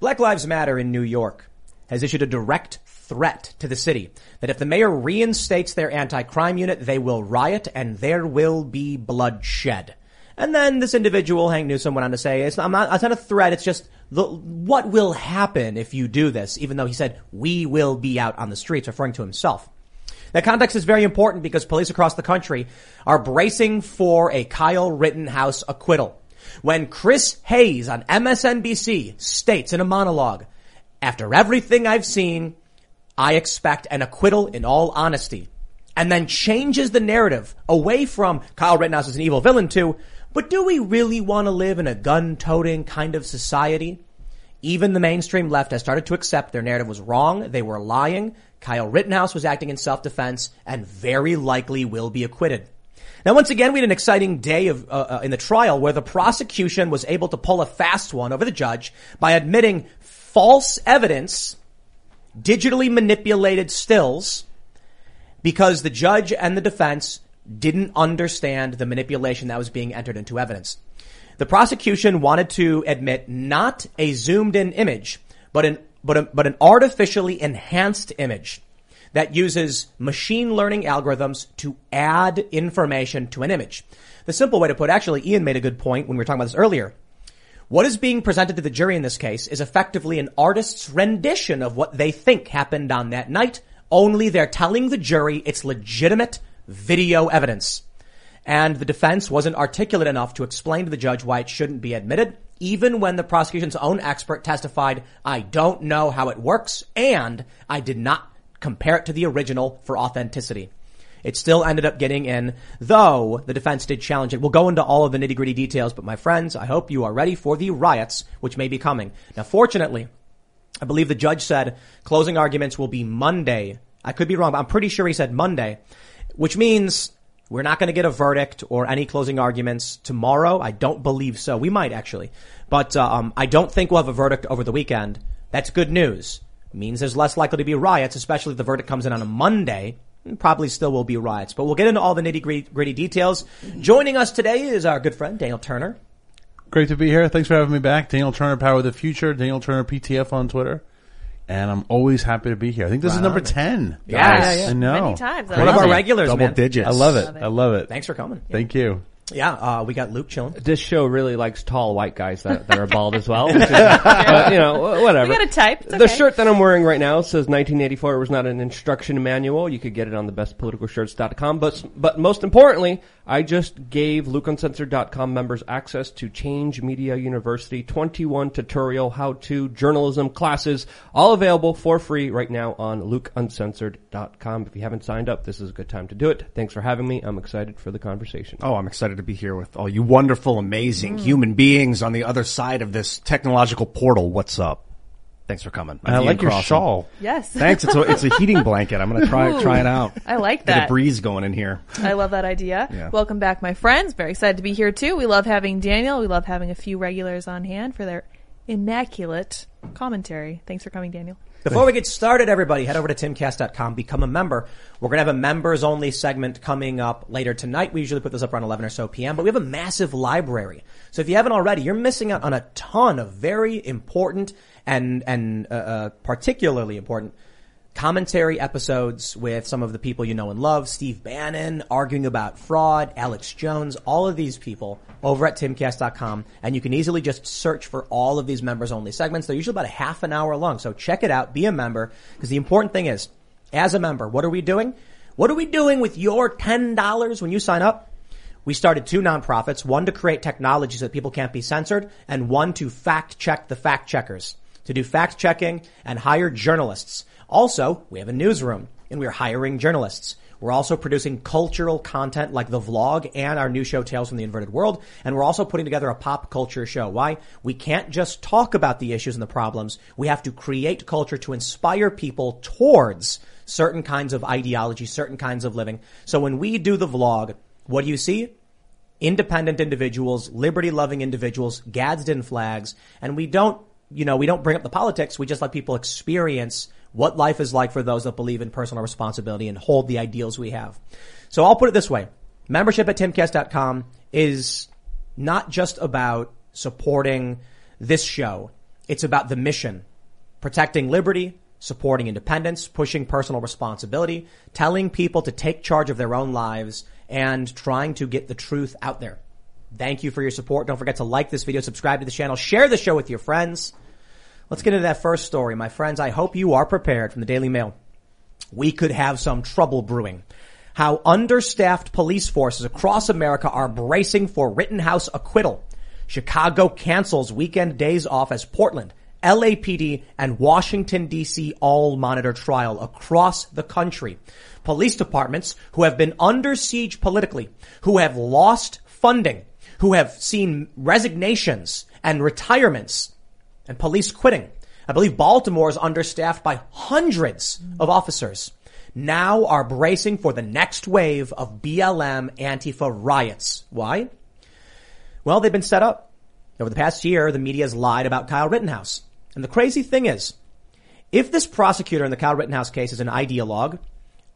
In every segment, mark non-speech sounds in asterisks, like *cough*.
Black Lives Matter in New York has issued a direct threat to the city that if the mayor reinstates their anti-crime unit, they will riot and there will be bloodshed. And then this individual, Hawk Newsome, went on to say, it's not, it's not a threat, it's just the, what will happen if you do this, even though he said, we will be out on the streets, referring to himself. That context is very important because police across the country are bracing for a Kyle Rittenhouse acquittal. When Chris Hayes on MSNBC states in a monologue, after everything I've seen, I expect an acquittal in all honesty. And then changes the narrative away from Kyle Rittenhouse is an evil villain to, but do we really want to live in a gun-toting kind of society? Even the mainstream left has started to accept their narrative was wrong. They were lying. Kyle Rittenhouse was acting in self-defense and very likely will be acquitted. Now, once again, we had an exciting day of, uh, uh, in the trial where the prosecution was able to pull a fast one over the judge by admitting false evidence, digitally manipulated stills, because the judge and the defense didn't understand the manipulation that was being entered into evidence. The prosecution wanted to admit not a zoomed in image, but an, but, a, but an artificially enhanced image that uses machine learning algorithms to add information to an image. The simple way to put, actually, Ian made a good point when we were talking about this earlier. What is being presented to the jury in this case is effectively an artist's rendition of what they think happened on that night, only they're telling the jury it's legitimate video evidence. And the defense wasn't articulate enough to explain to the judge why it shouldn't be admitted, even when the prosecution's own expert testified, I don't know how it works, and I did not compare it to the original for authenticity. It still ended up getting in, though the defense did challenge it. We'll go into all of the nitty gritty details, but my friends, I hope you are ready for the riots, which may be coming. Now, fortunately, I believe the judge said closing arguments will be Monday. I could be wrong, but I'm pretty sure he said Monday, which means we're not going to get a verdict or any closing arguments tomorrow. I don't believe so. We might actually, but uh, um, I don't think we'll have a verdict over the weekend. That's good news means there's less likely to be riots, especially if the verdict comes in on a Monday. Probably still will be riots, but we'll get into all the nitty gritty details. Joining us today is our good friend Daniel Turner. Great to be here. Thanks for having me back. Daniel Turner, Power of the Future. Daniel Turner, PTF on Twitter. And I'm always happy to be here. I think this Right is number on. 10. Yeah, yeah, yeah. I know. Many times. I One of our regulars, Double man. digits. I love it. Love it. I love it. Thanks for coming. Thank you. Yeah, uh, we got Luke chilling. This show really likes tall white guys that, that are bald as well. *laughs* is- but, you know, whatever. We got a type. It's The okay. shirt that I'm wearing right now says 1984 It was not an instruction manual. You could get it on the bestpoliticalshirts.com. But, but most importantly, I just gave LukeUncensored.com members access to Change Media University 21 tutorial how-to journalism classes, all available for free right now on LukeUncensored.com. If you haven't signed up, this is a good time to do it. Thanks for having me. I'm excited for the conversation. Oh, I'm excited to be here with all you wonderful, amazing mm. human beings on the other side of this technological portal. What's up? Thanks for coming. And I I'm like Ian your Crossland. shawl. Yes. *laughs* Thanks. It's a, it's a heating blanket. I'm going to try Ooh. try it out. I like Get a breeze going in here. I love that idea. Yeah. Welcome back, my friends. Very excited to be here too. We love having Daniel. We love having a few regulars on hand for their immaculate commentary. Thanks for coming, Daniel. Before we get started, everybody, head over to timcast.com, become a member. We're going to have a members only segment coming up later tonight. We usually put this up around 11 or so p.m., but we have a massive library. So if you haven't already, you're missing out on a ton of very important and, and, uh, uh, particularly important commentary episodes with some of the people you know and love. Steve Bannon arguing about fraud, Alex Jones, all of these people over at timcast.com. And you can easily just search for all of these members only segments. They're usually about a half an hour long. So check it out. Be a member. Because the important thing is, as a member, what are we doing? What are we doing with your $10 when you sign up? We started two nonprofits, one to create technology so that people can't be censored, and one to fact check the fact checkers, to do fact checking and hire journalists. Also, we have a newsroom and we're hiring journalists. We're also producing cultural content like the vlog and our new show Tales from the Inverted World. And we're also putting together a pop culture show. Why? We can't just talk about the issues and the problems. We have to create culture to inspire people towards certain kinds of ideology, certain kinds of living. So when we do the vlog, what do you see? independent individuals, liberty loving individuals, Gadsden flags, and we don't, you know, we don't bring up the politics. We just let people experience what life is like for those that believe in personal responsibility and hold the ideals we have. So I'll put it this way. Membership at timcast.com is not just about supporting this show. It's about the mission, protecting liberty, supporting independence, pushing personal responsibility, telling people to take charge of their own lives and trying to get the truth out there. Thank you for your support. Don't forget to like this video, subscribe to the channel, share the show with your friends. Let's get into that first story. My friends, I hope you are prepared from the Daily Mail. We could have some trouble brewing. How understaffed police forces across America are bracing for Rittenhouse acquittal. Chicago cancels weekend days off as Portland, LAPD, and Washington DC all monitor trial across the country. Police departments who have been under siege politically, who have lost funding, who have seen resignations and retirements and police quitting. I believe Baltimore is understaffed by hundreds of officers. Now are bracing for the next wave of BLM Antifa riots. Why? Well, they've been set up. Over the past year, the media has lied about Kyle Rittenhouse. And the crazy thing is, if this prosecutor in the Kyle Rittenhouse case is an ideologue,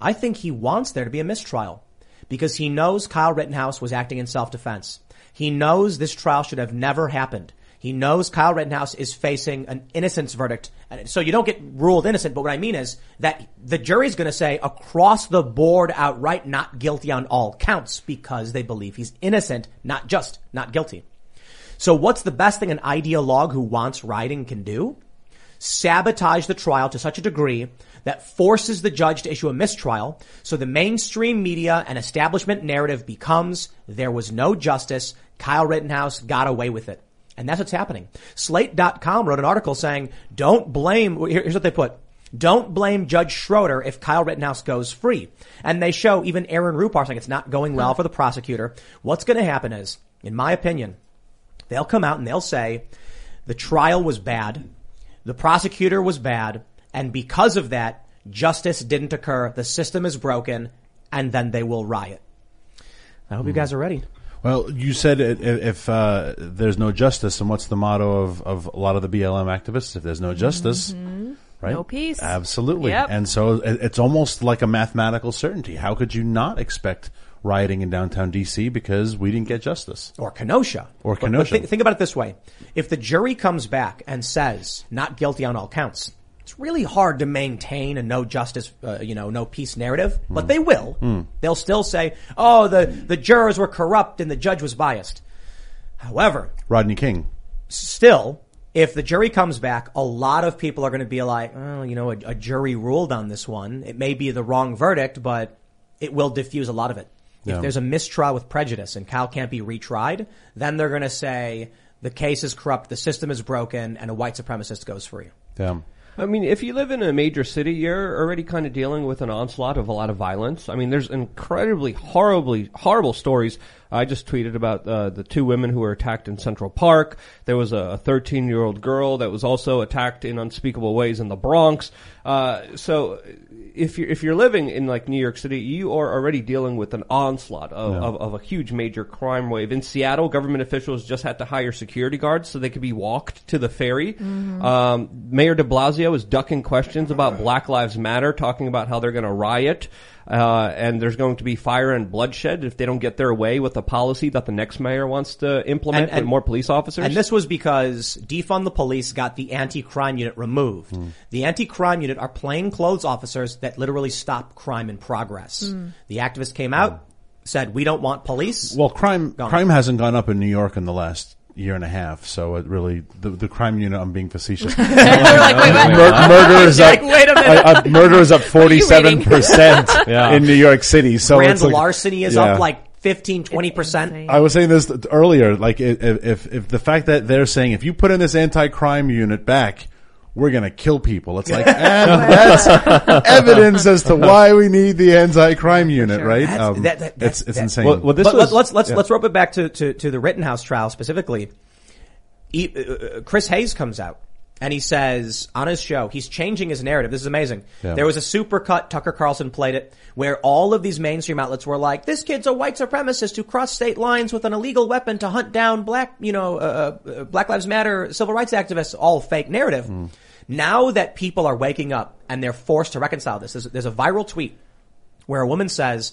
I think he wants there to be a mistrial because he knows Kyle Rittenhouse was acting in self-defense. He knows this trial should have never happened. He knows Kyle Rittenhouse is facing an innocence verdict. And So you don't get ruled innocent, but what I mean is that the jury's going to say across the board outright not guilty on all counts because they believe he's innocent, not just not guilty. So what's the best thing an ideologue who wants rioting can do? Sabotage the trial to such a degree that forces the judge to issue a mistrial. So the mainstream media and establishment narrative becomes there was no justice. Kyle Rittenhouse got away with it. And that's what's happening. Slate.com wrote an article saying, don't blame, here's what they put. Don't blame Judge Schroeder if Kyle Rittenhouse goes free. And they show even Aaron Rupar saying it's not going well for the prosecutor. What's going to happen is, in my opinion, they'll come out and they'll say the trial was bad. The prosecutor was bad. And because of that, justice didn't occur. The system is broken and then they will riot. I hope you hmm. guys are ready. Well, you said i- i- if uh, there's no justice, and what's the motto of, of a lot of the BLM activists? If there's no justice, right? No peace. Absolutely. Yep. And so it- it's almost like a mathematical certainty. How could you not expect rioting in downtown DC because we didn't get justice? or Kenosha. Or But- but Kenosha. think, think about it this way. If the jury comes back and says not guilty on all counts, it's really hard to maintain a no justice, uh, you know, no peace narrative, but they will. They'll still say, oh, the, the jurors were corrupt and the judge was biased. However, Rodney King. still, if the jury comes back, a lot of people are going to be like, oh, you know, a, a jury ruled on this one. It may be the wrong verdict, but it will diffuse a lot of it. Yeah. If there's a mistrial with prejudice and Kyle can't be retried, then they're going to say the case is corrupt, the system is broken, and a white supremacist goes free. Yeah. I mean, if you live in a major city, you're already kind of dealing with an onslaught of a lot of violence. I mean, there's incredibly horribly horrible stories. I just tweeted about uh, the two women who were attacked in Central Park. There was a 13 year old girl that was also attacked in unspeakable ways in the Bronx. Uh, so, if you're if you're living in like New York City, you are already dealing with an onslaught of, of, of a huge major crime wave. In Seattle, government officials just had to hire security guards so they could be walked to the ferry. Um, Mayor De Blasio is ducking questions about Black Lives Matter, talking about how they're going to riot. Uh, and there's going to be fire and bloodshed if they don't get their way with the policy that the next mayor wants to implement with more police officers. And this was because defund the police got the anti-crime unit removed. The anti-crime unit are plainclothes officers that literally stop crime in progress. The activists came out, said, we don't want police. Well, crime Gone. crime hasn't gone up in New York in the last year and a half, so it really the, the crime unit. I'm being facetious. *laughs* Like. Mur- murder *laughs* is up. Like, wait a minute. uh, uh, murder is up *laughs* forty seven reading? percent in New York City. So Grand like, larceny is yeah. up like 15, 20%. I was saying this earlier, like if, if if the fact that they're saying if you put in this anti-crime unit back, we're going to kill people. It's like, *laughs* and that's evidence as to why we need the anti-crime unit, right? Um, that- that- it's, that- it's that- insane. Well, well, this But was, let's let's let's, yeah. let's rope it back to, to, to the Rittenhouse trial specifically. E- uh, uh, Chris Hayes comes out and he says on his show he's changing his narrative. This is amazing. Yeah. There was a supercut. Tucker Carlson played it where all of these mainstream outlets were like, "This kid's a white supremacist who crossed state lines with an illegal weapon to hunt down black, you know, uh, uh, Black Lives Matter civil rights activists." All fake narrative. Now that people are waking up and they're forced to reconcile this, there's, there's a viral tweet where a woman says,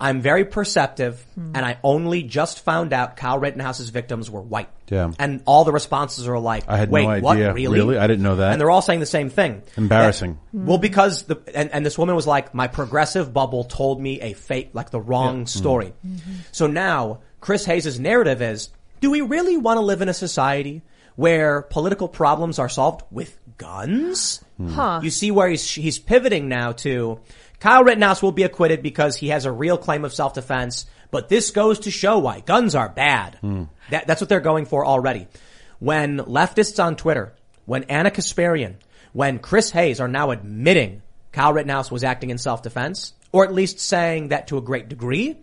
I'm very perceptive hmm. and I only just found out Kyle Rittenhouse's victims were white. Yeah. And all the responses are like, I had no wait, what? idea. Really? Really? I didn't know that. And they're all saying the same thing. Embarrassing. That- well, because the, and, and this woman was like, my progressive bubble told me a fake, like the wrong hmm. story. Mm-hmm. So now Chris Hayes' narrative is, do we really want to live in a society where political problems are solved with guns? Huh. You see where he's, he's pivoting now to Kyle Rittenhouse will be acquitted because he has a real claim of self-defense, but this goes to show why guns are bad. Hmm. That, that's what they're going for already. When leftists on Twitter, when Ana Kasparian, when Chris Hayes are now admitting Kyle Rittenhouse was acting in self-defense, or at least saying that to a great degree,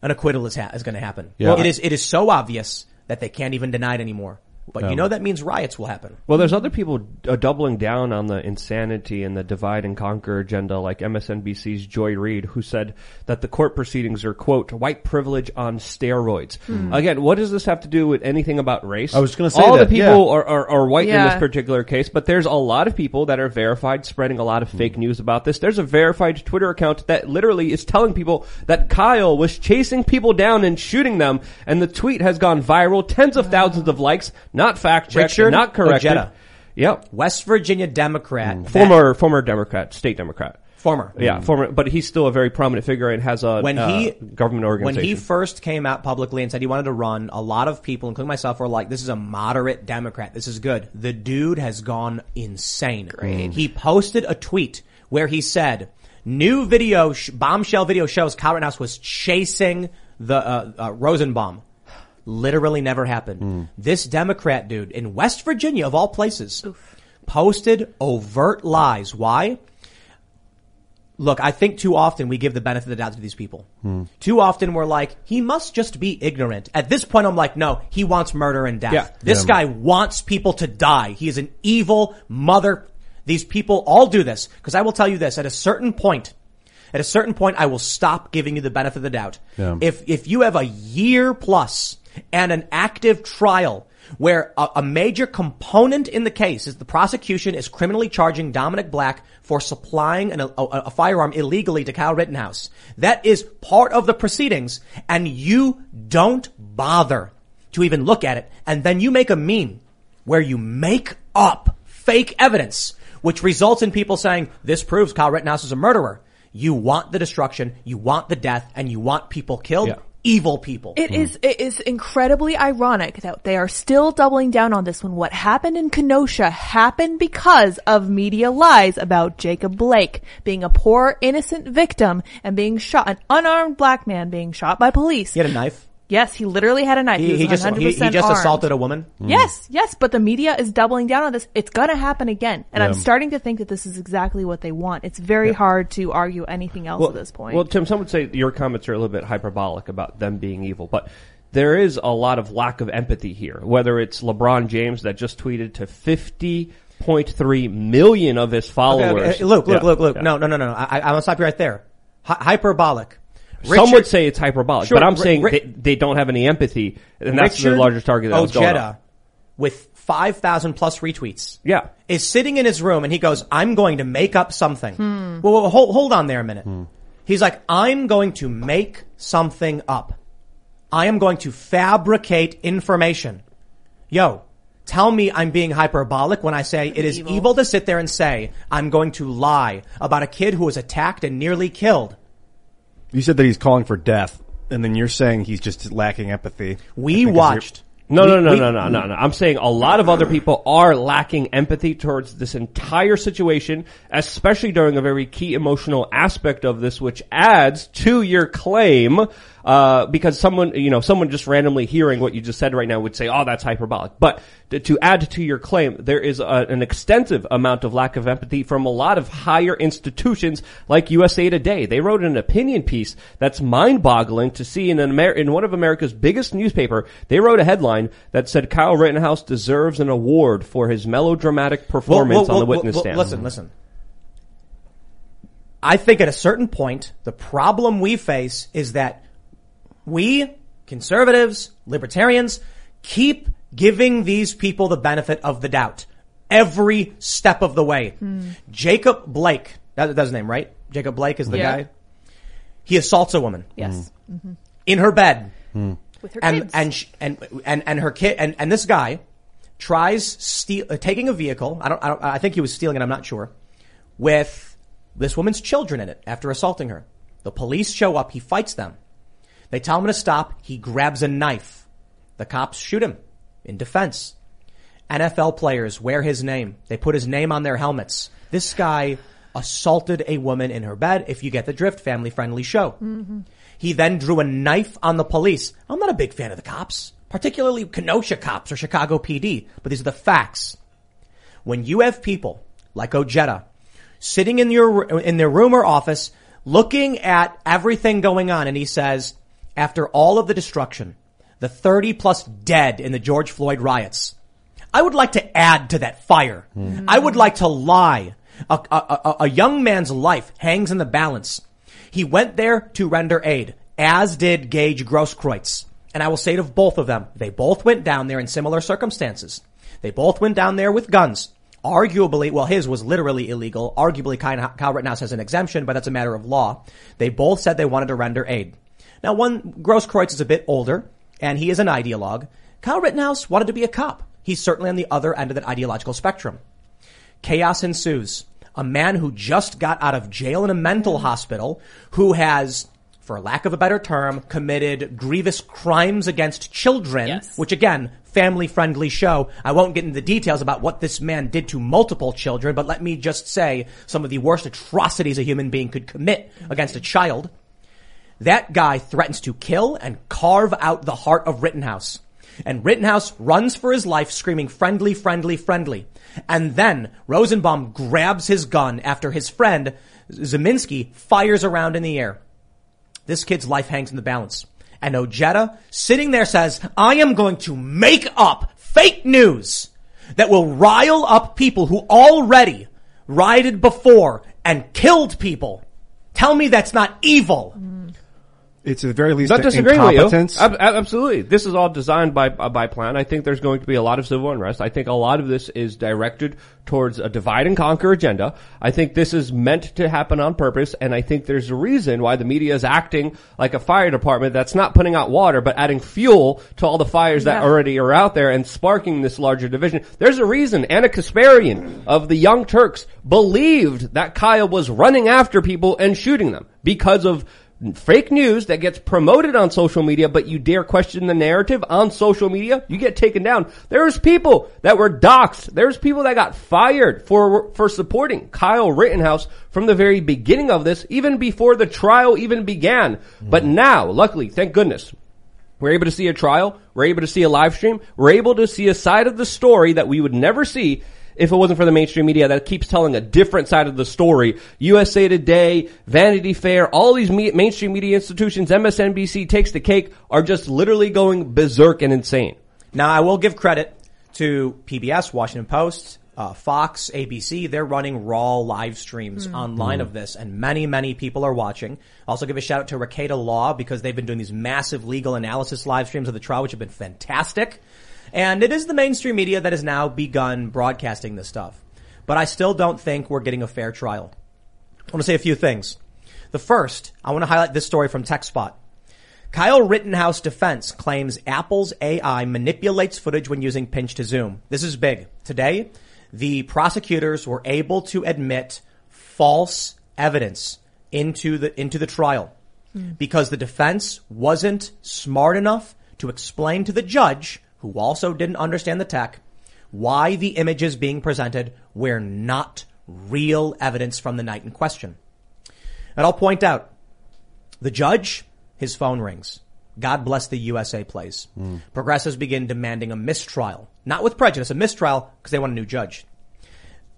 an acquittal is, ha- is going to happen. Yeah. It is, it is so obvious that they can't even deny it anymore. But you um, know that means riots will happen. Well, there's other people uh, doubling down on the insanity and the divide and conquer agenda, like MSNBC's Joy Reid, who said that the court proceedings are, quote, white privilege on steroids. Hmm. Again, what does this have to do with anything about race? I was gonna say All that, the yeah. people are, are, are white in this particular case, but there's a lot of people that are verified spreading a lot of fake hmm. news about this. There's a verified Twitter account that literally is telling people that Kyle was chasing people down and shooting them, and the tweet has gone viral, tens of thousands of likes, not fact checked, Richard not corrected. Ojeda. Yep. West Virginia Democrat. Mm. Former former Democrat, state Democrat. former. Yeah, former, but he's still a very prominent figure and has a when uh, he government organization. When he first came out publicly and said he wanted to run, a lot of people, including myself, were like, "This is a moderate Democrat. This is good." The dude has gone insane. Great. He posted a tweet where he said, "New video, sh- bombshell video shows Kyle Rittenhouse was chasing the uh, uh, Rosenbaum." Literally never happened. Hmm. This Democrat dude in West Virginia, of all places, posted overt lies. Why? Look, I think too often we give the benefit of the doubt to these people. Hmm. Too often we're like, he must just be ignorant. At this point, I'm like, no, he wants murder and death. Yeah. This guy wants people to die. He is an evil mother. These people all do this. Cause I will tell you this, at a certain point, at a certain point, I will stop giving you the benefit of the doubt. Yeah. If, if you have a year plus and an active trial where a, a major component in the case is the prosecution is criminally charging Dominic Black for supplying an, a, a, firearm illegally to Kyle Rittenhouse. That is part of the proceedings and you don't bother to even look at it. And then you make a meme where you make up fake evidence, which results in people saying, this proves Kyle Rittenhouse is a murderer. You want the destruction, you want the death, and you want people killed. Yeah. Evil people. It hmm. is it is incredibly ironic that they are still doubling down on this when what happened in Kenosha happened because of media lies about Jacob Blake being a poor innocent victim and being shot, an unarmed black man being shot by police. he had a knife. Yes, he literally had a knife. He, He, he just 100% he, he just armed. assaulted a woman. Hmm. Yes, yes, but the media is doubling down on this. It's gonna happen again. And I'm starting to think that this is exactly what they want. It's very hard to argue anything else at this point. Well, Tim, some would say your comments are a little bit hyperbolic about them being evil, but there is a lot of lack of empathy here. Whether it's LeBron James that just tweeted to 50.3 million of his Okay, followers. okay, look, look, Yeah, Luke, Luke. yeah. No, no, no, no. I, I'm gonna stop you right there. Hy- hyperbolic. Some would say it's hyperbolic, Sure, but I'm Ri- saying Ri- they, they don't have any empathy, and that's Richard the largest target that was going Ojeda on. with 5,000 plus retweets. Yeah. Is sitting in his room and he goes, I'm going to make up something. Well, well, hold, hold on there a minute. Hmm. He's like, I'm going to make something up. I am going to fabricate information. Yo, tell me I'm being hyperbolic when I say it is Evil. evil to sit there and say I'm going to lie about a kid who was attacked and nearly killed. You said that he's calling for death, and then you're saying he's just lacking empathy. We think is your- watched No, no, no, we- no, no, no, no. I'm saying a lot of other people are lacking empathy towards this entire situation, especially during a very key emotional aspect of this, which adds to your claim, uh, because someone, you know, someone just randomly hearing what you just said right now would say, oh, that's hyperbolic. But to, to add to your claim, there is a, an extensive amount of lack of empathy from a lot of higher institutions like USA Today. They wrote an opinion piece that's mind-boggling to see in an Amer- in one of America's biggest newspaper. They wrote a headline that said Kyle Rittenhouse deserves an award for his melodramatic performance Well, on the well, witness well, stand. Listen, listen. I think at a certain point, the problem we face is that we, conservatives, libertarians, keep giving these people the benefit of the doubt every step of the way. Hmm. Jacob Blake, that, that's his name, right? Jacob Blake is the Yeah. guy. He assaults a woman Yes. Hmm. Mm-hmm. in her bed hmm. With her and kids. and sh- and and and her kid and and this guy tries steal uh, taking a vehicle. I don't, I don't. I think he was stealing it. I'm not sure. With this woman's children in it after assaulting her. The police show up. He fights them. They tell him to stop. He grabs a knife. The cops shoot him in defense. NFL players wear his name. They put his name on their helmets. This guy assaulted a woman in her bed. If you get the drift, family friendly show. Mm-hmm. He then drew a knife on the police. I'm not a big fan of the cops, particularly Kenosha cops or Chicago PD, but these are the facts. When you have people like Ojeda sitting in your, in their room or office looking at everything going on and he says, after all of the destruction, the 30 plus dead in the George Floyd riots, I would like to add to that fire. I would like to lie. A, a, a, a young man's life hangs in the balance. He went there to render aid, as did Gage Grosskreutz. And I will say to both of them, they both went down there in similar circumstances. They both went down there with guns. Arguably, well, his was literally illegal. Arguably, Kyle Rittenhouse has an exemption, but that's a matter of law. They both said they wanted to render aid. Now, one, Grosskreutz is a bit older, and he is an ideologue. Kyle Rittenhouse wanted to be a cop. He's certainly on the other end of that ideological spectrum. Chaos ensues. A man who just got out of jail in a mental hospital, who has, for lack of a better term, committed grievous crimes against children, Yes. which again, family friendly show. I won't get into the details about what this man did to multiple children, but let me just say some of the worst atrocities a human being could commit against a child. That guy threatens to kill and carve out the heart of Rittenhouse. And Rittenhouse runs for his life screaming friendly, friendly, friendly. And then Rosenbaum grabs his gun after his friend Ziminski fires around in the air. This kid's life hangs in the balance. And Ojeda sitting there says, I am going to make up fake news that will rile up people who already rioted before and killed people. Tell me that's not evil. It's at the very least Not disagreeing with you. incompetence. Ab- ab- absolutely. This is all designed by by plan. I think there's going to be a lot of civil unrest. I think a lot of this is directed towards a divide and conquer agenda. I think this is meant to happen on purpose, and I think there's a reason why the media is acting like a fire department that's not putting out water, but adding fuel to all the fires that already are out there and sparking this larger division. There's a reason Ana Kasparian of the Young Turks believed that Kyle was running after people and shooting them because of fake news that gets promoted on social media, but you dare question the narrative on social media, you get taken down. There's people that were doxxed. There's people that got fired for, for supporting Kyle Rittenhouse from the very beginning of this, even before the trial even began. But now, luckily, thank goodness, we're able to see a trial. We're able to see a live stream. We're able to see a side of the story that we would never see if it wasn't for the mainstream media that keeps telling a different side of the story. USA Today, Vanity Fair, all these me- mainstream media institutions, MSNBC takes the cake, are just literally going berserk and insane. Now, I will give credit to PBS, Washington Post, uh, Fox, ABC. They're running raw live streams online of this, and many, many people are watching. Also, give a shout out to Rekieta Law because they've been doing these massive legal analysis live streams of the trial, which have been fantastic. And it is the mainstream media that has now begun broadcasting this stuff. But I still don't think we're getting a fair trial. I want to say a few things. The first, I want to highlight this story from TechSpot. Kyle Rittenhouse defense claims Apple's AI manipulates footage when using pinch to zoom. This is big. Today, the prosecutors were able to admit false evidence into the, into the trial hmm. because the defense wasn't smart enough to explain to the judge who also didn't understand the tech, why the images being presented were not real evidence from the night in question. And I'll point out, the judge, his phone rings. God bless the USA plays. Hmm. Progressives begin demanding a mistrial, not with prejudice, a mistrial because they want a new judge.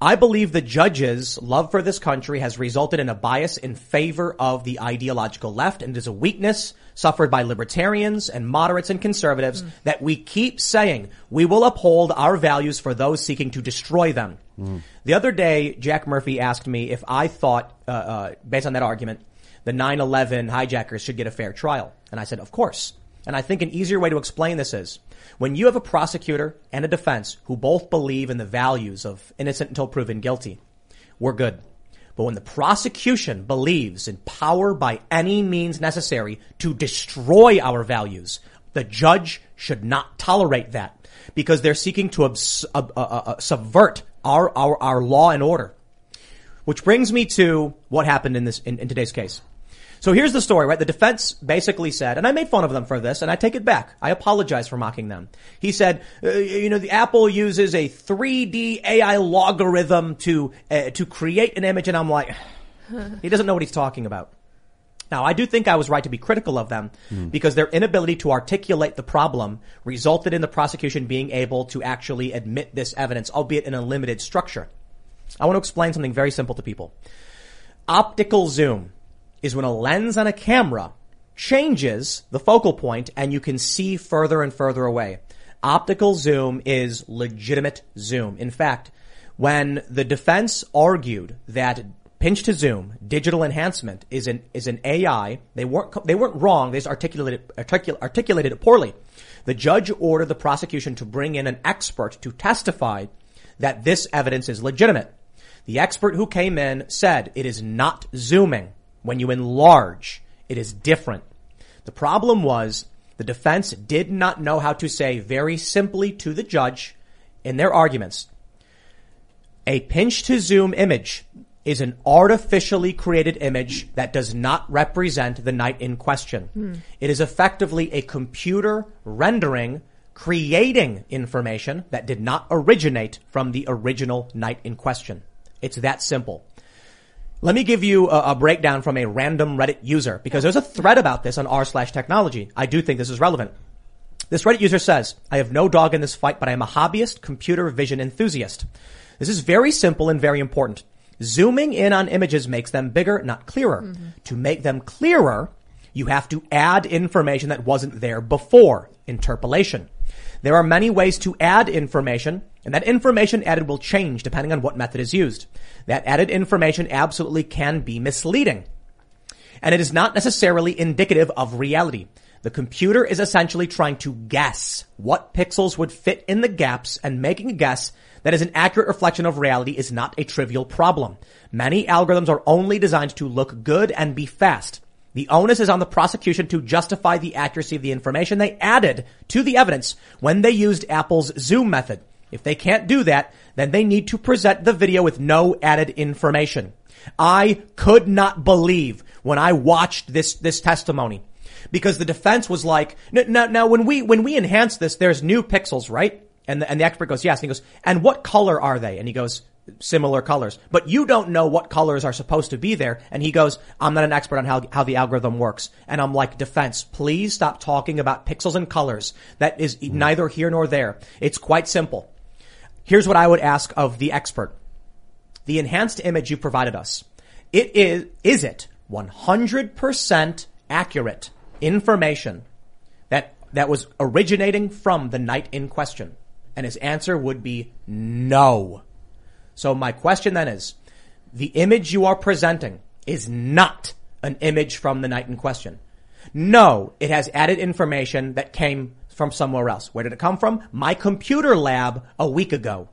I believe the judge's love for this country has resulted in a bias in favor of the ideological left and is a weakness suffered by libertarians and moderates and conservatives that we keep saying we will uphold our values for those seeking to destroy them. The other day, Jack Murphy asked me if I thought, uh, uh, based on that argument, the 9-11 hijackers should get a fair trial. And I said, of course. And I think an easier way to explain this is when you have a prosecutor and a defense who both believe in the values of innocent until proven guilty, we're good. But when the prosecution believes in power by any means necessary to destroy our values, the judge should not tolerate that because they're seeking to abs- uh, uh, uh, subvert our, our, our law and order. Which brings me to what happened in this, in, in today's case. So here's the story, right? The defense basically said, and I made fun of them for this, and I take it back. I apologize for mocking them. He said, uh, you know, the Apple uses a 3D AI logarithm to uh, to create an image, and I'm like, *sighs* he doesn't know what he's talking about. Now, I do think I was right to be critical of them because their inability to articulate the problem resulted in the prosecution being able to actually admit this evidence, albeit in a limited structure. I want to explain something very simple to people. Optical zoom is when a lens on a camera changes the focal point and you can see further and further away. Optical zoom is legitimate zoom. In fact, when the defense argued that pinch to zoom, digital enhancement is an, is an AI, they weren't, they weren't wrong. They just articulated, articul- articulated it poorly. The judge ordered the prosecution to bring in an expert to testify that this evidence is legitimate. The expert who came in said it is not zooming. When you enlarge, it is different. The problem was the defense did not know how to say very simply to the judge in their arguments. A pinch to zoom image is an artificially created image that does not represent the night in question. Hmm. It is effectively a computer rendering creating information that did not originate from the original night in question. It's that simple. Let me give you a, a breakdown from a random Reddit user because there's a thread about this on r slash technology. I do think this is relevant. This Reddit user says, I have no dog in this fight, but I am a hobbyist computer vision enthusiast. This is very simple and very important. Zooming in on images makes them bigger, not clearer. Mm-hmm. To make them clearer, you have to add information that wasn't there before. Interpolation. There are many ways to add information, and that information added will change depending on what method is used. That added information absolutely can be misleading. And it is not necessarily indicative of reality. The computer is essentially trying to guess what pixels would fit in the gaps and making a guess that is an accurate reflection of reality is not a trivial problem. Many algorithms are only designed to look good and be fast. The onus is on the prosecution to justify the accuracy of the information they added to the evidence when they used Apple's zoom method. If they can't do that, then they need to present the video with no added information. I could not believe when I watched this, this testimony because the defense was like, "N- now, now when we, when we enhance this, there's new pixels, right? And the, and the expert goes, yes. And he goes, and what color are they? And he goes, similar colors, but you don't know what colors are supposed to be there. And he goes, I'm not an expert on how, how the algorithm works. And I'm like, defense, please stop talking about pixels and colors. That is mm-hmm. neither here nor there. It's quite simple. Here's what I would ask of the expert. The enhanced image you provided us, it is, is it 100% accurate information that, that was originating from the night in question? And his answer would be no. So my question then is, the image you are presenting is not an image from the night in question. No, it has added information that came from somewhere else. Where did it come from? My computer lab a week ago.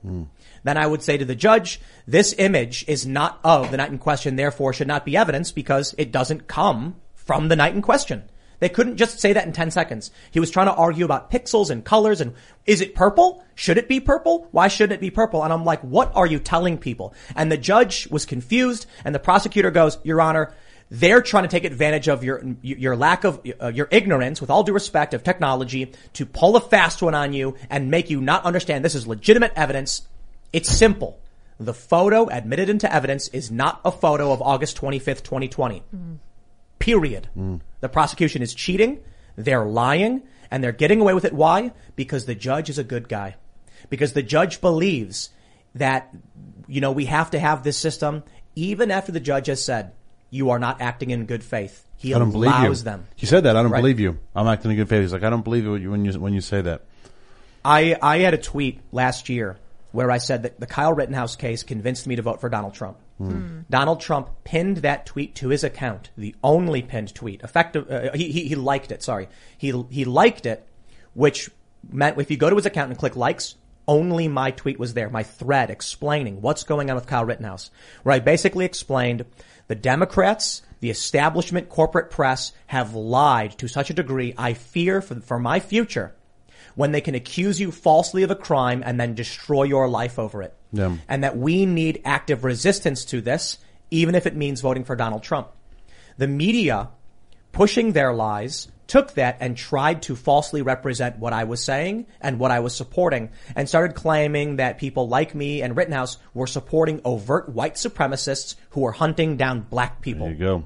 Then I would say to the judge, this image is not of the night in question, therefore should not be evidence because it doesn't come from the night in question. They couldn't just say that in 10 seconds. He was trying to argue about pixels and colors and is it purple? Should it be purple? Why shouldn't it be purple? And I'm like, what are you telling people? And the judge was confused and the prosecutor goes, Your Honor, They're trying to take advantage of your your lack of uh, your ignorance, with all due respect, of technology to pull a fast one on you and make you not understand this is legitimate evidence. It's simple. The photo admitted into evidence is not a photo of August 25th, 2020. Period. The prosecution is cheating. They're lying and they're getting away with it. Why? Because the judge is a good guy. Because the judge believes that, you know, we have to have this system even after the judge has said you are not acting in good faith. He I don't believe you. allows them. He said that. I don't Right. believe you. I'm acting in good faith. He's like, I don't believe you when you, when you say that. I, I had a tweet last year where I said that the Kyle Rittenhouse case convinced me to vote for Donald Trump. Donald Trump pinned that tweet to his account, the only pinned tweet. Effective, uh, he, he, he liked it, sorry. He, he liked it, which meant if you go to his account and click likes, only my tweet was there, my thread explaining what's going on with Kyle Rittenhouse, where I basically explained the Democrats, the establishment corporate press have lied to such a degree I fear for, for my future when they can accuse you falsely of a crime and then destroy your life over it. Yeah. And that we need active resistance to this, even if it means voting for Donald Trump. The media pushing their lies took that and tried to falsely represent what I was saying and what I was supporting and started claiming that people like me and Rittenhouse were supporting overt white supremacists who were hunting down black people. There you go.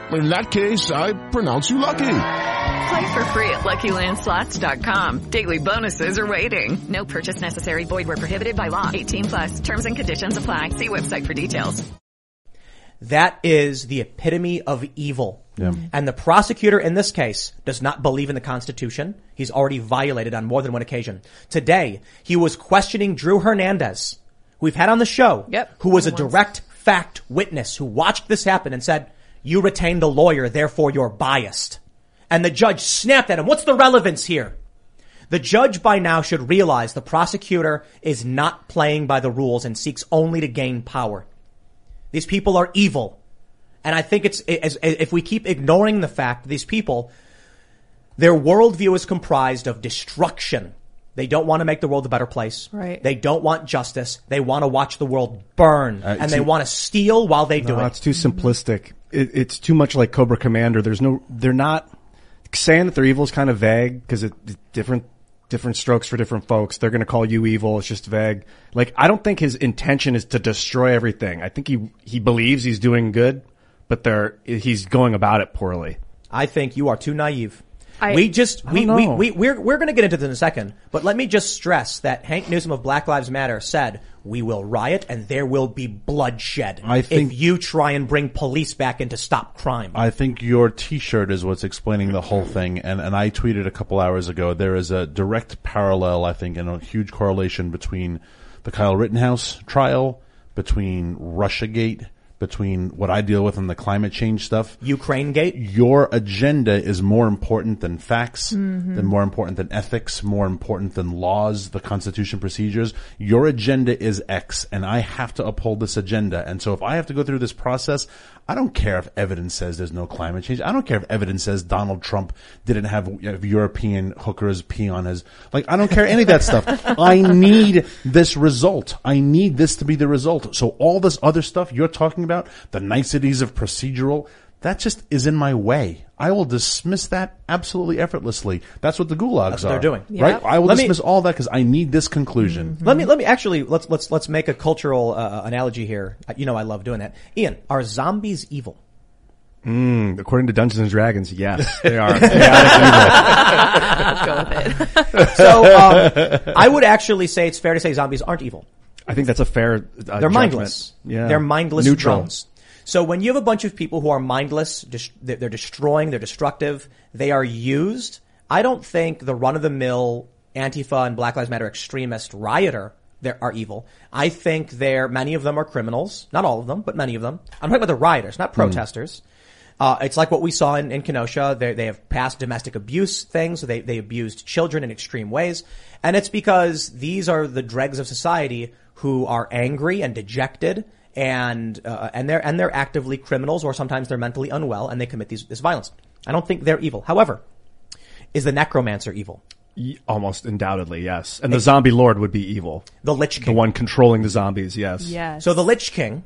In that case, I pronounce you lucky. Play for free at LuckyLandSlots.com. Daily bonuses are waiting. No purchase necessary. Void where prohibited by law. 18 plus. Terms and conditions apply. See website for details. That is the epitome of evil. Yeah. Mm-hmm. And the prosecutor in this case does not believe in the Constitution. He's already violated on more than one occasion. Today, he was questioning Drew Hernandez, who we've had on the show, Yep. who was a direct fact witness who watched this happen and said, you retained a lawyer, therefore you're biased. And the judge snapped at him. What's the relevance here? The judge by now should realize the prosecutor is not playing by the rules and seeks only to gain power. These people are evil. And I think it's, as, if we keep ignoring the fact that these people, their worldview is comprised of destruction. They don't want to make the world a better place. Right. They don't want justice. They want to watch the world burn. Uh, and they want to steal while they do it. it's too simplistic. It, it's too much like Cobra Commander. There's no, they're not saying that they're evil is kind of vague because it different different strokes for different folks. They're going to call you evil. It's just vague. Like I don't think his intention is to destroy everything. I think he he believes he's doing good, but they're he's going about it poorly. I think you are too naive. I- we just I we, we we we're we're going to get into this in a second, but let me just stress that Hawk Newsome of Black Lives Matter said we will riot and there will be bloodshed I think- if you try and bring police back in to stop crime. I think your T-shirt is what's explaining the whole thing, and and I tweeted a couple hours ago. There is a direct parallel, I think, and a huge correlation between the Kyle Rittenhouse trial, between RussiaGate, between what I deal with and the climate change stuff. Ukraine Gate. Your agenda is more important than facts, Mhm. than more important than ethics, more important than laws, the Constitution, procedures. Your agenda is X, and I have to uphold this agenda. And so if I have to go through this process, I don't care if evidence says there's no climate change. I don't care if evidence says Donald Trump didn't have European hookers pee on his, like, I don't care any of that stuff. *laughs* I need this result. I need this to be the result. So all this other stuff you're talking about, the niceties of procedural, that just is in my way. I will dismiss that absolutely effortlessly. That's what the gulags That's what are. they're doing. Right? Yep. I will Let me- dismiss all that because I need this conclusion. Let me let me actually let's let's let's make a cultural uh, analogy here. Uh, You know I love doing that. Ian, are zombies evil? Mm, according to Dungeons and Dragons, yes, they are. Go with it. so um, I would actually say it's fair to say zombies aren't evil. I think that's a fair. Uh, They're judgment. mindless. Yeah, They're mindless Neutral. drones. So when you have a bunch of people who are mindless, they're they're destroying, they're destructive, they are used. I don't think the run of the mill Antifa and Black Lives Matter extremist rioter are evil. I think they're, many of them are criminals. Not all of them, but many of them. I'm talking about the rioters, not protesters. Uh, it's like what we saw in, in Kenosha. They, they have passed domestic abuse things. So they, they abused children in extreme ways. And it's because these are the dregs of society who are angry and dejected and, uh, and they're, and they're actively criminals or sometimes they're mentally unwell and they commit these, this violence. I don't think they're evil. However, is the necromancer evil? Almost undoubtedly, yes. And the zombie lord would be evil. The Lich King. The one controlling the zombies, yes. Yes. So the Lich King,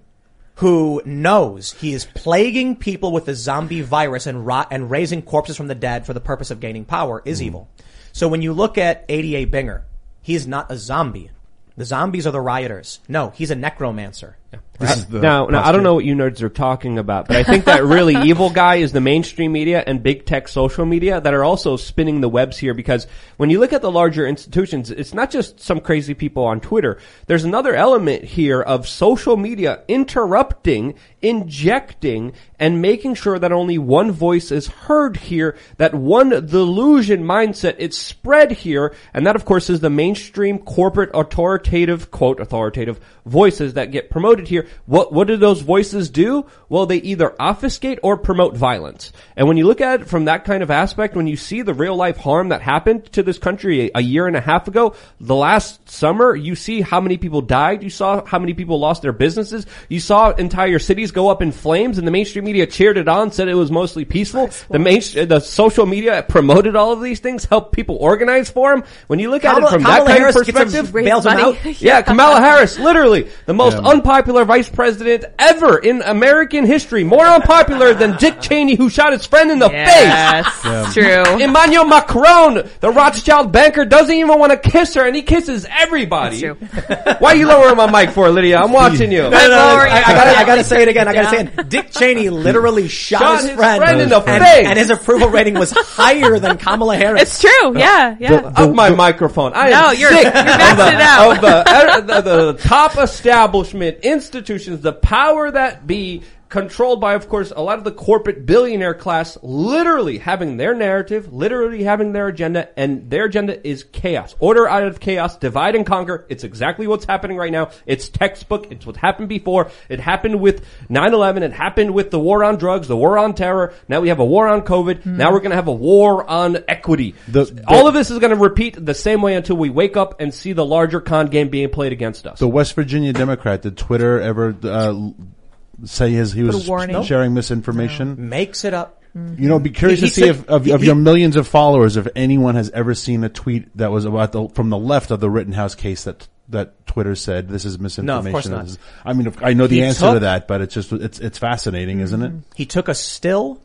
who knows he is plaguing people with the zombie virus and rot and raising corpses from the dead for the purpose of gaining power, is evil. So when you look at ADA Binger, he's not a zombie. The zombies are the rioters. No, he's a necromancer. Is uh, the now, now I don't know what you nerds are talking about, but I think that really *laughs* evil guy is the mainstream media and big tech social media that are also spinning the webs here because when you look at the larger institutions, it's not just some crazy people on Twitter. There's another element here of social media interrupting, injecting, and making sure that only one voice is heard here, that one delusion mindset is spread here, and that of course is the mainstream corporate authoritative, quote, authoritative voices that get promoted here. What, what do those voices do? Well, they either obfuscate or promote violence. And when you look at it from that kind of aspect, when you see the real life harm that happened to this country a, a year and a half ago, the last summer, you see how many people died, you saw how many people lost their businesses, you saw entire cities go up in flames, and the mainstream media cheered it on, said it was mostly peaceful. The main, the social media promoted all of these things, helped people organize for them. When you look at it from Kamala that kind Harris of perspective, bails them out. *laughs* yeah, Kamala Harris, literally the most unpopular vice president ever in American history. More unpopular than Dick Cheney, who shot his friend in the Yes, face. Yes, true. Emmanuel Macron, the Rothschild banker, doesn't even want to kiss her, and he kisses everybody. *laughs* Why are you lowering my mic for, Lydia? I'm watching you. No, no, no, I, I gotta, I gotta *laughs* say it again. I gotta say it. Dick Cheney literally shot, Shot his, his friend, friend in the and, face. and his approval rating was higher than Kamala Harris. It's true. Yeah, yeah. Up my microphone. I No, am you're- sick you're of, maxing the, it out. of the, *laughs* uh, the, the top establishment institutions, the power that be controlled by, of course, a lot of the corporate billionaire class, literally having their narrative, literally having their agenda, and their agenda is chaos. Order out of chaos, divide and conquer. It's exactly what's happening right now. It's textbook. It's what happened before. It happened with 9-11. It happened with the war on drugs, the war on terror. Now we have a war on COVID. Now we're going to have a war on equity. All of this is going to repeat the same way until we wake up and see the larger con game being played against us. The West Virginia Democrat, did Twitter ever uh, say his he was sharing misinformation? Makes it up. Mm-hmm. You know, be curious He- to see he if of, he- of he- your millions of followers, if anyone has ever seen a tweet that was about the from the left of the Rittenhouse case that that Twitter said this is misinformation. course not. This is- I mean, if- I know the He answer to took- that, but it's just it's it's fascinating, isn't it? Mm-hmm. He took a still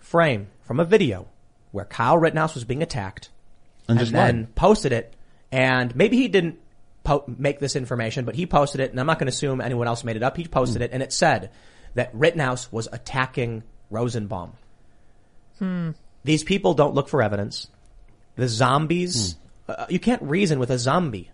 frame from a video where Kyle Rittenhouse was being attacked And and, just then lied. posted it. And maybe he didn't po- make this information, but he posted it, and I'm not going to assume anyone else made it up. He posted it, and it said that Rittenhouse was attacking Rosenbaum. Hmm. These people don't look for evidence. The zombies, uh, you can't reason with a zombie.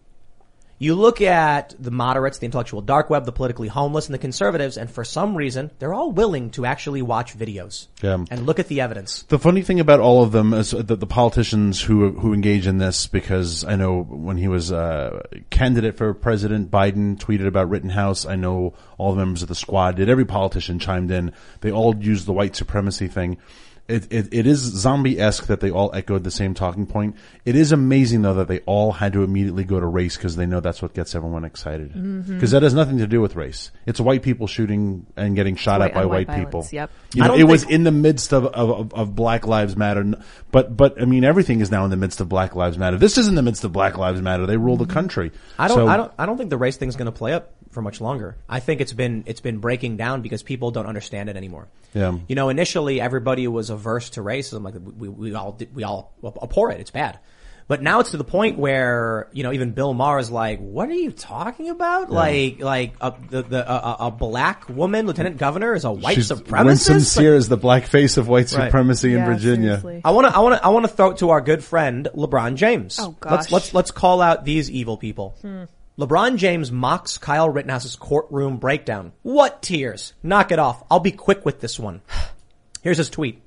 You look at the moderates, the intellectual dark web, the politically homeless, and the conservatives, and for some reason, they're all willing to actually watch videos Yeah. and look at the evidence. The funny thing about all of them is that the politicians who who engage in this, because I know when he was uh, candidate for president, Biden tweeted about Rittenhouse. I know all the members of the squad did. Every politician chimed in. They all used the white supremacy thing. It, it, it is zombie-esque that they all echoed the same talking point. It is amazing though that they all had to immediately go to race because they know that's what gets everyone excited. Mm-hmm. Because that has nothing to do with race. It's white people shooting and getting shot White at by white, white people. yep. You know, don't it was in the midst of, of, of, of Black Lives Matter, but, but, I mean, everything is now in the midst of Black Lives Matter. This is in the midst of Black Lives Matter. They rule the mm-hmm. country. I don't, So- I don't, I don't think the race thing is going to play up for much longer. I think it's been, it's been breaking down because people don't understand it anymore. Yeah. You know, initially everybody was averse to racism, like we, we all, we all abhor it. It's bad. But now it's to the point where, you know, even Bill Maher is like, what are you talking about? Like, like a, the, the, a, a black woman lieutenant governor is a white She's supremacist? Winsome Like- Sear is the black face of white Right. supremacy in Virginia. I want to, I want to, I want to throw it to our good friend LeBron James. Oh, Let's gosh. let's let's call out these evil people. Hmm. LeBron James mocks Kyle Rittenhouse's courtroom breakdown. What tears? Knock it off. I'll be quick with this one. *sighs* Here's his tweet.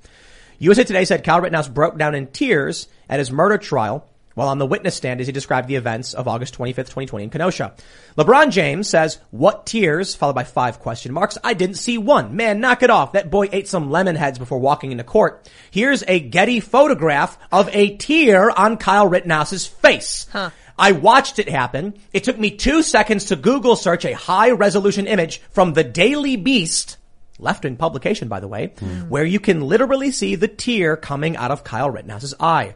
USA Today said Kyle Rittenhouse broke down in tears at his murder trial while on the witness stand as he described the events of August 25th, 2020 in Kenosha. LeBron James says, what tears? Followed by five question marks. I didn't see one. Man, knock it off. That boy ate some lemon heads before walking into court. Here's a Getty photograph of a tear on Kyle Rittenhouse's face. Huh. I watched it happen. It took me two seconds to Google search a high resolution image from the Daily Beast, left wing publication, by the way, hmm. where you can literally see the tear coming out of Kyle Rittenhouse's eye.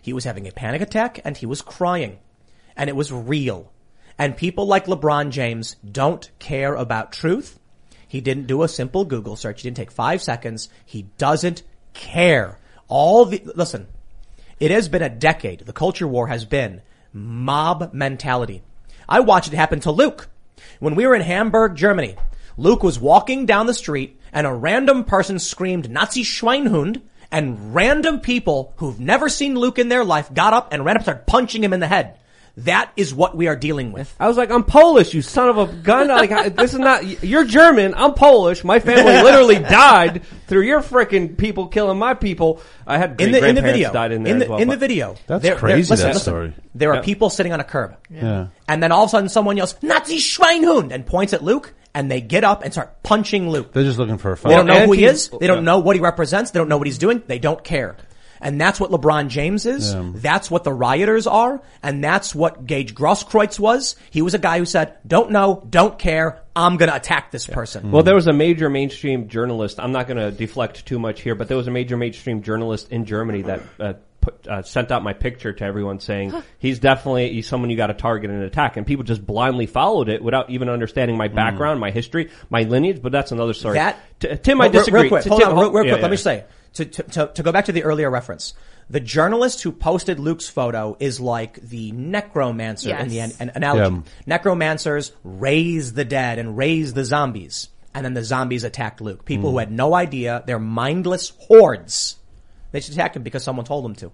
He was having a panic attack and he was crying. And it was real. And people like LeBron James don't care about truth. He didn't do a simple Google search. He didn't take five seconds. He doesn't care. All the, listen, it has been a decade. The culture war has been mob mentality. I watched it happen to Luke. When we were in Hamburg, Germany, Luke was walking down the street and a random person screamed Nazi Schweinhund and random people who've never seen Luke in their life got up and ran up and started punching him in the head. That is what we are dealing with. I was like, I'm Polish, you son of a gun. Like, this is not, you're German, I'm Polish. My family *laughs* literally died through your freaking people killing my people. I had in the, in the video, died in there in the, as well, in the video, That's there- there- crazy, listen, that listen. story. There are Yeah. people sitting on a curb. Yeah. And then all of a sudden someone yells, Nazi Schweinhund, and points at Luke, and they get up and start punching Luke. They're just looking for a fight. They don't know who he is. They don't know what he represents. They don't know what he's doing. They don't care. And that's what LeBron James is. Yeah. That's what the rioters are. And that's what Gage Grosskreutz was. He was a guy who said, don't know, don't care, I'm gonna attack this person. Well, there was a major mainstream journalist. I'm not going to deflect too much here, but there was a major mainstream journalist in Germany that uh, put, uh, sent out my picture to everyone saying he's definitely he's someone you got to target and attack, and people just blindly followed it without even understanding my background, my history, my lineage. But that's another story. That T- Tim, I Real- real- disagree. Real quick, T- hold Tim, on, real, real yeah, quick. yeah. Let me say to, to to to go back to the earlier reference. The journalist who posted Luke's photo is like the necromancer in the an, an analogy. Yeah. Necromancers raise the dead and raise the zombies, and then the zombies attacked Luke. People who Hmm. had no idea, they're mindless hordes. They just attacked him because someone told them to.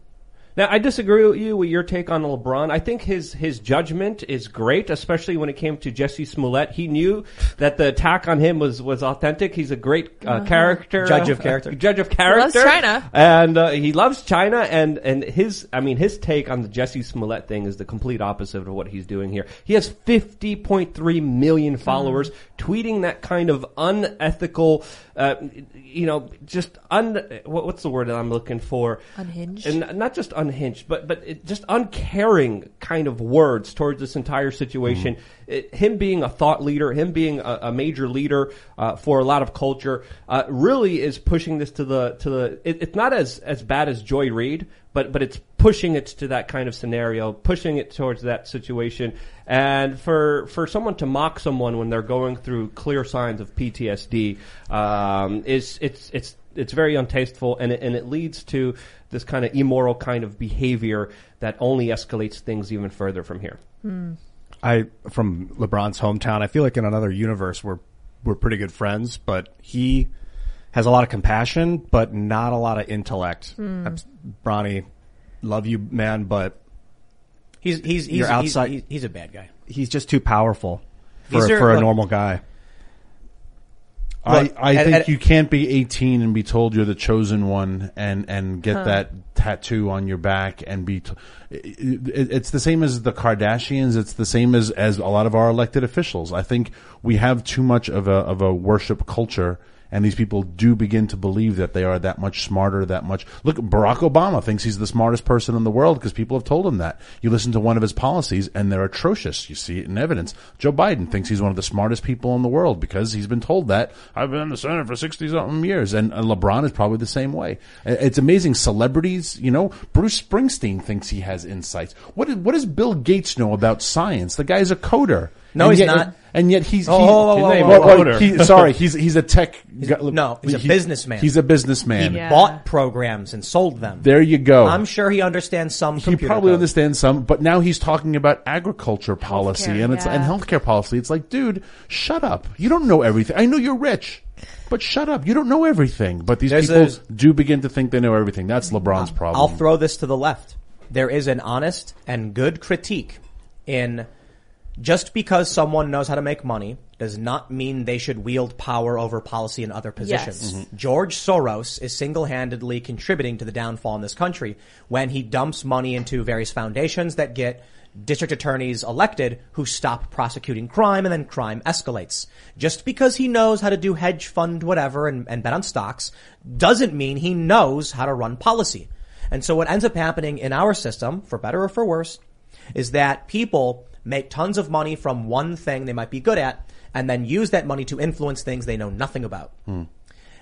Now, I disagree with you with your take on LeBron. I think his his judgment is great, especially when it came to Jussie Smollett. He knew that the attack on him was was authentic. He's a great uh, character, Judge of character. *laughs* judge of character. Loves China. and uh, he loves China. And and his, I mean, his take on the Jussie Smollett thing is the complete opposite of what he's doing here. He has fifty point three million followers, tweeting that kind of unethical, uh, you know, just un. What, what's the word that I'm looking for? Unhinged? And not just unhinged, but but it, just uncaring kind of words towards this entire situation. It, him being a thought leader, him being a, a major leader uh, for a lot of culture, uh, really is pushing this to the to the. It, it's not as as bad as Joy Reid, but but it's pushing it to that kind of scenario, pushing it towards that situation. And for for someone to mock someone when they're going through clear signs of PTSD um, is it's it's it's very untasteful and it, and it leads to this kind of immoral kind of behavior that only escalates things even further from here. I from LeBron's hometown. I feel like in another universe we're we're pretty good friends, but he has a lot of compassion, but not a lot of intellect. Hmm. That's- Bronny, love you, man, but He's he's he's, You're outside- he's, he's a bad guy. he's just too powerful for are- for a look- normal guy. I, Look, I and- think and- you can't be 18 and be told you're the chosen one and, and get that tattoo on your back and be, t- it, it- it's the same as the Kardashians. It's the same as, as a lot of our elected officials. I think we have too much of a, of a worship culture and these people do begin to believe that they are that much smarter, that much. Look, Barack Obama thinks he's the smartest person in the world because people have told him that. You listen to one of his policies and they're atrocious. You see it in evidence. Joe Biden thinks he's one of the smartest people in the world because he's been told that. I've been in the Senate for 60 something years. And LeBron is probably the same way. It's amazing. Celebrities, you know, Bruce Springsteen thinks he has insights. What, what does Bill Gates know about science? The guy's a coder. No, And he's yet- not. And yet he's, Oh, he- whoa, whoa, whoa, well, whoa, well, whoa. he- sorry, he's, he's a tech. guy. no, he's a businessman. He's a businessman. He bought programs and sold them. There you go. I'm sure he understands some he probably code. understands some, but now he's talking about agriculture policy Healthcare, and it's and healthcare policy. It's like, dude, shut up. You don't know everything. I know you're rich, but shut up. You don't know everything. But these There's- people there's- do begin to think they know everything. That's LeBron's problem. I'll throw this to the left. There is an honest and good critique in Just because someone knows how to make money does not mean they should wield power over policy in other positions. Yes. George Soros is single-handedly contributing to the downfall in this country when he dumps money into various foundations that get district attorneys elected who stop prosecuting crime and then crime escalates. Just because he knows how to do hedge fund whatever and, and bet on stocks doesn't mean he knows how to run policy. And so what ends up happening in our system, for better or for worse, is that people make tons of money from one thing they might be good at and then use that money to influence things they know nothing about.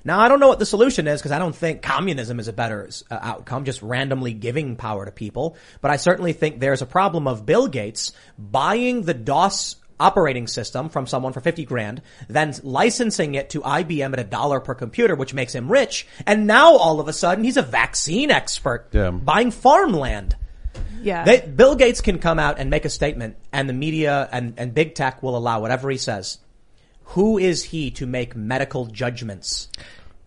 Now, I don't know what the solution is because I don't think communism is a better uh, outcome, just randomly giving power to people. But I certainly think there's a problem of Bill Gates buying the DOS operating system from someone for 50 grand, then licensing it to IBM at a dollar per computer, which makes him rich. And now all of a sudden he's a vaccine expert Yeah. buying farmland. Yeah. They, Bill Gates can come out and make a statement and the media and, and big tech will allow whatever he says. Who is he to make medical judgments?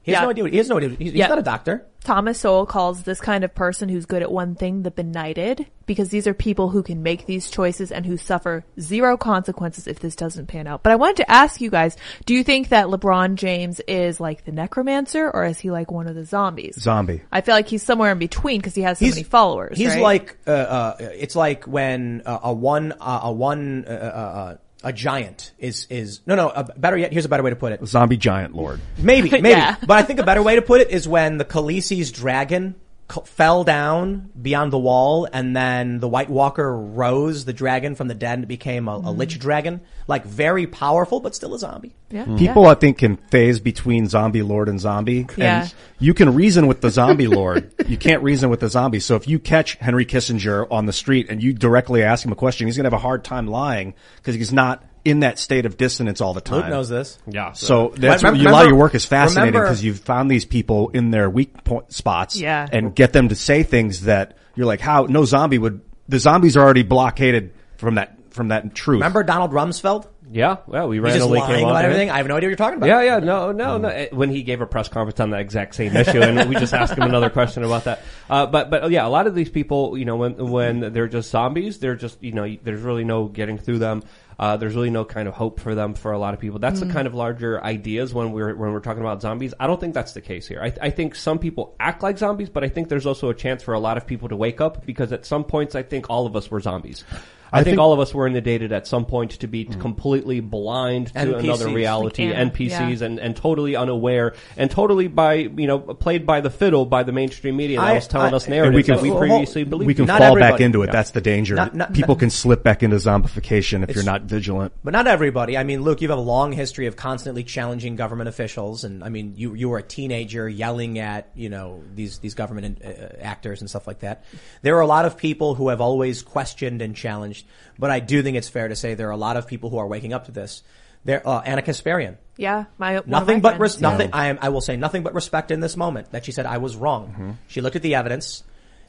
He has Yeah. no idea. What, he has no idea. He's, he's not a doctor. Thomas Sowell calls this kind of person who's good at one thing the benighted because these are people who can make these choices and who suffer zero consequences if this doesn't pan out. But I wanted to ask you guys, do you think that LeBron James is like the necromancer or is he like one of the zombies? Zombie. I feel like he's somewhere in between because he has so He's- many followers. He's right? like uh, uh, it's like when uh, a one uh, a one uh, uh, uh, a giant is is no no a better yet here's a better way to put it Zombie giant lord. maybe *laughs* maybe Yeah. but I think a better way to put it is when the Khaleesi's dragon c- fell down beyond the wall and then the White Walker rose the dragon from the dead and it became a, a Mm-hmm. lich dragon like very powerful but still a zombie yeah. People, I think, can phase between zombie lord and zombie. Yeah. And you can reason with the zombie lord. *laughs* You can't reason with the zombie. So if you catch Henry Kissinger on the street and you directly ask him a question, he's going to have a hard time lying because he's not in that state of dissonance all the time. Luke knows this Yeah. So that's Remember- what, a lot of your work is fascinating because you've found these people in their weak point spots Yeah. and get them to say things that you're like, how no zombie would, the zombies are already blockaded from that, from that truth. remember Donald Rumsfeld Yeah, well, we he's just randomly lying came on about everything I have no idea what you're talking about Yeah, yeah, no, no, no. Eh, When he gave a press conference on that exact same issue, and we just asked him another question about that. Uh, but, but yeah, a lot of these people, you know, when when they're just zombies, they're just, you know, there's really no getting through them. Uh, there's really no kind of hope for them for a lot of people. That's the kind of larger ideas when we're when we're talking about zombies. I don't think that's the case here. I, I think some people act like zombies, but I think there's also a chance for a lot of people to wake up because at some points, I think all of us were zombies. I, I think, think- all of us were inundated at some point to be completely blind to NPCs. another reality, NPCs, yeah. and, and totally unaware and totally by you know played by the fiddle by the mainstream media that I- was telling I- us and narratives we can, that we Well, previously believed. we can Not fall back into it. Yeah. That's the danger. Not- not- People not- can slip back into zombification if you're not vigilant. But not everybody. I mean, Luke, you have a long history of constantly challenging government officials, and I mean, you you were a teenager yelling at you know these these government uh, actors and stuff like that. There are a lot of people who have always questioned and challenged, but I do think it's fair to say there are a lot of people who are waking up to this. There, uh, Ana Kasparian, Yeah. My, one nothing my but friends. res- nothing. I am. I will say nothing but respect in this moment that she said I was wrong. She looked at the evidence.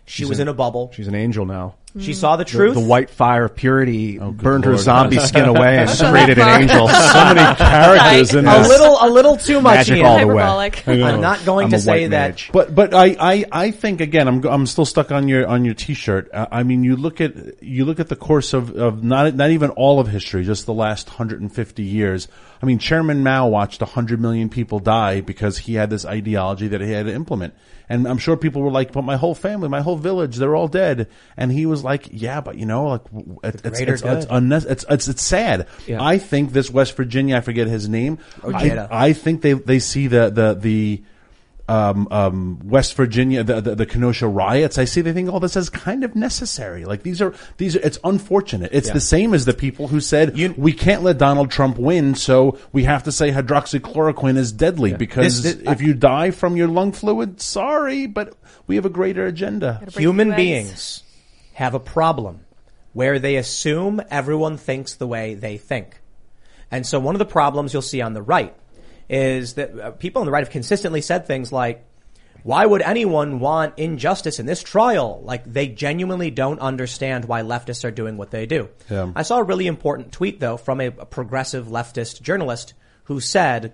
She was in a bubble. She's an angel now. She saw the The, truth. the white fire of purity burned her zombie skin away and *laughs* created an angel. so many characters in this. a little, a little too much. Magic Ian. all the way. Hyperbolic. I know. I'm not going I'm to say that. mage. But but I, I, I think again I'm I'm still stuck on your on your T-shirt. Uh, I mean you look at you look at the course of, of not not even all of history, just the last 150 years. I mean Chairman Mao watched 100 million people die because he had this ideology that he had to implement. And I'm sure people were like, "But my whole family, my whole village, they're all dead." And he was like, "Yeah, but you know, like it, it's greater it's it's, good. it's it's it's sad." Yeah. I think this West Virginia, I forget his name. Ojeda. I, I think they they see the the the um, um, West Virginia, the, the the Kenosha riots. I see they think all this is kind of necessary. Like these are these are. It's unfortunate. It's the same as the people who said we can't let Donald Trump win, so we have to say hydroxychloroquine is deadly because This- this- if you die from your lung fluid, sorry, but we have a greater agenda. Human few eggs. beings have a problem where they assume everyone thinks the way they think. And so one of the problems you'll see on the right is that uh, people on the right have consistently said things like, why would anyone want injustice in this trial? Like they genuinely don't understand why leftists are doing what they do. Yeah. I saw a really important tweet though from a, a progressive leftist journalist who said,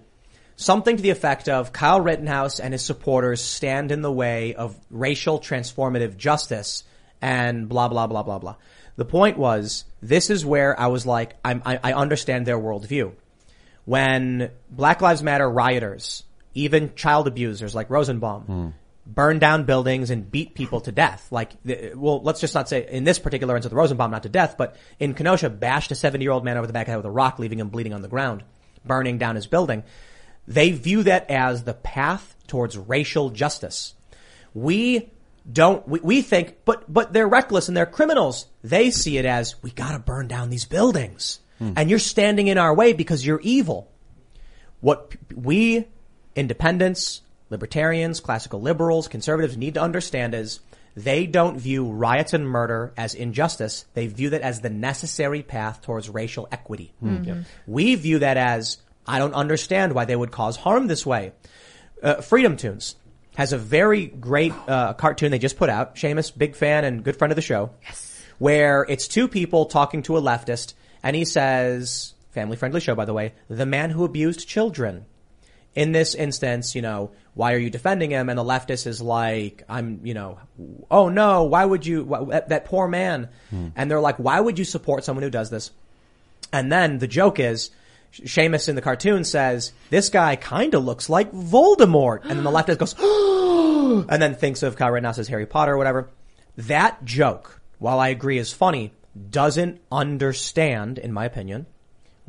Something to the effect of Kyle Rittenhouse and his supporters stand in the way of racial transformative justice and blah, blah, blah, blah, blah. The point was, this is where I was like, I'm, I, I understand their worldview. When Black Lives Matter rioters, even child abusers like Rosenbaum, hmm. burn down buildings and beat people to death. Like, well, let's just not say in this particular instance, Rosenbaum not to death, but in Kenosha, bashed a 70 year old man over the back of the head with a rock, leaving him bleeding on the ground, burning down his building. They view that as the path towards racial justice. We don't, we, we think, but, but they're reckless and they're criminals. They see it as, we gotta burn down these buildings. And you're standing in our way because you're evil. What we, independents, libertarians, classical liberals, conservatives need to understand is they don't view riots and murder as injustice. They view that as the necessary path towards racial equity. Mhm. We view that as, I don't understand why they would cause harm this way. Uh, Freedom Toons has a very great uh, cartoon they just put out. Seamus, big fan and good friend of the show. Yes. Where it's two people talking to a leftist, and he says, family friendly show by the way, the man who abused children. In this instance, you know, why are you defending him? And the leftist is like, I'm, you know, oh no, why would you, wh- that, that poor man? And they're like, why would you support someone who does this? And then the joke is, Seamus in the cartoon says, this guy kinda looks like Voldemort. And then the leftist goes, *gasps* and then thinks of Kyle Rittenhouse as Harry Potter or whatever. That joke, while I agree is funny, doesn't understand, in my opinion,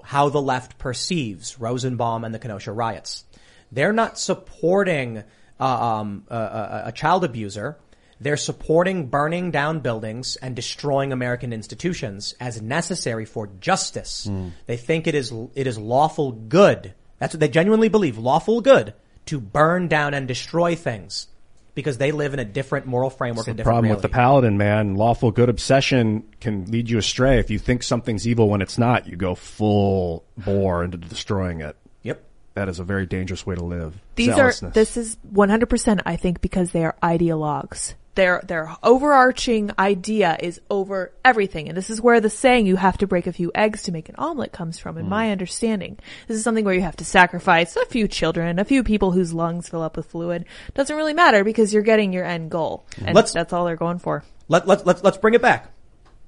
how the left perceives Rosenbaum and the Kenosha riots. They're not supporting uh, um, a, a, a child abuser. They're supporting burning down buildings and destroying American institutions as necessary for justice. Hmm. They think it is it is lawful good. That's what they genuinely believe, lawful good to burn down and destroy things because they live in a different moral framework The and different problem with the paladin, man, lawful good obsession can lead you astray. If you think something's evil when it's not, you go full bore into destroying it. Yep. That is a very dangerous way to live. These are this is 100% I think because they are ideologues. Their their overarching idea is over everything and this is where the saying you have to break a few eggs to make an omelet comes from in hmm. my understanding. This is something where you have to sacrifice a few children, a few people whose lungs fill up with fluid. Doesn't really matter because you're getting your end goal. Hmm. And Let's- that's all they're going for. Let, let, let, let's bring it back.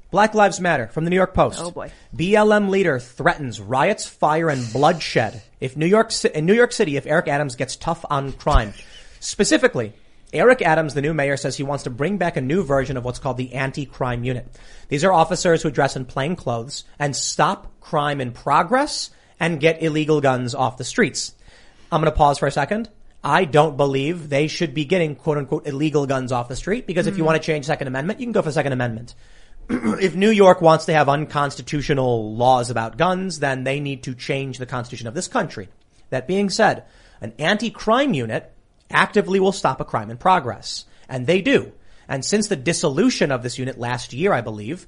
Black Lives Matter from the New York Post. Oh, boy. BLM leader threatens riots, fire, and bloodshed if New York, in New York City, if Eric Adams gets tough on crime. Specifically, Eric Adams, the new mayor, says he wants to bring back a new version of what's called the anti-crime unit. These are officers who dress in plain clothes and stop crime in progress and get illegal guns off the streets. I'm going to pause for a second. I don't believe they should be getting quote unquote illegal guns off the street because if you Mm. want to change Second Amendment, you can go for Second Amendment. *clears throat* if New York wants to have unconstitutional laws about guns, then they need to change the constitution of this country. That being said, an anti-crime unit actively will stop a crime in progress. And they do. And since the dissolution of this unit last year, I believe,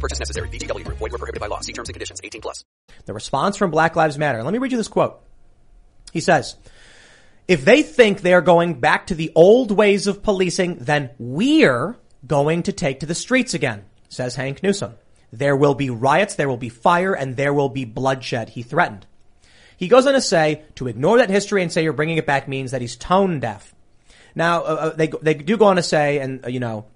purchase necessary. VGW Group. Void were prohibited by law. See terms and conditions. 18 plus. The response from Black Lives Matter. Let me read you this quote. He says, if they think they're going back to the old ways of policing, then we're going to take to the streets again, says Hawk Newsome. There will be riots, there will be fire, and there will be bloodshed, he threatened. He goes on to say, to ignore that history and say you're bringing it back means that he's tone deaf. Now, uh, uh, they, they do go on to say, and, uh, you know,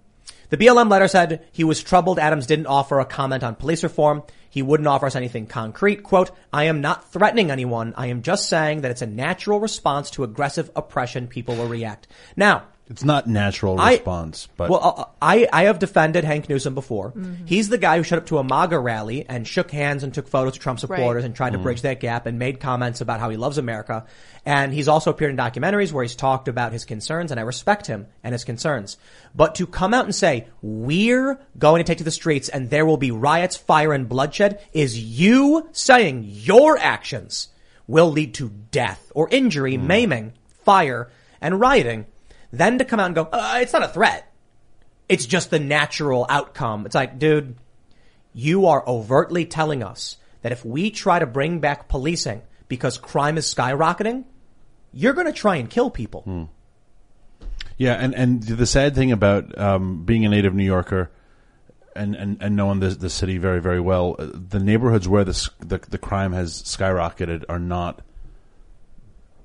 the BLM letter said he was troubled Adams didn't offer a comment on police reform. He wouldn't offer us anything concrete. Quote, I am not threatening anyone. I am just saying that it's a natural response to aggressive oppression. People will react. Now, It's not natural I- response, but well, uh, I, I have defended Hawk Newsome before. Mhm. He's the guy who showed up to a MAGA rally and shook hands and took photos of Trump supporters Right. and tried to Mhm. bridge that gap and made comments about how he loves America. And he's also appeared in documentaries where he's talked about his concerns and I respect him and his concerns. But to come out and say, we're going to take to the streets and there will be riots, fire, and bloodshed is you saying your actions will lead to death or injury, maiming, fire, and rioting. Then to come out and go, uh, it's not a threat. It's just the natural outcome. It's like, dude, You are overtly telling us that if we try to bring back policing because crime is skyrocketing, you're going to try and kill people. Yeah, and, and the sad thing about um, being a native New Yorker and, and, and knowing the, the city very, very well, uh, the neighborhoods where the, the, the crime has skyrocketed are not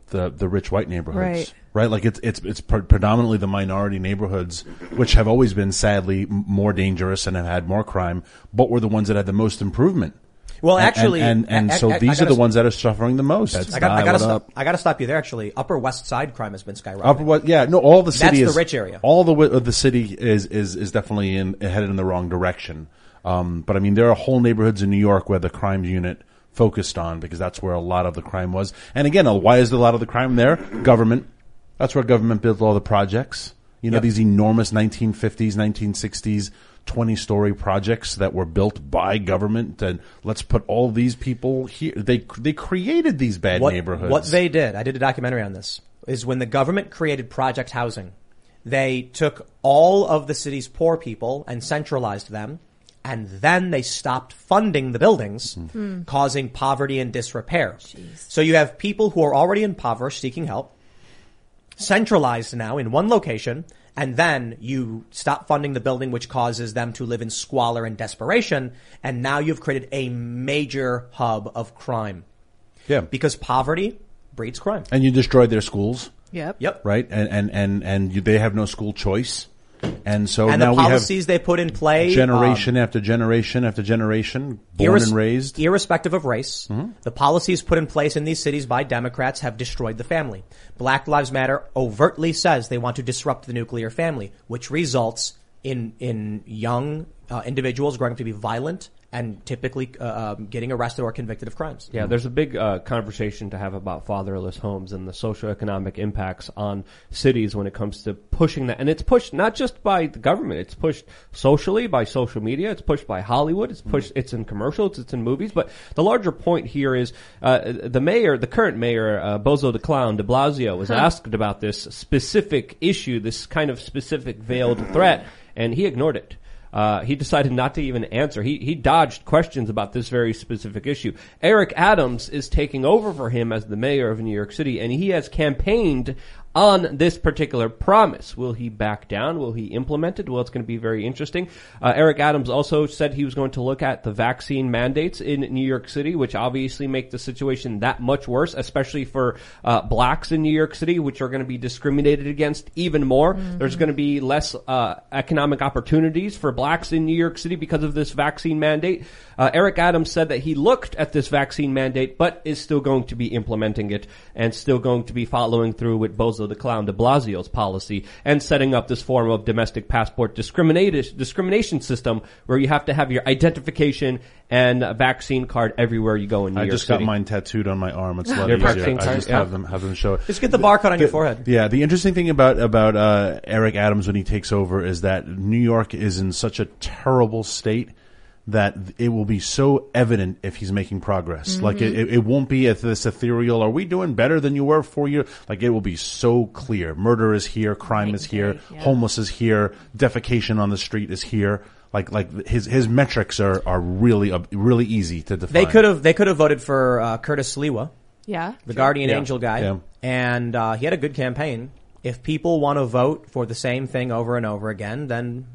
the, the rich white neighborhoods. Right. Right? Like it's, it's, it's pre- predominantly the minority neighborhoods, which have always been sadly more dangerous and have had more crime, but were the ones that had the most improvement. Well, And- actually, and, and, I- I- so I- I these are the s- ones that are suffering the most. I got, I got to stop. I got to stop you there. Actually, Upper West Side crime has been skyrocketing. Upper West, yeah, no, all the city That's is the rich area. All the wi- of the city is is is definitely in, headed in the wrong direction. Um, but I mean, there are whole neighborhoods in New York where the crime unit focused on because that's where a lot of the crime was. And again, uh, why is a lot of the crime there? Government. That's where government built all the projects. You know, Yep. these enormous 1950s, 1960s, 20 story projects that were built by government. And let's put all these people here. They they created these bad what, neighborhoods. What they did, I did a documentary on this, is when the government created project housing, they took all of the city's poor people and centralized them, and then they stopped funding the buildings, Hmm. causing poverty and disrepair. So you have people who are already impoverished seeking help, centralized now in one location, and then you stop funding the building, which causes them to live in squalor and desperation, and now you've created a major hub of crime. Yeah. Because poverty breeds crime. and you destroyed their schools. Yep. Yep. Right, and and and and you, they have no school choice, and so and now the we have policies they put in play, generation um, after generation after generation, born and raised. Mm-hmm. irrespective of race, the policies put in place in these cities by Democrats have destroyed the family. Black Lives Matter overtly says they want to disrupt the nuclear family, which results in in young uh, individuals growing up to be violent and typically uh, um, getting arrested or convicted of crimes. Yeah, there's a big uh, conversation to have about fatherless homes and the socioeconomic impacts on cities when it comes to pushing that. And it's pushed not just by the government, it's pushed socially by social media, it's pushed by Hollywood, it's pushed, it's in commercials, it's in movies. But the larger point here is uh, the mayor, the current mayor, uh, Bozo the Clown, de Blasio, was Huh. asked about this specific issue, this kind of specific veiled threat, and he ignored it. Uh, he decided not to even answer. He he dodged questions about this very specific issue. Eric Adams is taking over for him as the mayor of New York City, and he has campaigned on this particular promise. Will he back down? Will he implement it? Well, it's going to be very interesting. Uh, Eric Adams also said he was going to look at the vaccine mandates in New York City, which obviously make the situation that much worse, especially for uh, blacks in New York City, which are going to be discriminated against even more. There's going to be less uh, economic opportunities for blacks in New York City because of this vaccine mandate. Uh, Eric Adams said that he looked at this vaccine mandate, but is still going to be implementing it and still going to be following through with Bozo the Clown de Blasio's policy and setting up this form of domestic passport discrimination discrimination system where you have to have your identification and a vaccine card everywhere you go in New York. I York just City. got mine tattooed on my arm. It's a lot easier. I just Yeah. have them have them show it. Just get the barcode on your forehead. Yeah, the interesting thing about about uh, Eric Adams when he takes over is that New York is in such a terrible state that it will be so evident if he's making progress. Like it, Mhm. it, it won't be at this ethereal. Are we doing better than you were four years? Like it will be so clear. Murder is here. Crime is here. Homeless is here. Defecation on the street is here. Like like his his metrics are are really uh, really easy to define. They could have they could have voted for uh, Curtis Sliwa, Yeah. the Sure. guardian Yeah. angel guy, Yeah. and uh, he had a good campaign. If people want to vote for the same thing over and over again, then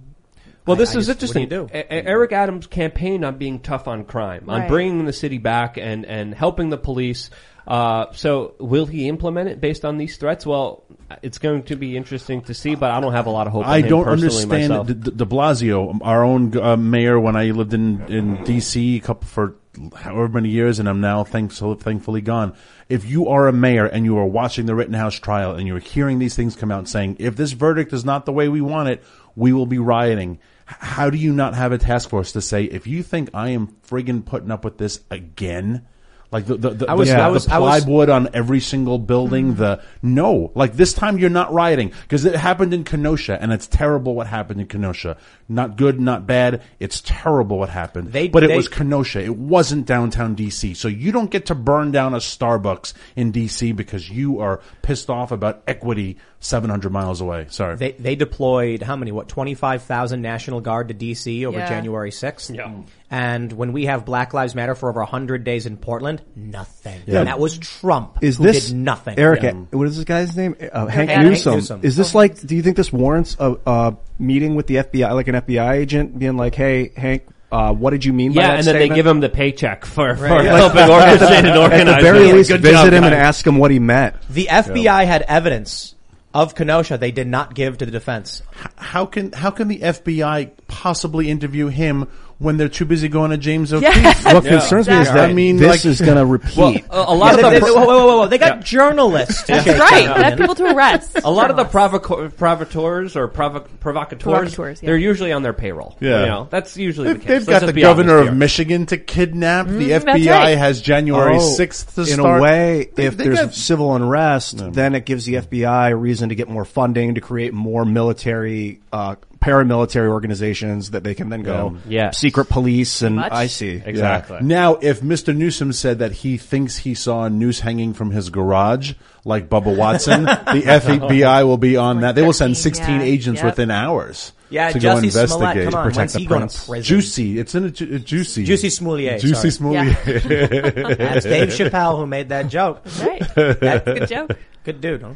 Well, this I is just- interesting. What do you do? Eric Adams campaigned on being tough on crime, on Right. bringing the city back and, and helping the police. Uh, so will he implement it based on these threats? Well, it's going to be interesting to see, but I don't have a lot of hope. I in him don't personally understand myself. De, De Blasio, our own uh, mayor, when I lived in in D.C. a couple for however many years, and I'm now thankful, thankfully gone. If you are a mayor and you are watching the Rittenhouse trial and you're hearing these things come out saying, if this verdict is not the way we want it, we will be rioting. How do you not have a task force to say, if you think I am friggin' putting up with this again? Like the the, the, I was- the, I the was- I was- plywood on every single building. The no, like this time you're not rioting because it happened in Kenosha, and it's terrible what happened in Kenosha. Not good, not bad. It's terrible what happened. They- but it was Kenosha. It wasn't downtown DC. So you don't get to burn down a Starbucks in DC because you are pissed off about equity 700 miles away. Sorry. They they deployed how many? What twenty five thousand National Guard to D.C. over Yeah. January sixth. Yeah. And when we have Black Lives Matter for over 100 days in Portland, nothing. Yeah. And that was Trump Is who this did nothing. Eric? Yeah. What is this guy's name? Uh, Hawk, Hawk Newsome. Newsome. Is this like? Do you think this warrants a, a meeting with the FBI, like an FBI agent, being like, "Hey, Hawk, uh, what did you mean by Yeah, and then they statement?" give him the paycheck for, for Right. helping orchestrate *laughs* and At the very it. least, Good visit job, him and guys. ask him what he meant. The FBI had evidence of Kenosha they did not give to the defense. How can how can the FBI possibly interview him when they're too busy going to James O'Keefe? Yes, What concerns me is that I mean, this like- is *laughs* going to repeat. Well, a, a lot Yeah, of they, the they- whoa, whoa, whoa, whoa. They got *laughs* journalists. That's shake right. They have people to arrest. *laughs* a lot of the provoco- provocateurs or provo- provocateurs, Provocateurs, yeah. they're usually on their payroll. Yeah. You know, that's usually the They've, case. they've Let's got the governor of here. Michigan to kidnap. the FBI right. has January Oh, 6th to in start. a way, They- if they there's got- civil unrest, then it gives the FBI a reason to get more funding to create more military, uh, paramilitary organizations that they can then go Yeah. Yes. secret police and much. I see Exactly. Now, if Mr. Newsome said that he thinks he saw a noose hanging from his garage, like Bubba *laughs* Watson, the FBI will be on that. They will send 16 yeah. agents Yep. within hours Yeah, to go Jussie Smollett, investigate. come on, protect when's the he going prince. prison? Juicy. It's in a, ju- a juicy. Juicy Smoulier, Juicy sorry. Smoulier. *laughs* That's Dave Chappelle who made that joke. Right. *laughs* That's a good joke. Good dude, huh?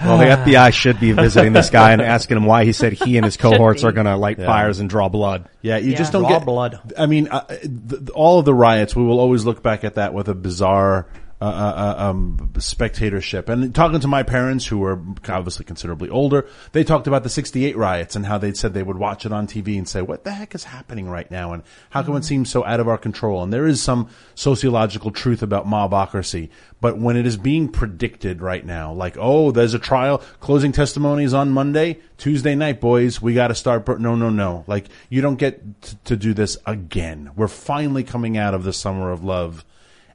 Well, the *sighs* FBI should be visiting this guy and *laughs* asking him why he said he and his cohorts are going to light fires and draw blood. Yeah, you Yeah. just don't Raw get blood. I mean, uh, th- th- all of the riots, we will always look back at that with a bizarre uh, uh, uh, um, spectatorship. And talking to my parents, who were obviously considerably older, they talked about the '68 riots and how they said they would watch it on TV and say, "What the heck is happening right now?" And how come it seems so out of our control? And there is some sociological truth about mobocracy, but when it is being predicted right now, like, "Oh, there's a trial, closing testimonies on Monday, Tuesday night, boys, we got to start." Bur-. No, no, no. Like, you don't get t- to do this again. We're finally coming out of the summer of love.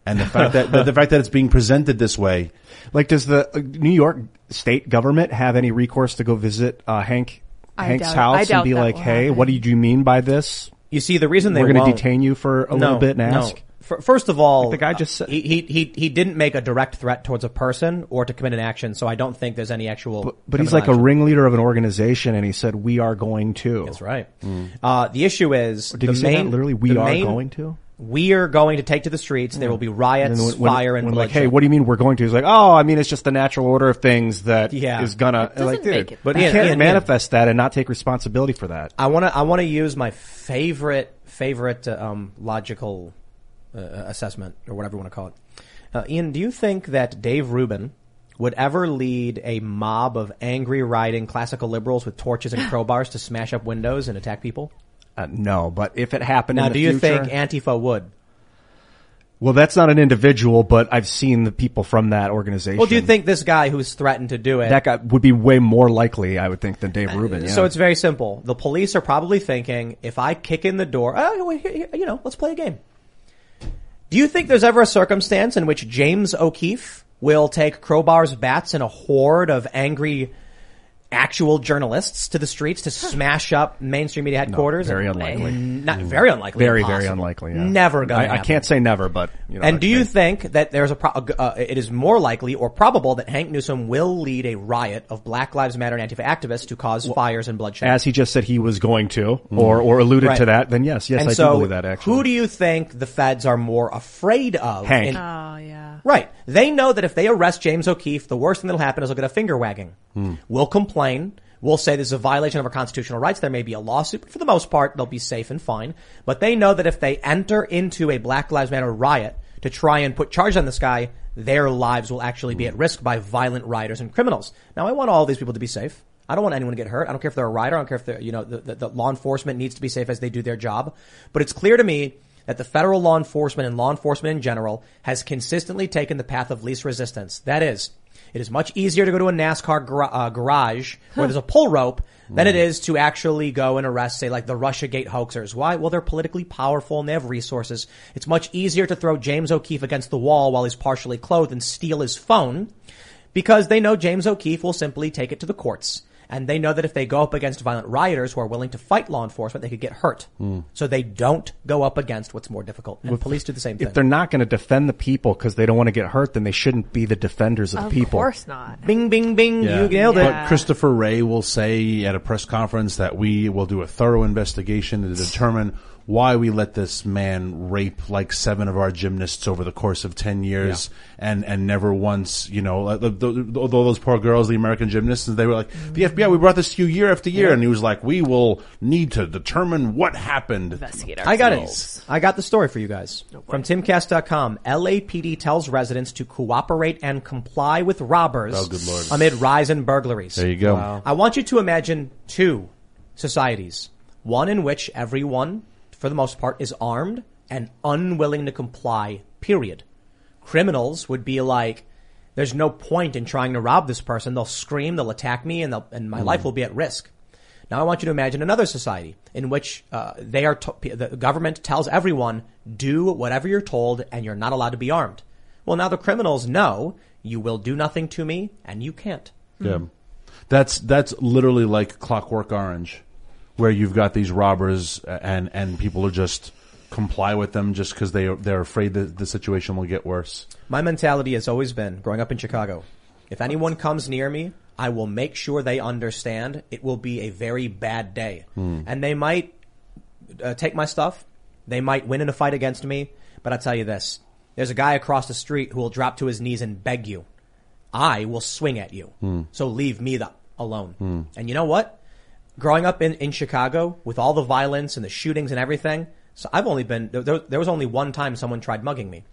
And the fact that the, the fact that it's being presented this way, Like, does the uh, New York state government have any recourse to go visit uh, Hawk I Hawk's house and be like, "Hey, happen. what did you mean by this? You see, the reason they We're going to detain you for a little bit and ask." F- First of all, the guy just said- he, he he he didn't make a direct threat towards a person or to commit an action, so I don't think there's any actual. But, but he's criminal like a ringleader of an organization, and he said, "We are going to." That's right. Uh, the issue is Did the he say that literally? We are main- going to. We are going to take to the streets. There will be riots, And when- fire, and when like, hey, what do you mean we're going to? He's like, oh, I mean, it's just the natural order of things that is Yeah. is gonna. It doesn't like, dude, it but better. you can't Ian, Ian, manifest that and not take responsibility for that. I want to I want to use my favorite favorite uh, um, logical uh, assessment or whatever you want to call it. Uh, Ian, do you think that Dave Rubin would ever lead a mob of angry riding classical liberals with torches and *laughs* crowbars to smash up windows and attack people? Uh, no, but if it happened, Now, in the do you future- think Antifa would? Well, that's not an individual, but I've seen the people from that organization. Well, do you think this guy who's threatened to do it? that guy would be way more likely? I would think than Dave Rubin. Yeah. So it's very simple. The police are probably thinking, if I kick in the door, oh, wait, here- here- you know, let's play a game. Do you think there's ever a circumstance in which James O'Keefe will take crowbars, bats, and a horde of angry actual journalists to the streets to smash up mainstream media headquarters? very unlikely. Eh, not mm. very unlikely. very, very unlikely. Yeah. Never gonna I, I can't say never, but you know. and do you think that there's a pro- uh, it is more likely or probable that Hawk Newsome will lead a riot of Black Lives Matter and Antifa activists to cause fires and bloodshed? as he just said he was going to, mm-hmm. or or alluded Right. to that, then yes, yes, and I so, do believe that. Actually, who do you think the feds are more afraid of? Hawk. in- Oh yeah. Right. They know that if they arrest James O'Keefe, the worst thing that'll happen is they'll get a finger wagging. Hmm. We'll complain. We'll say this is a violation of our constitutional rights. There may be a lawsuit, but for the most part, they'll be safe and fine. But they know that if they enter into a Black Lives Matter riot to try and put charge on this guy, their lives will actually be at hmm. risk by violent rioters and criminals. Now, I want all these people to be safe. I don't want anyone to get hurt. I don't care if they're a rioter. I don't care if they're, you know, the, the, the law enforcement needs to be safe as they do their job. But it's clear to me that the federal law enforcement and law enforcement in general has consistently taken the path of least resistance. That is, it is much easier to go to a NASCAR gar- uh, garage where there's a pull rope than it is to actually go and arrest, say, like the Russiagate hoaxers. Why? Well, they're politically powerful and they have resources. It's much easier to throw James O'Keefe against the wall while he's partially clothed and steal his phone because they know James O'Keefe will simply take it to the courts. And they know that if they go up against violent rioters who are willing to fight law enforcement, they could get hurt. Mm. So they don't go up against what's more difficult. And police do the same thing. If they're not going to defend the people because they don't want to get hurt, then they shouldn't be the defenders of, Of the people. Of course not. Bing, bing, bing. You nailed it. But Christopher Wray will say at a press conference that we will do a thorough investigation to determine why we let this man rape like seven of our gymnasts over the course of 10 years and, and never once, you know, uh, like, the, the, although those poor girls, the American gymnasts, they were like, the mm-hmm. FBI, we brought this to you year after year. Yeah. And he was like, we will need to determine what happened. Investigate I got it. I got the story for you guys. From timcast.com, LAPD tells residents to cooperate and comply with robbers Oh, good lord. amid rise in burglaries. There you go. Wow. I want you to imagine two societies. One in which everyone, for the most part, is armed and unwilling to comply, period. Criminals would be like, there's no point in trying to rob this person. They'll scream, they'll attack me, and, they'll, and my Mm. life will be at risk. Now I want you to imagine another society in which uh, they are to- the government tells everyone do whatever you're told and you're not allowed to be armed. Well, now the criminals know you will do nothing to me and you can't. Yeah. That's, that's literally like Clockwork Orange, where you've got these robbers uh, and, and people are just comply with them just because they, they're afraid that the situation will get worse. My mentality has always been growing up in Chicago. If anyone comes near me, I will make sure they understand it will be a very bad day. Hmm. And they might uh, take my stuff. They might win in a fight against me. But I'll tell you this. There's a guy across the street who will drop to his knees and beg you. I will swing at you. Hmm. So leave me the, alone. Hmm. And you know what? Growing up in, in Chicago with all the violence and the shootings and everything, so I've only been, there, there was only one time someone tried mugging me.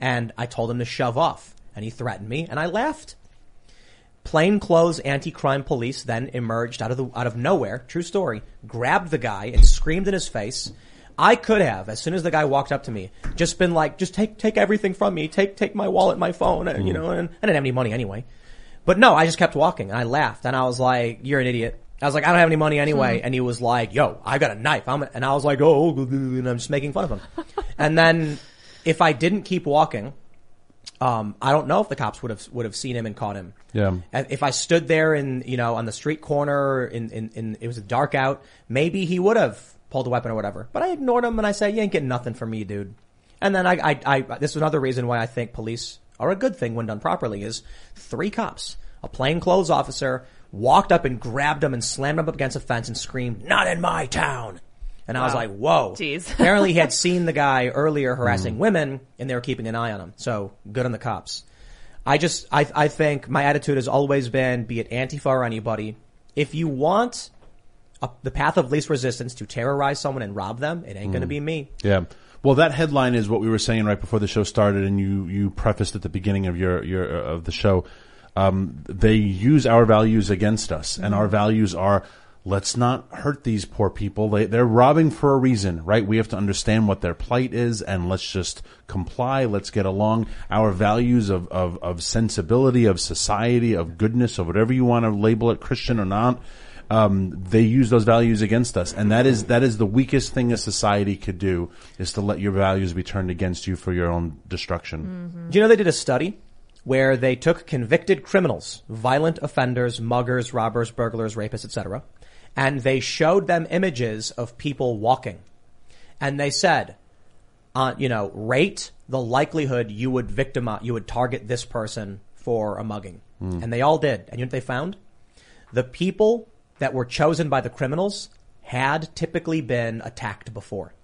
And I told him to shove off. And he threatened me and I laughed. Plainclothes anti-crime police then emerged out of the, out of nowhere, true story, grabbed the guy and screamed in his face. I could have, as soon as the guy walked up to me, just been like, just take, take everything from me. Take, take my wallet, my phone, and, you Mhm. know, and I didn't have any money anyway. But no, I just kept walking and I laughed and I was like, you're an idiot. I was like, I don't have any money anyway. Hmm. And he was like, yo, I got a knife. I'm, and I was like, oh, and I'm just making fun of him. *laughs* and then if I didn't keep walking, um, I don't know if the cops would have, would have seen him and caught him. Yeah. And If I stood there in, you know, on the street corner in, in, in, it was dark out, maybe he would have pulled a weapon or whatever. But I ignored him and I said, you ain't getting nothing from me, dude. And then I, I, I, this is another reason why I think police are a good thing when done properly is three cops, a plainclothes officer walked up and grabbed him and slammed him up against a fence and screamed, not in my town. And I was like, whoa. Jeez. *laughs* Apparently he had seen the guy earlier harassing women and they were keeping an eye on him. So good on the cops. I just, I, I think my attitude has always been, be it Antifa or anybody, if you want a, the path of least resistance to terrorize someone and rob them, it ain't gonna Mm. be me. Yeah. Well, that headline is what we were saying right before the show started, and you you prefaced at the beginning of your your of the show. Um, they use our values against us, and our values are let's not hurt these poor people. They they're robbing for a reason, right? We have to understand what their plight is, and let's just comply. Let's get along. Our values of of of sensibility, of society, of goodness, of whatever you want to label it, Christian or not um, they use those values against us, and that is that is the weakest thing a society could do is to let your values be turned against you for your own destruction. Do you know they did a study where they took convicted criminals, violent offenders, muggers, robbers, burglars, rapists, etc., and they showed them images of people walking, and they said, uh, you know, rate the likelihood you would victimize, you would target this person for a mugging, Hmm. and they all did. And you know what they found? The people that were chosen by the criminals had typically been attacked before.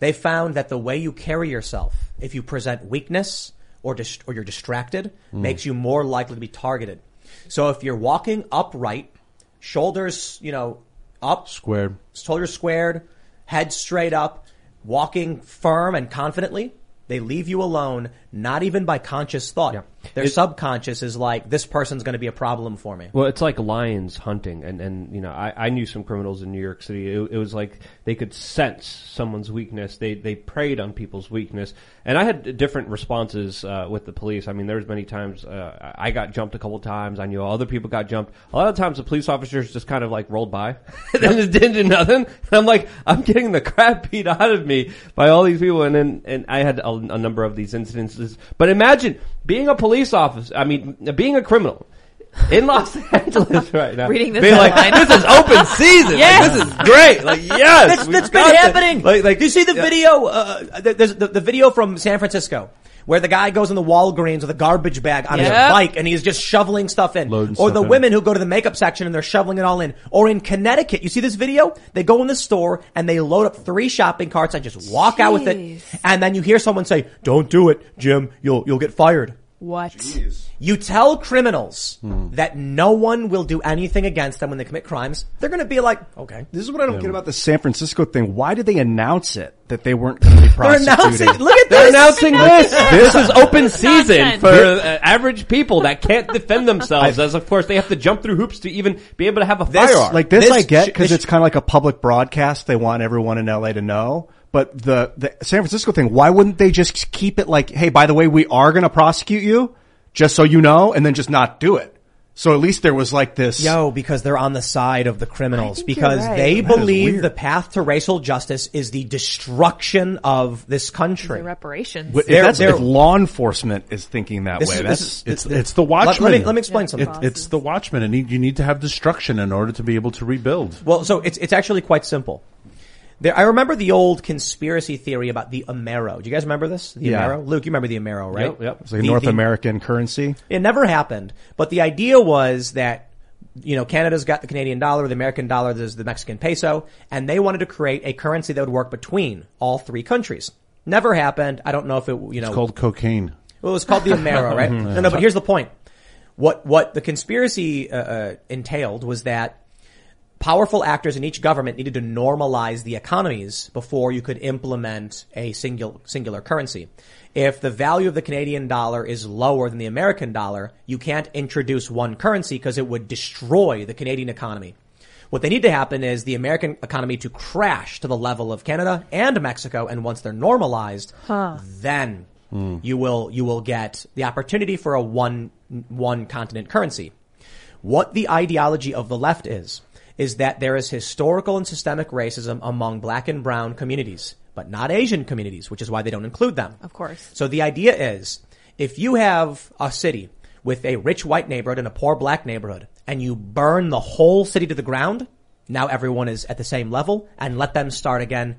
They found that the way you carry yourself, if you present weakness or dis- or you're distracted, Mm. makes you more likely to be targeted. So if you're walking upright, shoulders, you know, up, Squared. shoulders squared, head straight up, walking firm and confidently, they leave you alone, not even by conscious thought. Their It- subconscious is like, this person's going to be a problem for me. Well, it's like lions hunting, and and you know, I, I knew some criminals in New York City. It, it was like they could sense someone's weakness. They they preyed on people's weakness, and I had different responses uh, with the police. I mean, there was many times uh, I got jumped a couple times. I knew other people got jumped. A lot of times, the police officers just kind of like rolled by, *laughs* and just didn't do nothing. And I'm like, I'm getting the crap beat out of me by all these people, and then and I had a, a number of these incidences. But imagine being a police officer. I mean, being a criminal in Los *laughs* Angeles right now. Reading this Being like, this is open season. Yes. Like, this is great. Like, *laughs* yes. That's, that's been happening. Like, like, do you see the video? Uh, there's the, the video from San Francisco where the guy goes in the Walgreens with a garbage bag on his bike and he's just shoveling stuff in. Loading or stuff the in. women who go to the makeup section and they're shoveling it all in. Or in Connecticut, you see this video? They go in the store and they load up three shopping carts and just walk out with it. And then you hear someone say, "Don't do it, Jim. You'll you'll get fired." What? You tell criminals Hmm. that no one will do anything against them when they commit crimes. They're going to be like, "Okay." This is what I don't get about the San Francisco thing. Why did they announce it that they weren't going to be *laughs* They're announcing. Look at this! They're announcing this. this is open season Nonsense. for uh, average people that can't defend themselves. as of course they have to jump through hoops to even be able to have a This- firearm. Like this, This I get sh- because this it's kind of like a public broadcast. They want everyone in LA to know. But the the San Francisco thing, why wouldn't they just keep it like, hey, by the way, we are going to prosecute you, just so you know, and then just not do it? So at least there was like this. Yo, because they're on the side of the criminals. Because right. they That is believe the path to racial justice is the destruction of this country. The reparations. If, They're- that's, they're- if law enforcement is thinking that This way, is- that's this is- It's this- it's the Let- Watchmen. Let, me let me explain something. It, it's the Watchmen, and you, you need to have destruction in order to be able to rebuild. Well, so it's it's actually quite simple. There, I remember the old conspiracy theory about the Amero. Do you guys remember this? The Yeah. Amero? Luke, you remember the Amero, right? Yep, yep. it's like The- North the- American currency. It never happened. But the idea was that, you know, Canada's got the Canadian dollar, the American dollar, there's the Mexican peso, and they wanted to create a currency that would work between all three countries. Never happened. I don't know if it, you know, It's called cocaine. well, it was called the Amero, right? *laughs* No, no, but here's the point. What, what the conspiracy, uh, uh, entailed was that powerful actors in each government needed to normalize the economies before you could implement a singular, singular currency. If the value of the Canadian dollar is lower than the American dollar, you can't introduce one currency because it would destroy the Canadian economy. What they need to happen is the American economy to crash to the level of Canada and Mexico, and once they're normalized, then hmm. you will you will get the opportunity for a one one continent currency. What the ideology of the left is is that there is historical and systemic racism among black and brown communities, but not Asian communities, which is why they don't include them. Of course. So the idea is if you have a city with a rich white neighborhood and a poor black neighborhood and you burn the whole city to the ground, now everyone is at the same level and let them start again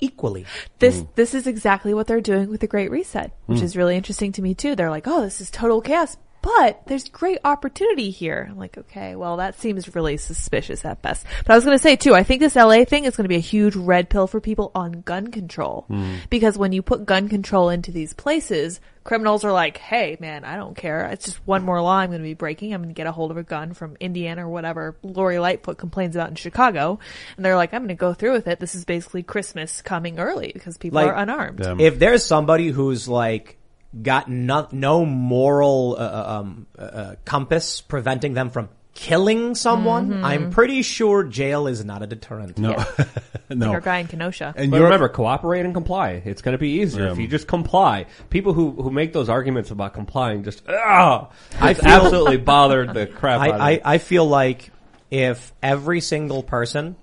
equally. This this is exactly what they're doing with the Great Reset, which Mm. is really interesting to me too. They're like, "Oh, this is total chaos." But there's great opportunity here. I'm like, okay, well, that seems really suspicious at best. But I was going to say too, I think this LA thing is going to be a huge red pill for people on gun control. Hmm. Because when you put gun control into these places, criminals are like, hey, man, I don't care. It's just one more law I'm going to be breaking. I'm going to get a hold of a gun from Indiana or whatever Lori Lightfoot complains about in Chicago. And they're like, I'm going to go through with it. This is basically Christmas coming early because people Like, are unarmed. If there's somebody who's like got no, no moral uh, um, uh, uh, compass preventing them from killing someone, Mhm. I'm pretty sure jail is not a deterrent. No, *laughs* Like our guy in Kenosha. but remember, cooperate and comply. It's going to be easier if you just comply. People who, who make those arguments about complying just, ah, I it's feel- absolutely *laughs* bothered the crap I, out of I, me. I feel like if every single person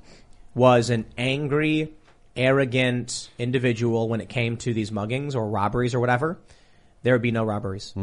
was an angry, arrogant individual when it came to these muggings or robberies or whatever, there would be no robberies.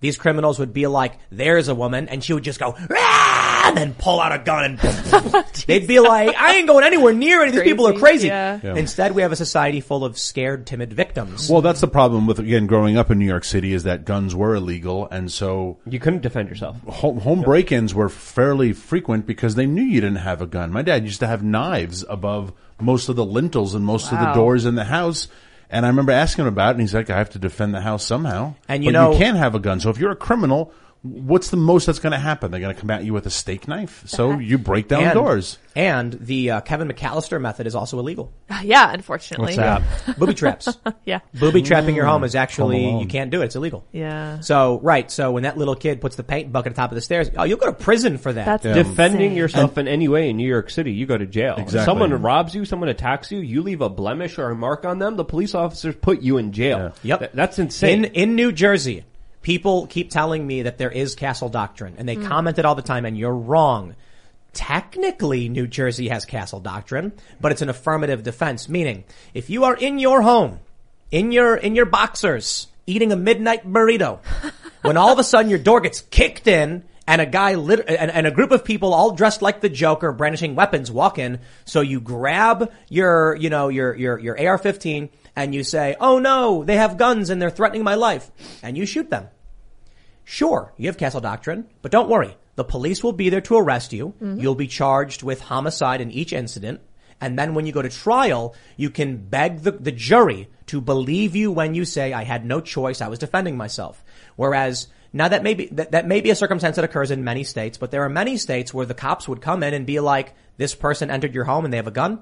These criminals would be like, there's a woman, and she would just go, "Ah!" and then pull out a gun and *laughs* they'd be like, I ain't going anywhere near any of these people are crazy. Crazy, yeah. Yeah. Instead, we have a society full of scared, timid victims. Well, that's the problem with again growing up in New York City is that guns were illegal, and so you couldn't defend yourself. Home, home break-ins were fairly frequent because they knew you didn't have a gun. My dad used to have knives above most of the lintels and most of the doors in the house. And I remember asking him about it, and he's like, "I have to defend the house somehow." And you But know- you can't have a gun. So if you're a criminal, what's the most that's going to happen? They're going to come at you with a steak knife. So you break down and, doors. And the uh, Kevin McAllister method is also illegal. *laughs* Yeah, unfortunately. What's that? *laughs* Booby traps. *laughs* Yeah. Booby trapping your home is actually, Alone. you can't do it. It's illegal. Yeah. So, right. So when that little kid puts the paint bucket at the top of the stairs, oh, you'll go to prison for that. That's Defending insane. yourself in any way in New York City, you go to jail. If Exactly. someone robs you, someone attacks you, you leave a blemish or a mark on them, the police officers put you in jail. Yep. Th- that's insane. In, in New Jersey, people keep telling me that there is castle doctrine and they hmm. comment it all the time and you're wrong. Technically, New Jersey has castle doctrine, but it's an affirmative defense, meaning if you are in your home, in your, in your boxers, eating a midnight burrito, *laughs* when all of a sudden your door gets kicked in and a guy lit- and, and a group of people all dressed like the Joker brandishing weapons walk in. So you grab your, you know, your, your, your AR-15 and you say, oh no, they have guns and they're threatening my life. And you shoot them. Sure, you have castle doctrine, but don't worry. The police will be there to arrest you. Mm-hmm. You'll be charged with homicide in each incident. And then when you go to trial, you can beg the, the jury to believe you when you say, I had no choice, I was defending myself. Whereas, now that may be, that, that may be a circumstance that occurs in many states, but there are many states where the cops would come in and be like, this person entered your home and they have a gun.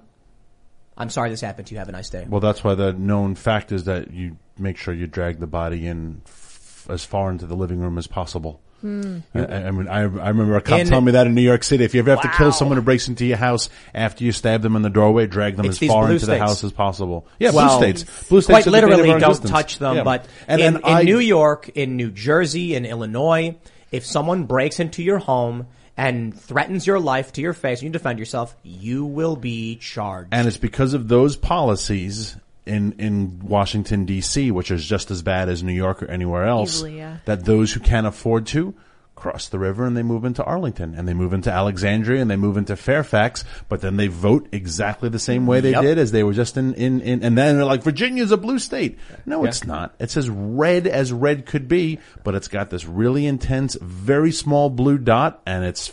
I'm sorry this happened to you. Have a nice day. Well, that's why the known fact is that you make sure you drag the body in f- as far into the living room as possible. Hmm. I, I mean, I, I remember a cop In- telling me that in New York City. If you ever have to kill someone who breaks into your house after you stab them in the doorway, drag them as far into the house as possible. Yeah, well, blue states. Blue states quite are the date of literally don't touch them. Yeah. But and, in, and in I, New York, in New Jersey, in Illinois, if someone breaks into your home and threatens your life to your face and you defend yourself, you will be charged. And it's because of those policies in, in Washington DC, which is just as bad as New York or anywhere else, Easily, yeah. that those who can't afford to cross the river and they move into Arlington and they move into Alexandria and they move into Fairfax, but then they vote exactly the same way they Yep. did as they were just in, in, in and then they're like, Virginia's a blue state. No, it's not. It's as red as red could be, but it's got this really intense, very small blue dot and it's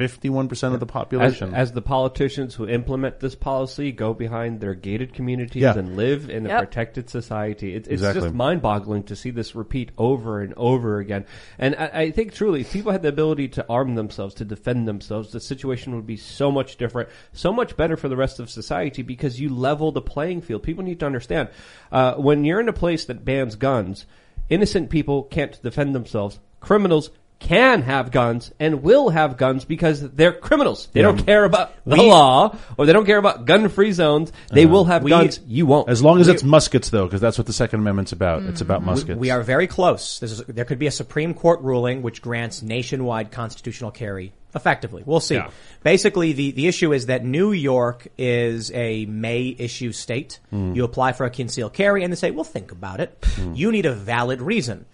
51% of the As, population. as the politicians who implement this policy go behind their gated communities Yeah. and live in a Yep. protected society, it, it's Exactly. just mind-boggling to see this repeat over and over again. And I, I think truly, if people had the ability to arm themselves, to defend themselves, the situation would be so much different, so much better for the rest of society because you level the playing field. People need to understand uh, when you're in a place that bans guns, innocent people can't defend themselves. Criminals can have guns and will have guns because they're criminals. They don't care about the We- law or they don't care about gun-free zones. They uh-huh. will have We- guns. You won't. As long as it's muskets, though, because that's what the Second Amendment's about. It's about mm-hmm. muskets. we are very close. This is, there could be a Supreme Court ruling which grants nationwide constitutional carry effectively. We'll see. Yeah. Basically, the, the issue is that New York is a may issue state. Mm. You apply for a concealed carry and they say, well, think about it. Mm. You need a valid reason.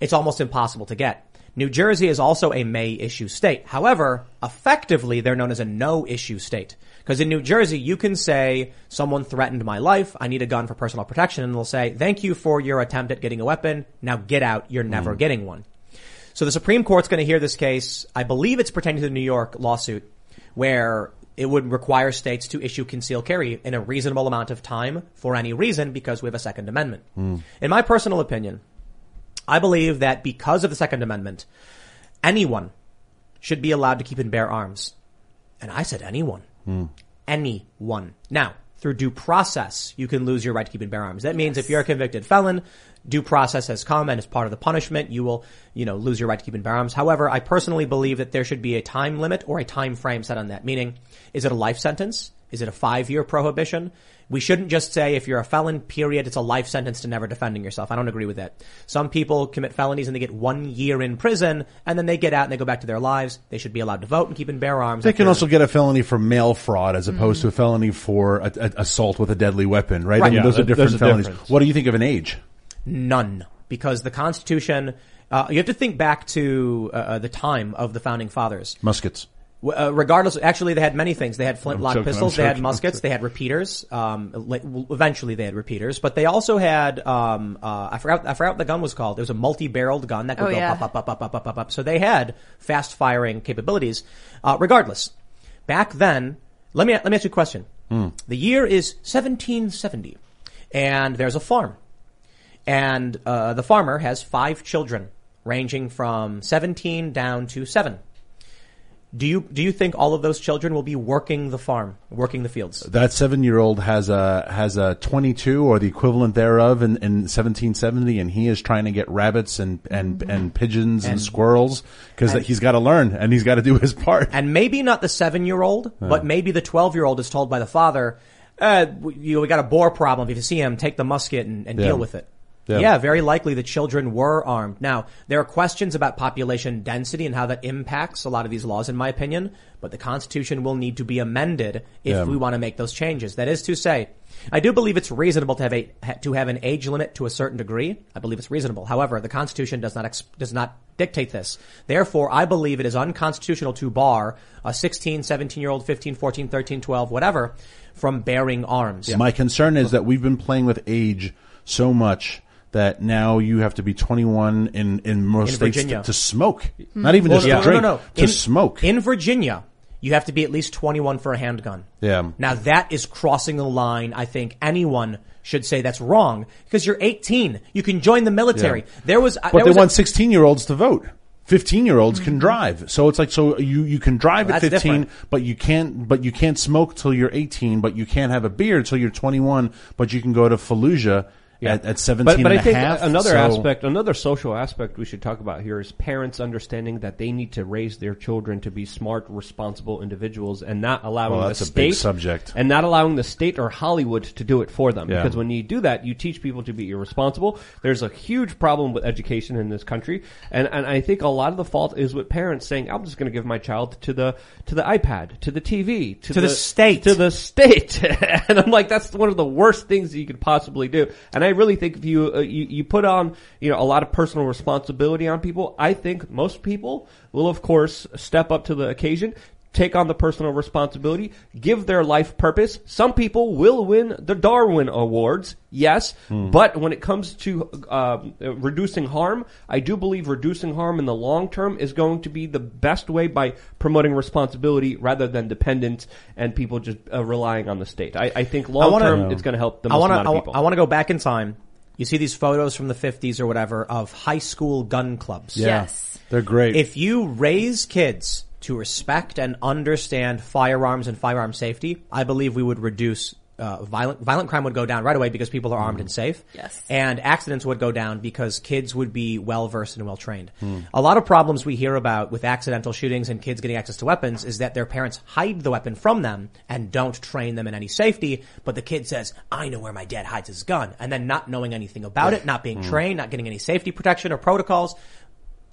It's almost impossible to get. New Jersey is also a may issue state. However, effectively, they're known as a no issue state. Because in New Jersey, you can say, someone threatened my life, I need a gun for personal protection, and they'll say, thank you for your attempt at getting a weapon, now get out, you're never mm. getting one. So the Supreme Court's going to hear this case. I believe it's pertaining to the New York lawsuit where it would require states to issue concealed carry in a reasonable amount of time for any reason because we have a Second Amendment. Mm. In my personal opinion, I believe that because of the Second Amendment, anyone should be allowed to keep and bear arms. And I said anyone. Hmm. Anyone. Now, through due process, you can lose your right to keep and bear arms. That means if you're a convicted felon, due process has come and as part of the punishment, you will, you know, lose your right to keep and bear arms. However, I personally believe that there should be a time limit or a time frame set on that. Meaning, is it a life sentence? Is it a five year prohibition? We shouldn't just say if you're a felon, period, it's a life sentence to never defending yourself. I don't agree with that. Some people commit felonies and they get one year in prison and then they get out and they go back to their lives. They should be allowed to vote and keep and bear arms. They can also get a felony for mail fraud as opposed to a felony for a, a, assault with a deadly weapon, right? I Right. mean, Yeah, those are different there's a felonies. difference. What do you think of an age? None. Because the Constitution, uh, you have to think back to uh, the time of the founding fathers. Muskets. W- Uh, regardless, actually, they had many things. They had flintlock joking, pistols. They had muskets. They had repeaters. Um, eventually, they had repeaters, but they also had. Um, uh, I forgot. I forgot what the gun was called. It was a multi-barreled gun that could Oh, go yeah. up, up, up, up, up, up, up, up. So they had fast-firing capabilities. Uh, regardless, back then, let me let me ask you a question. The year is 1770, and there's a farm, and uh, the farmer has five children, ranging from 17 down to seven. Do you do you think all of those children will be working the farm, working the fields? That seven-year-old has a has a 22 or the equivalent thereof in, in 1770, and he is trying to get rabbits and and and pigeons and, And- squirrels because he's got to learn and he's got to do his part. And maybe not the seven-year-old, but maybe the twelve-year-old is told by the father, uh, you know, we got a boar problem. If you see him, take the musket and, and Yeah. deal with it. Yeah. Yeah. very likely the children were armed. Now, there are questions about population density and how that impacts a lot of these laws, in my opinion, but the Constitution will need to be amended if Yeah. we want to make those changes. That is to say, I do believe it's reasonable to have a, to have an age limit to a certain degree. I believe it's reasonable. However, the Constitution does not, ex- does not dictate this. Therefore, I believe it is unconstitutional to bar a 16, 17 year old, 15, 14, 13, 12, whatever, from bearing arms. My concern is that we've been playing with age so much that now you have to be 21 in, in most In states to, to smoke. Hmm. Not even Well, just no, to drink, no, no. to in, smoke. In Virginia, you have to be at least 21 for a handgun. yeah. Now that is crossing the line. I think anyone should say that's wrong because you're 18. You can join the military. Yeah. There was, uh, But there they was want a, 16 year olds to vote. 15 year olds can hmm. drive. So it's like, so you, you can drive Well, at 15, different. but you can't, but you can't smoke till you're 18, but you can't have a beer till you're 21, but you can go to Fallujah at, at 17 But, but and I a think half. another So- aspect, another social aspect we should talk about here is parents understanding that they need to raise their children to be smart, responsible individuals and not allowing Well, the that's a state big subject. and not allowing the state or Hollywood to do it for them. Yeah. Because when you do that, you teach people to be irresponsible. There's a huge problem with education in this country, and and I think a lot of the fault is with parents saying, "I'm just going to give my child to the to the iPad, to the TV, to, To the state. to the state," *laughs* and I'm like, that's one of the worst things that you could possibly do. And I really think if you uh, you you put on you know a lot of personal responsibility on people, I think most people will of course step up to the occasion take on the personal responsibility, give their life purpose. Some people will win the Darwin Awards, yes, but when it comes to um, uh, reducing harm, I do believe reducing harm in the long term is going to be the best way by promoting responsibility rather than dependence and people just uh, relying on the state. I, I think long term it's going to help the I most want amount of to, people. I want to go back in time. You see these photos from the 50s or whatever of high school gun clubs. Yeah. Yes. They're great. If you raise kids to respect and understand firearms and firearm safety, I believe we would reduce uh, violent violent crime would go down right away because people are armed and mm. safe. Yes. And accidents would go down because kids would be well versed and well trained. Hmm. A lot of problems we hear about with accidental shootings and kids getting access to weapons is that their parents hide the weapon from them and don't train them in any safety. But the kid says, "I know where my dad hides his gun," and then not knowing anything about it, not being hmm. trained, not getting any safety protection or protocols,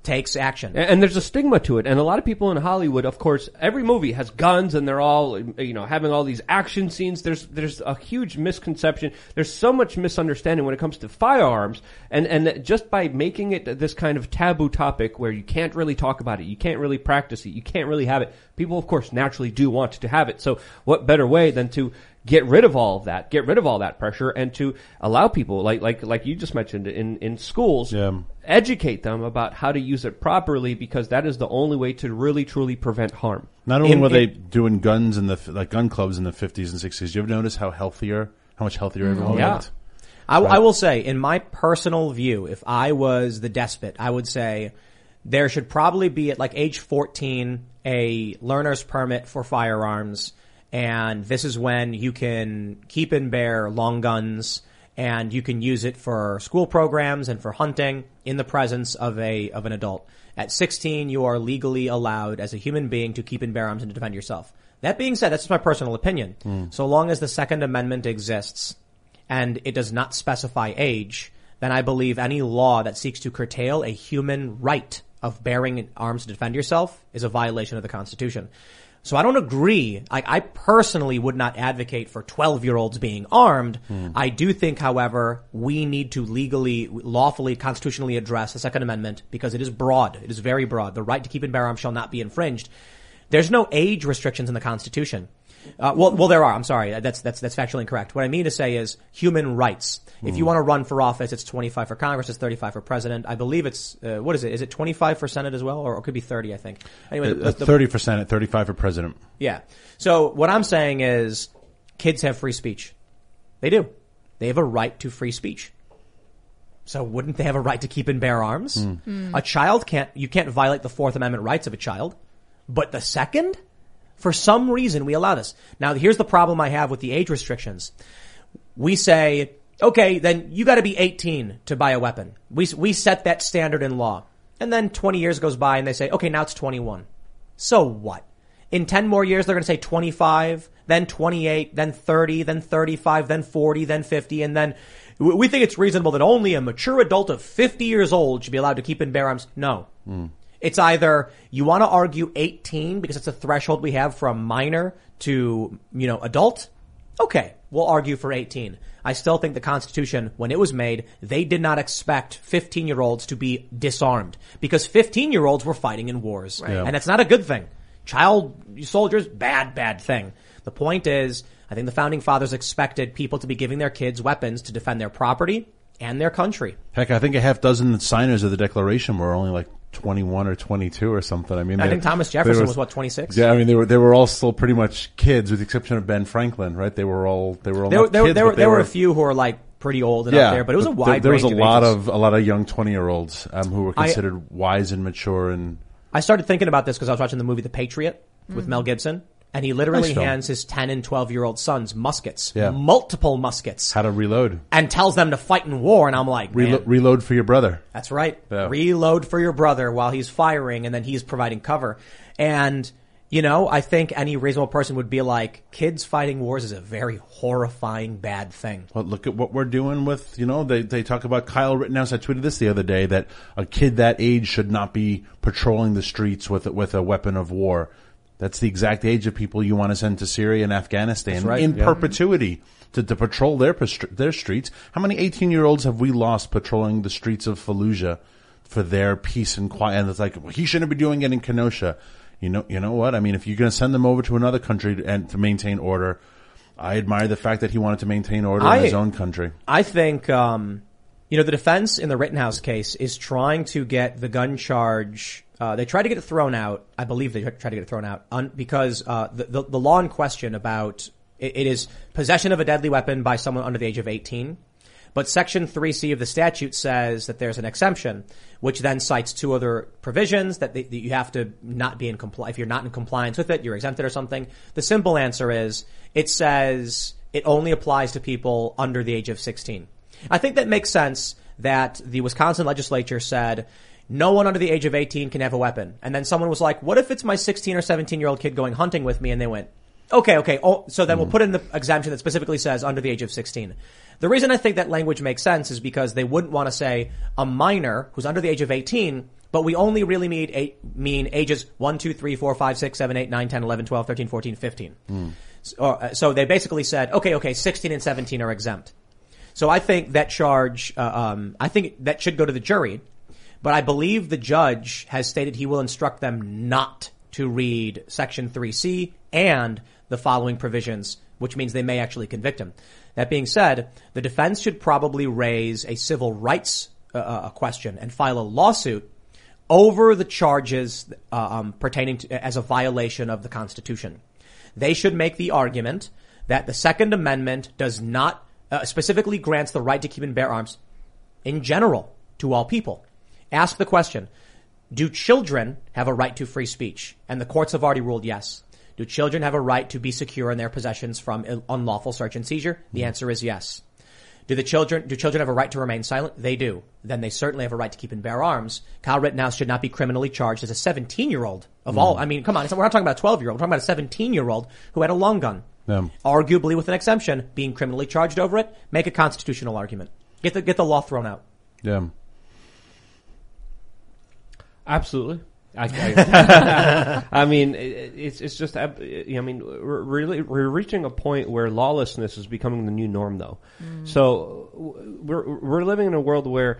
takes action. And, and there's a stigma to it. And a lot of people in Hollywood, of course, every movie has guns and they're all, you know, having all these action scenes. There's, there's a huge misconception. There's so much misunderstanding when it comes to firearms. And, and just by making it this kind of taboo topic where you can't really talk about it, you can't really practice it, you can't really have it, people of course naturally do want to have it. So what better way than to get rid of all of that, get rid of all that pressure and to allow people, like, like, like you just mentioned in, in schools, Yeah. educate them about how to use it properly because that is the only way to really truly prevent harm. Not only In- were they in- doing guns in the like gun clubs in the 50s and 60s, you ever notice how healthier, how much healthier mm-hmm. everyone Yeah. looked? I, I will say, in my personal view, if I was the despot, I would say there should probably be at like age 14 a learner's permit for firearms. And this is when you can keep and bear long guns and you can use it for school programs and for hunting in the presence of a, of an adult. At 16, you are legally allowed as a human being to keep and bear arms and to defend yourself. That being said, that's just my personal opinion. Hmm. So long as the Second Amendment exists, and it does not specify age, then I believe any law that seeks to curtail a human right of bearing arms to defend yourself is a violation of the Constitution. So I don't agree. I, I personally would not advocate for 12 year olds being armed. Hmm. I do think, however, we need to legally, lawfully, constitutionally address the Second Amendment because it is broad. It is very broad. The right to keep and bear arms shall not be infringed. There's no age restrictions in the Constitution. Uh, well, well, there are. I'm sorry. That's that's that's factually incorrect. What I mean to say is human rights. If you want to run for office, it's 25 for Congress, it's 35 for president. I believe it's uh, what is it? Is it 25 for Senate as well, or it could be 30? I think. Anyway, the- Uh, the- 30 for Senate, 35 for president. yeah. So what I'm saying is kids have free speech. They do. They have a right to free speech. So wouldn't they have a right to keep and bear arms? A child can't, you can't violate the Fourth Amendment rights of a child. But the second? For some reason we allow this. Now here's the problem I have with the age restrictions. We say, okay, then you gotta be 18 to buy a weapon. We, we set that standard in law. And then 20 years goes by and they say, okay, now it's 21. So what? In 10 more years, they're going to say 25, then 28, then 30, then 35, then 40, then 50, and then We think it's reasonable that only a mature adult of 50 years old should be allowed to keep and bear arms. No. Hmm. It's either you want to argue 18 because it's a threshold we have from minor to, you know, adult. Okay, we'll argue for 18. I still think the Constitution, when it was made, they did not expect 15 year olds to be disarmed because 15 year olds were fighting in wars. Yeah. And that's not a good thing. Child soldiers, bad, bad thing. The point is, I think the founding fathers expected people to be giving their kids weapons to defend their property and their country. Heck, I think a half dozen signers of the Declaration were only like 21 or 22 or something. I mean, I they- think Thomas Jefferson was, what, 26? Yeah, I mean, they were they were all still pretty much kids, with the exception of Ben Franklin, right? They were all they were all There, there, kids, there, but were, there were a few who were like pretty old and up there, but it was a wide There, was a range lot ages. of a lot of young 20 year olds um, who were I- considered wise and mature and I started thinking about this because I was watching the movie The Patriot with Mhm. Mel Gibson, and he literally Nice hands his 10 and 12 year old sons muskets, Yeah. multiple muskets, how to reload. and tells them to fight in war. And I'm like, Relo- reload for your brother. That's right. Yeah. Reload for your brother while he's firing and then he's providing cover. And, you know, I think any reasonable person would be like, kids fighting wars is a very horrifying bad thing. Well, look at what we're doing with, you know, they, they talk about Kyle Rittenhouse. I tweeted this the other day that a kid that age should not be patrolling the streets with, with a weapon of war. That's the exact age of people you want to send to Syria and Afghanistan right, in yeah. perpetuity to, to patrol their, their streets. How many 18 year olds have we lost patrolling the streets of Fallujah for their peace and quiet? And it's like, well, he shouldn't be doing it in Kenosha. You know, you know what? I mean, if you're going to send them over to another country and to maintain order, I admire the fact that he wanted to maintain order I- in his own country. I think, um, you know, the defense in the Rittenhouse case is trying to get the gun charge. Uh, they tried to get it thrown out. I believe they tried to get it thrown out because uh, the, the the law in question about it, it is possession of a deadly weapon by someone under the age of eighteen. But Section 3C of the statute says that there's an exemption, which then cites two other provisions that, they, that you have to not be in compli If you're not in compliance with it, you're exempted or something. The simple answer is it says it only applies to people under the age of 16. I think that makes sense that the Wisconsin legislature said no one under the age of 18 can have a weapon. And then someone was like, what if it's my 16 or 17 year old kid going hunting with me? And they went, okay, okay. Oh, so then we'll put in the exemption that specifically says under the age of 16. The reason I think that language makes sense is because they wouldn't want to say a minor who's under the age of 18, but we only really mean, eight, mean ages 1, 2, 3, 4, 5, 6, 7, 8, 9, 10, 11, 12, 13, 14, 15. So, uh, so they basically said, okay, okay, 16 and 17 are exempt. So I think that charge, uh, um, I think that should go to the jury, but I believe the judge has stated he will instruct them not to read section 3C and the following provisions, which means they may actually convict him. That being said, the defense should probably raise a civil rights uh, uh, question and file a lawsuit over the charges uh, um, pertaining to as a violation of the Constitution. They should make the argument that the Second Amendment does not uh, specifically grants the right to keep and bear arms in general to all people. Ask the question: Do children have a right to free speech? And the courts have already ruled yes. Do children have a right to be secure in their possessions from unlawful search and seizure? The hmm. answer is yes. Do the children, do children have a right to remain silent? They do. Then they certainly have a right to keep and bear arms. Kyle Rittenhouse should not be criminally charged as a 17 year old of all. Hmm. I mean, come on. We're not talking about a 12 year old. We're talking about a 17 year old who had a long gun. Yeah. Arguably with an exemption, being criminally charged over it, make a constitutional argument. Get the, get the law thrown out. Yeah. Absolutely. I, I, *laughs* I mean, it, it's it's just. I mean, we're really we're reaching a point where lawlessness is becoming the new norm, though. Mm. So we're we're living in a world where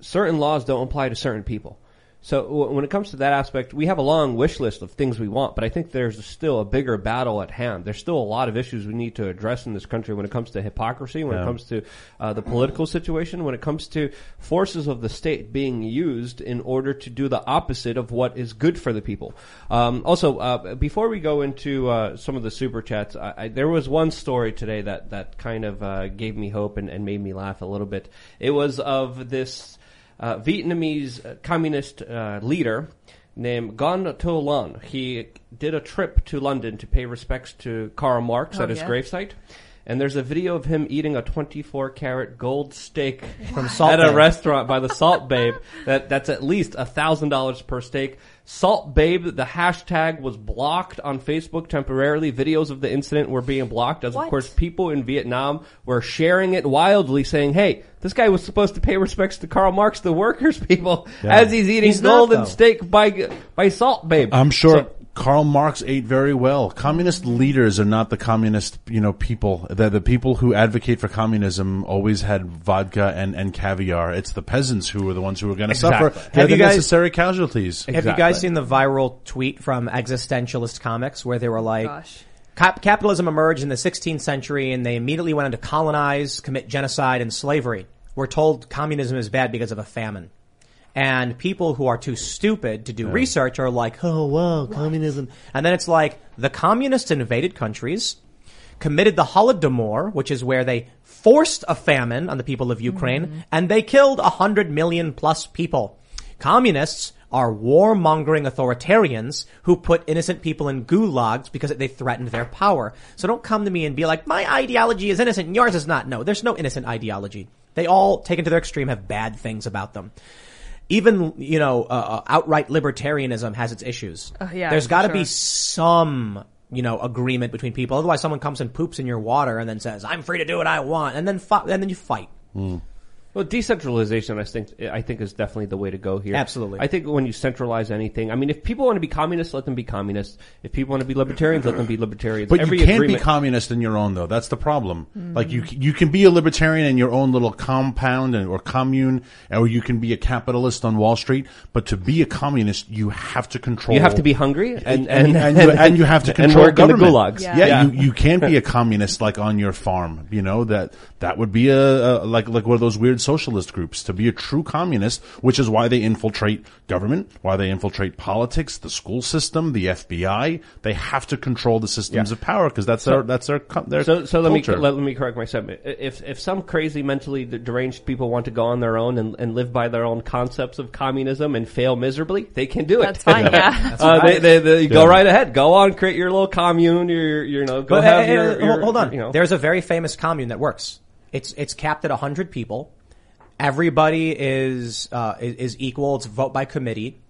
certain laws don't apply to certain people. So w- when it comes to that aspect, we have a long wish list of things we want, but I think there's still a bigger battle at hand. There's still a lot of issues we need to address in this country when it comes to hypocrisy, when it comes to uh, the political situation, when it comes to forces of the state being used in order to do the opposite of what is good for the people. Um, also, uh, before we go into uh, some of the super chats, I, I, there was one story today that that kind of uh, gave me hope and, and made me laugh a little bit. It was of this uh, Vietnamese uh, communist uh, leader named Gon To Lan. He did a trip to London to pay respects to Karl Marx Oh, at his yeah. gravesite. And there's a video of him eating a 24 karat gold steak From Salt at a restaurant by the Salt *laughs* Bae. That that's at least a thousand dollars per steak. Salt Bae, the hashtag was blocked on Facebook temporarily. Videos of the incident were being blocked as of course people in Vietnam were sharing it wildly saying, hey, this guy was supposed to pay respects to Karl Marx, the workers *laughs* people, Yeah. as he's eating He's golden though. steak by, by Salt Bae. I'm sure So- Karl Marx ate very well. Communist leaders are not the communist, you know, people. The, the people who advocate for communism always had vodka and, and caviar. It's the peasants who are the ones who are going to Exactly. suffer. They're Have the you guys- necessary casualties. Have you guys seen the viral tweet from existentialist comics where they were like, oh, Gosh. Cap- capitalism emerged in the 16th century and they immediately went on to colonize, commit genocide and slavery. We're told communism is bad because of a famine. And people who are too stupid to do research are like, oh wow, communism. And then it's like, the communists invaded countries, committed the Holodomor, which is where they forced a famine on the people of Ukraine, mm-hmm. and they killed a hundred million plus people. Communists are warmongering authoritarians who put innocent people in gulags because they threatened their power. So don't come to me and be like, my ideology is innocent and yours is not. No, there's no innocent ideology. They all, taken to their extreme, have bad things about them. Even, you know, uh, uh, outright libertarianism has its issues. Oh, yeah, There's for gotta sure. be some, you know, agreement between people. Otherwise someone comes and poops in your water and then says, I'm free to do what I want. And then, fi- and then you fight. Well, decentralization, I think, I think is definitely the way to go here. Absolutely. I think when you centralize anything, I mean, if people want to be communists, let them be communists. If people want to be libertarians, let them be libertarians. But Every you can't agreement- be communist in your own though. That's the problem. Mm. Like you, you can be a libertarian in your own little compound and, or commune, or you can be a capitalist on Wall Street. But to be a communist, you have to control. You have to be hungry and- and and, and- you, *laughs* and you have to and control work in the government. gulags. Yeah, Yeah. You, you can't be a *laughs* communist like on your farm. You know that that would be a, a like like one of those weird socialist groups. To be a true communist, which is why they infiltrate government, why they infiltrate politics, the school system, the FBI. They have to control the systems Yeah. of power because that's So- their that's their co- their so, so let me let, let me correct myself. If if some crazy mentally deranged people want to go on their own and, and live by their own concepts of communism and fail miserably, they can do it. That's fine, *laughs* yeah. That's uh, right. they, they, they go Yeah. right ahead. Go on, create your little commune. Your, your you know, go But, have uh, your, your- hold on. You know, There's a very famous commune that works. It's it's capped at hundred people. Everybody is uh, is, is equal. It's vote by committee.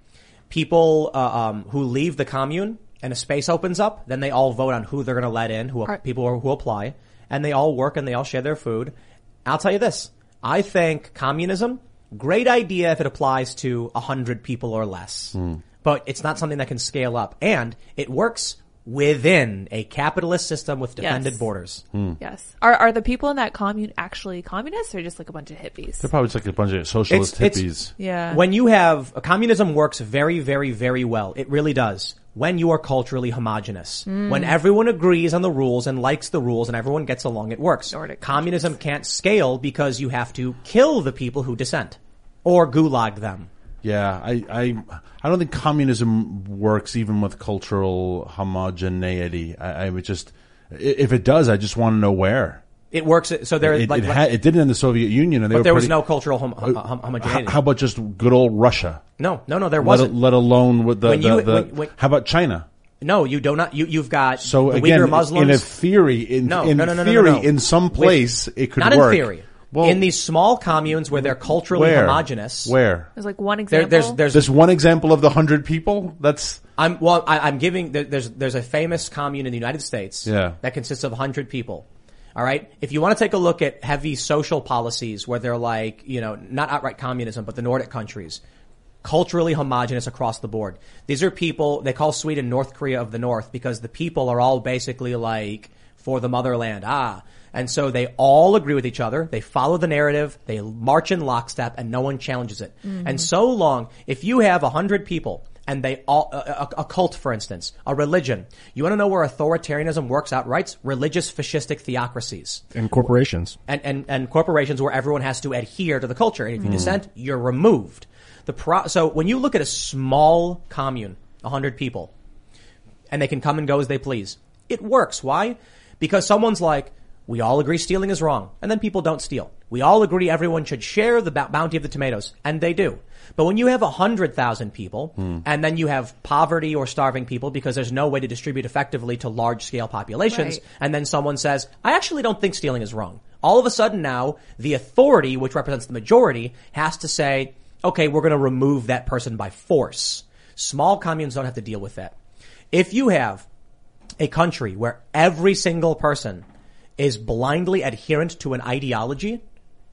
People uh, um, who leave the commune and a space opens up, then they all vote on who they're going to let in, who Are- people who apply, and they all work and they all share their food. I'll tell you this: I think communism great idea if it applies to hundred people or less, but it's not something that can scale up, and it works within a capitalist system with defended Yes. borders. Yes. Are are the people in that commune actually communists or just like a bunch of hippies? They're probably just like a bunch of socialist It's- hippies. Yeah. When you have communism works very, very, very well. It really does. When you are culturally homogenous, Mm. when everyone agrees on the rules and likes the rules and everyone gets along, it works. Nordic communism can't scale because you have to kill the people who dissent or gulag them. Yeah, I, I, I don't think communism works even with cultural homogeneity. I, I would just, if it does, I just want to know where. It works. So there, it, like, it, had, it did in the Soviet Union, and they but there was no cultural hom- uh, hom- hom- homogeneity. how about just good old Russia? no, no, no, there wasn't. let alone with the, When the, you- the when- when- how about China? no, you do not. You, you've got So the again, Uyghur Muslims. in a theory, in, No, in no, no, no, theory, in some place, it could not work. in theory. Well, in these small communes where they're culturally where? homogenous. Where? There's like one There, example. there's there's There's one example of the hundred people. That's I'm well. I, I'm giving. There, there's there's a famous commune in the United States. Yeah. That consists of 100 people. All right. If you want to take a look at heavy social policies where they're like, you know, not outright communism, but the Nordic countries, culturally homogenous across the board. These are people they call Sweden North Korea of the North because the people are all basically like for the motherland. Ah. And so they all agree with each other. They follow the narrative. They march in lockstep and no one challenges it. Mm-hmm. And so long, if you have a hundred people and they all, a, a, a cult, for instance, a religion, you want to know where authoritarianism works out right? Religious fascistic theocracies And corporations. and, and, and corporations where everyone has to adhere to the culture. And if you mm-hmm. dissent, you're removed. The pro- so when you look at a small commune, 100 people, and they can come and go as they please, it works. Why? Because someone's like, We all agree stealing is wrong, and then people don't steal. We all agree everyone should share the bounty of the tomatoes, and they do. But when you have a hundred thousand people, hmm. and then you have poverty or starving people because there's no way to distribute effectively to large scale populations, Right. and then someone says, I actually don't think stealing is wrong. All of a sudden now, the authority, which represents the majority, has to say, okay, we're going to remove that person by force. Small communes don't have to deal with that. If you have a country where every single person is blindly adherent to an ideology,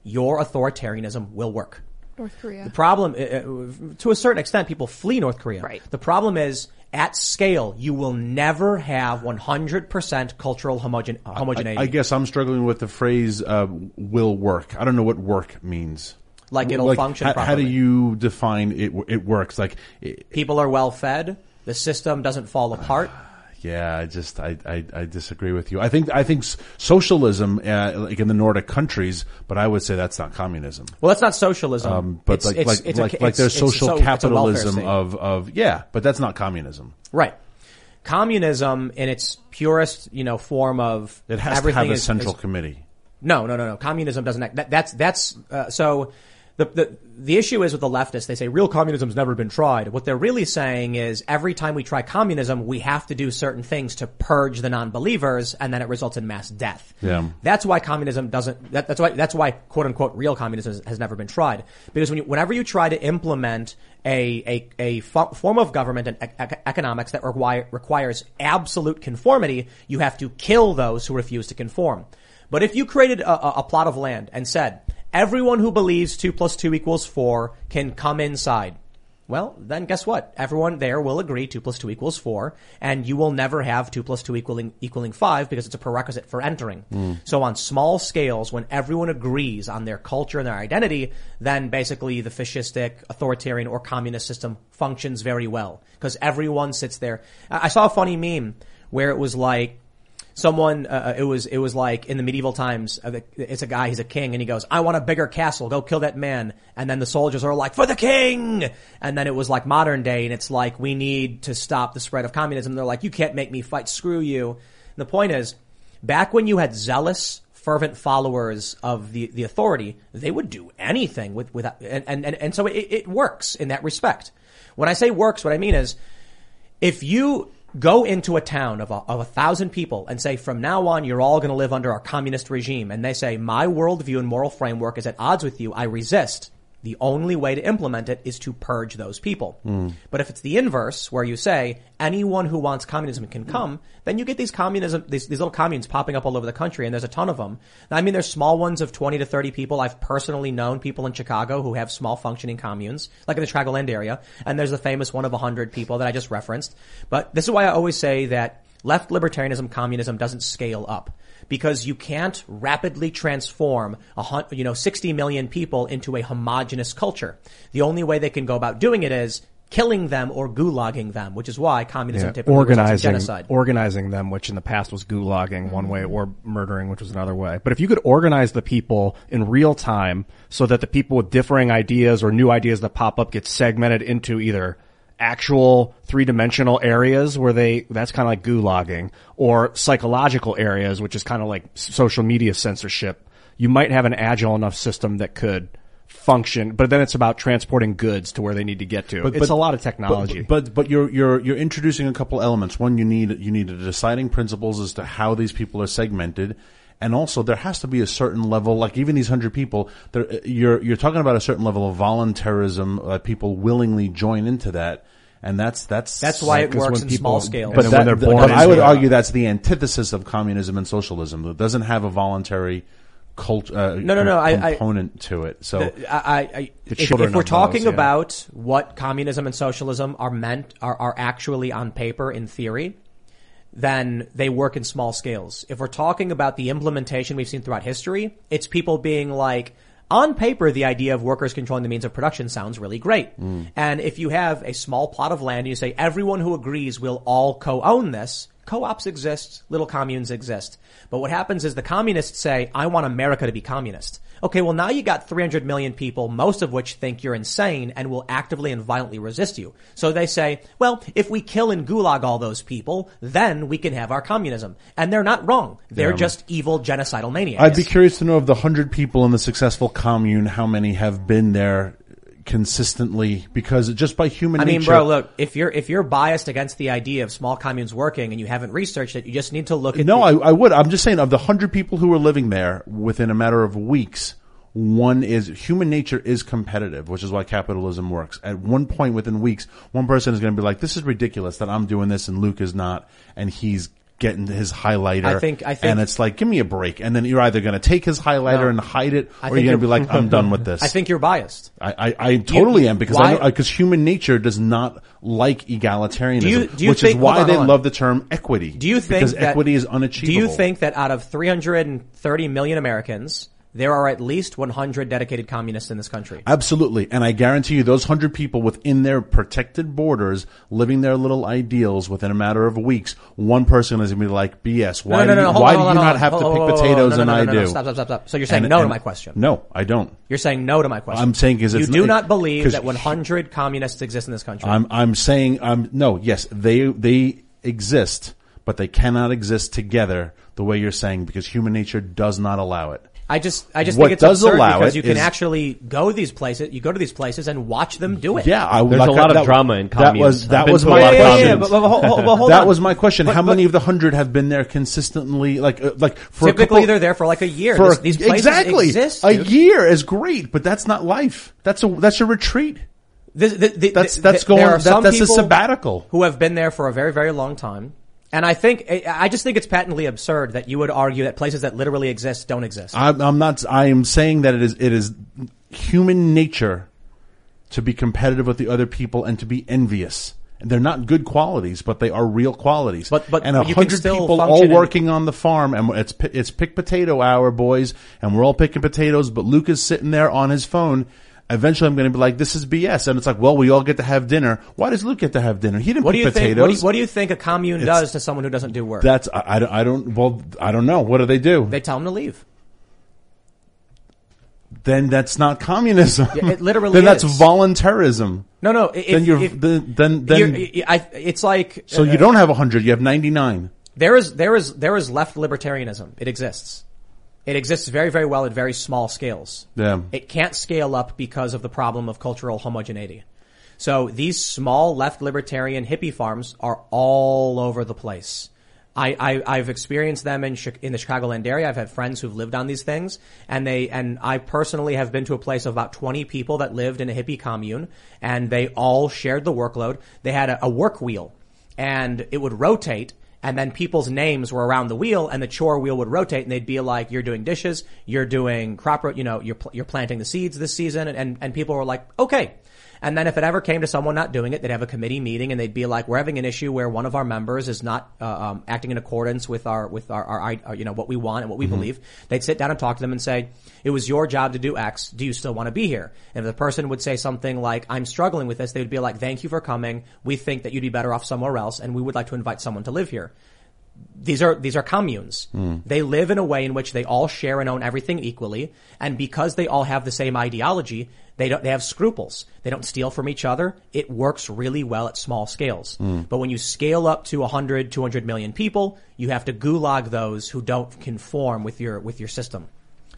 your authoritarianism will work. North Korea. The problem, uh, uh, to a certain extent, people flee North Korea. Right. The problem is, at scale, you will never have 100% cultural homogen- homogeneity. I, I guess I'm struggling with the phrase uh, "will work." I don't know what work means. Like it'll function How, how do you define it? It works like. It, People are well fed. The system doesn't fall apart. Yeah, I just I, I I disagree with you. I think I think socialism, uh, like in the Nordic countries, but I would say that's not communism. Well, that's not socialism. Um, but It's- like it's- like it's like, it's- like there's social so- a capitalism of of yeah, but that's not communism. Right. Communism in its purest, you know, form of It has to have a is- central is- committee. No, no, no, no. Communism doesn't. act- That, that's that's uh, so. The, the the issue is with the leftists. They say real communism's never been tried. What they're really saying is every time we try communism, we have to do certain things to purge the non-believers, and then it results in mass death. Yeah. That's why communism doesn't. That, that's why. That's why quote unquote real communism has, has never been tried. Because when you, whenever you try to implement a a, a fo- form of government and ec- economics that require, requires absolute conformity, you have to kill those who refuse to conform. But if you created a, a plot of land and said everyone who believes two plus two equals four can come inside. Well, then guess what? Everyone there will agree two plus two equals four, and you will never have two plus two equaling equaling five because it's a prerequisite for entering. Mm. So on small scales, when everyone agrees on their culture and their identity, then basically the fascistic, authoritarian, or communist system functions very well because everyone sits there. I I saw a funny meme where it was like someone uh, it was it was like in the medieval times it's a guy he's a king and he goes i want a bigger castle. Go kill that man. And then the soldiers are like for the king! And then it was like modern day and it's like we need to stop the spread of communism. They're like you can't make me fight. Screw you. And the point is back when you had zealous fervent followers of the, the authority they would do anything with with and and, and, and so it, it works in that respect. When i say works what i mean is if you go into a town of a, of a thousand people and say from now on you're all going to live under our communist regime. And they say my worldview and moral framework is at odds with you. I resist the only way to implement it is to purge those people. Mm. but if it's the inverse where you say anyone who wants communism can come then you get these communism these, these little communes popping up all over the country and there's a ton of them i mean there's small ones of 20 to 30 people. I've personally known people in chicago who have small functioning communes like in the Chicagoland area and there's the famous one of 100 people that i just referenced. But this is why i always say that left libertarianism communism doesn't scale up because you can't rapidly transform a you know 60 million people into a homogenous culture. The only way they can go about doing it is killing them or gulagging them, which is why communism Yeah, typically organizing genocide. organizing them, which in the past was gulagging one way, or murdering, which was another way. But if you could organize the people in real time, so that the people with differing ideas or new ideas that pop up get segmented into either actual three dimensional areas where they that's kind of like gulagging, or psychological areas, which is kind of like social media censorship. You might have an agile enough system that could function, but then it's about transporting goods to where they need to get to. But, it's a lot of technology. But, but but you're you're you're introducing a couple elements. One, you need you need a deciding principles as to how these people are segmented, and also there has to be a certain level. Like even these hundred people, there, you're you're talking about a certain level of voluntarism. Uh, people willingly join into that. And that's that's That's why it works in small scale. But, that, when they're born but I would it. argue that's the antithesis of communism and socialism. It doesn't have a voluntary cult uh, No, no, no, I- I- component to it. So The- I, I, I- The if, if we're of those, talking yeah. about what communism and socialism are meant, are, are actually on paper in theory, then they work in small scales. If we're talking about the implementation we've seen throughout history, it's people being like, on paper, the idea of workers controlling the means of production sounds really great. Mm. And if you have a small plot of land and you say everyone who agrees will all co-own this, Co-ops exist, little communes exist. But what happens is the communists say, I want America to be communist. Okay, well now you got 300 million people, most of which think you're insane and will actively and violently resist you. So they say, well, if we kill and gulag all those people, then we can have our communism. And they're not wrong. They're Yeah. just evil genocidal maniacs. I'd be curious to know of the hundred people in the successful commune, how many have been there consistently? Because just by human I mean, nature, bro, look, if you're, if you're biased against the idea of small communes working and you haven't researched it, you just need to look at No, the- I, I would. I'm just saying of the hundred people who are living there within a matter of weeks, one is human nature is competitive, which is why capitalism works. At one point within weeks, one person is going to be like, "This is ridiculous that I'm doing this and Luke is not," and he's getting his highlighter. I think- I think- and it's like, give me a break. And then you're either going to take his highlighter No. and hide it, or you're going to be like, "I'm done with *laughs* this." I think you're biased. I, I, I totally You- am because why- I because human nature does not like egalitarianism, Do you- do you which think- is why on, they on. love the term equity. Do you think because that, equity is unachievable? Do you think that out of 330 million Americans, there are at least 100 dedicated communists in this country? Absolutely. And I guarantee you those hundred people within their protected borders, living their little ideals within a matter of weeks, one person is going to be like, BS. Why, no, no, no, do, you, hold why on, do you not on. have Whoa, to pick potatoes and I do? Stop, stop, stop, stop. So you're saying And- no to my question? No, I don't. You're saying no to my question. I'm saying is you do not- not believe that 100 communists exist in this country. I'm, I'm saying, I'm, no, yes, they, they exist, but they cannot exist together the way you're saying because human nature does not allow it. I just, I just What think it's does absurd allow because it you can is- actually go to these places. You go to these places and watch them do it. Yeah, I, There's like, a lot of that- drama in That communes. was I've that been was to a my lot of question. but- but hold- hold- but hold that on. was my question. But- How but- many of the hundred have been there consistently? Like uh, like for a Typically, couple- they're there for like a year. For This- these places exactly exist, a dude. year is great, but that's not life. That's a that's a retreat. This- the- the- That's- the- that's there going- are that- some that's a people sabbatical. who have been there for a very, very long time. And I think, I just think it's patently absurd that you would argue that places that literally exist don't exist. I'm, I'm not. I am saying that it is it is human nature to be competitive with the other people and to be envious. And they're not good qualities, but they are real qualities. But- but and a hundred people all working on the farm, and it's it's pick potato hour, boys, and we're all picking potatoes. But Luke is sitting there on his phone. Eventually, I'm going to be like, "This is BS," and it's like, "Well, we all get to have dinner. Why does Luke get to have dinner? He didn't what do you think? potatoes." What do you, what do you think a commune It's- does to someone who doesn't do work? That's I, I don't I don't well I don't know. What do they do? they tell them to leave. then that's not communism. Yeah, it literally *laughs* then that's voluntarism. No, no. If, then you're if- then then, then you're- I, it's like so you uh, don't have hundred. You have ninety nine. There is there is there is left libertarianism. It exists. It exists very very well at very small scales. Yeah. It can't scale up because of the problem of cultural homogeneity. So these small left libertarian hippie farms are all over the place. I, I, I've experienced them in, in the Chicagoland area. I've had friends who've lived on these things and they, and I personally have been to a place of about 20 people that lived in a hippie commune and they all shared the workload. They had a, a work wheel and it would rotate and then people's names were around the wheel and the chore wheel would rotate and they'd be like, you're doing dishes, you're doing crop, you know, you're, pl- you're planting the seeds this season and, and, and people were like, okay. And then if it ever came to someone not doing it, they'd have a committee meeting and they'd be like, we're having an issue where one of our members is not, uh, um, acting in accordance with our, with our, our, i- uh, you know, what we want and what we believe. They'd sit down and talk to them and say, it was your job to do X. Do you still want to be here? And if the person would say something like, I'm struggling with this, they would be like, thank you for coming. We think that you'd be better off somewhere else and we would like to invite someone to live here these are these are communes. Hmm. They live in a way in which they all share and own everything equally, and because they all have the same ideology, they don't they have scruples. They don't steal from each other. It works really well at small scales. Hmm. But when you scale up to 100, 200 million people, you have to gulag those who don't conform with your with your system.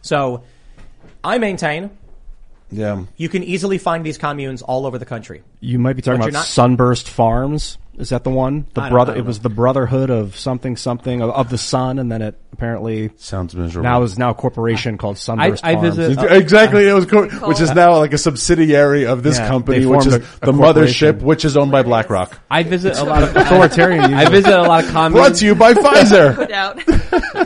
So, I maintain Yeah. you can easily find these communes all over the country. You might be talking But about not- Sunburst Farms. Is that the one? The I don't- brother. Don't It was the Brotherhood of something something of, of the Sun, and then it apparently sounds miserable. Now is now a corporation called Sunburst I Farms. visit- exactly. It was co- *laughs* which is now like a subsidiary of this Yeah, company, they which is formed a- the a mothership, which is owned by BlackRock. I visit a lot of Authoritarian. I visit a lot of communes. Brought to you by *laughs* Pfizer. Put out. *laughs*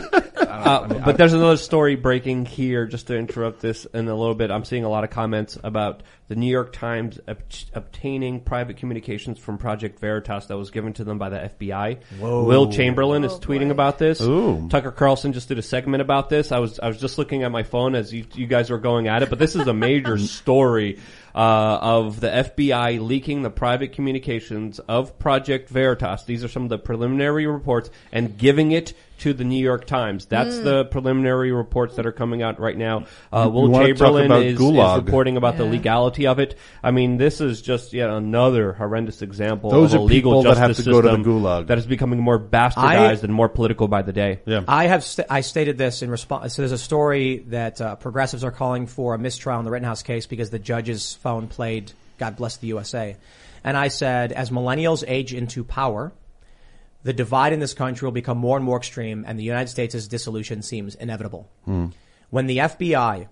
Uh, but there's another story breaking here, just to interrupt this in a little bit. I'm seeing a lot of comments about the New York Times ob- obtaining private communications from Project Veritas that was given to them by the FBI. Whoa. Will Chamberlain is tweeting about this. Ooh. Tucker Carlson just did a segment about this. I was I was just looking at my phone as you, you guys were going at it, but this is a major *laughs* story uh, of the FBI leaking the private communications of Project Veritas. These are some of the preliminary reports and giving it to the New York Times. That's Mm. the preliminary reports that are coming out right now. Uh, Will you wanna Chamberlain is, is reporting about the legality of it. I mean, this is just yet another horrendous example Those of are a legal people that have to go to the system Gulag. that is becoming more bastardized I- and more political by the day. Yeah. I have st- I stated this in response. So there's a story that uh, progressives are calling for a mistrial in the Rittenhouse case because the judge's phone played "God Bless the USA," and I said, as millennials age into power, the divide in this country will become more and more extreme, and the United States' dissolution seems inevitable. Hmm. When the FBI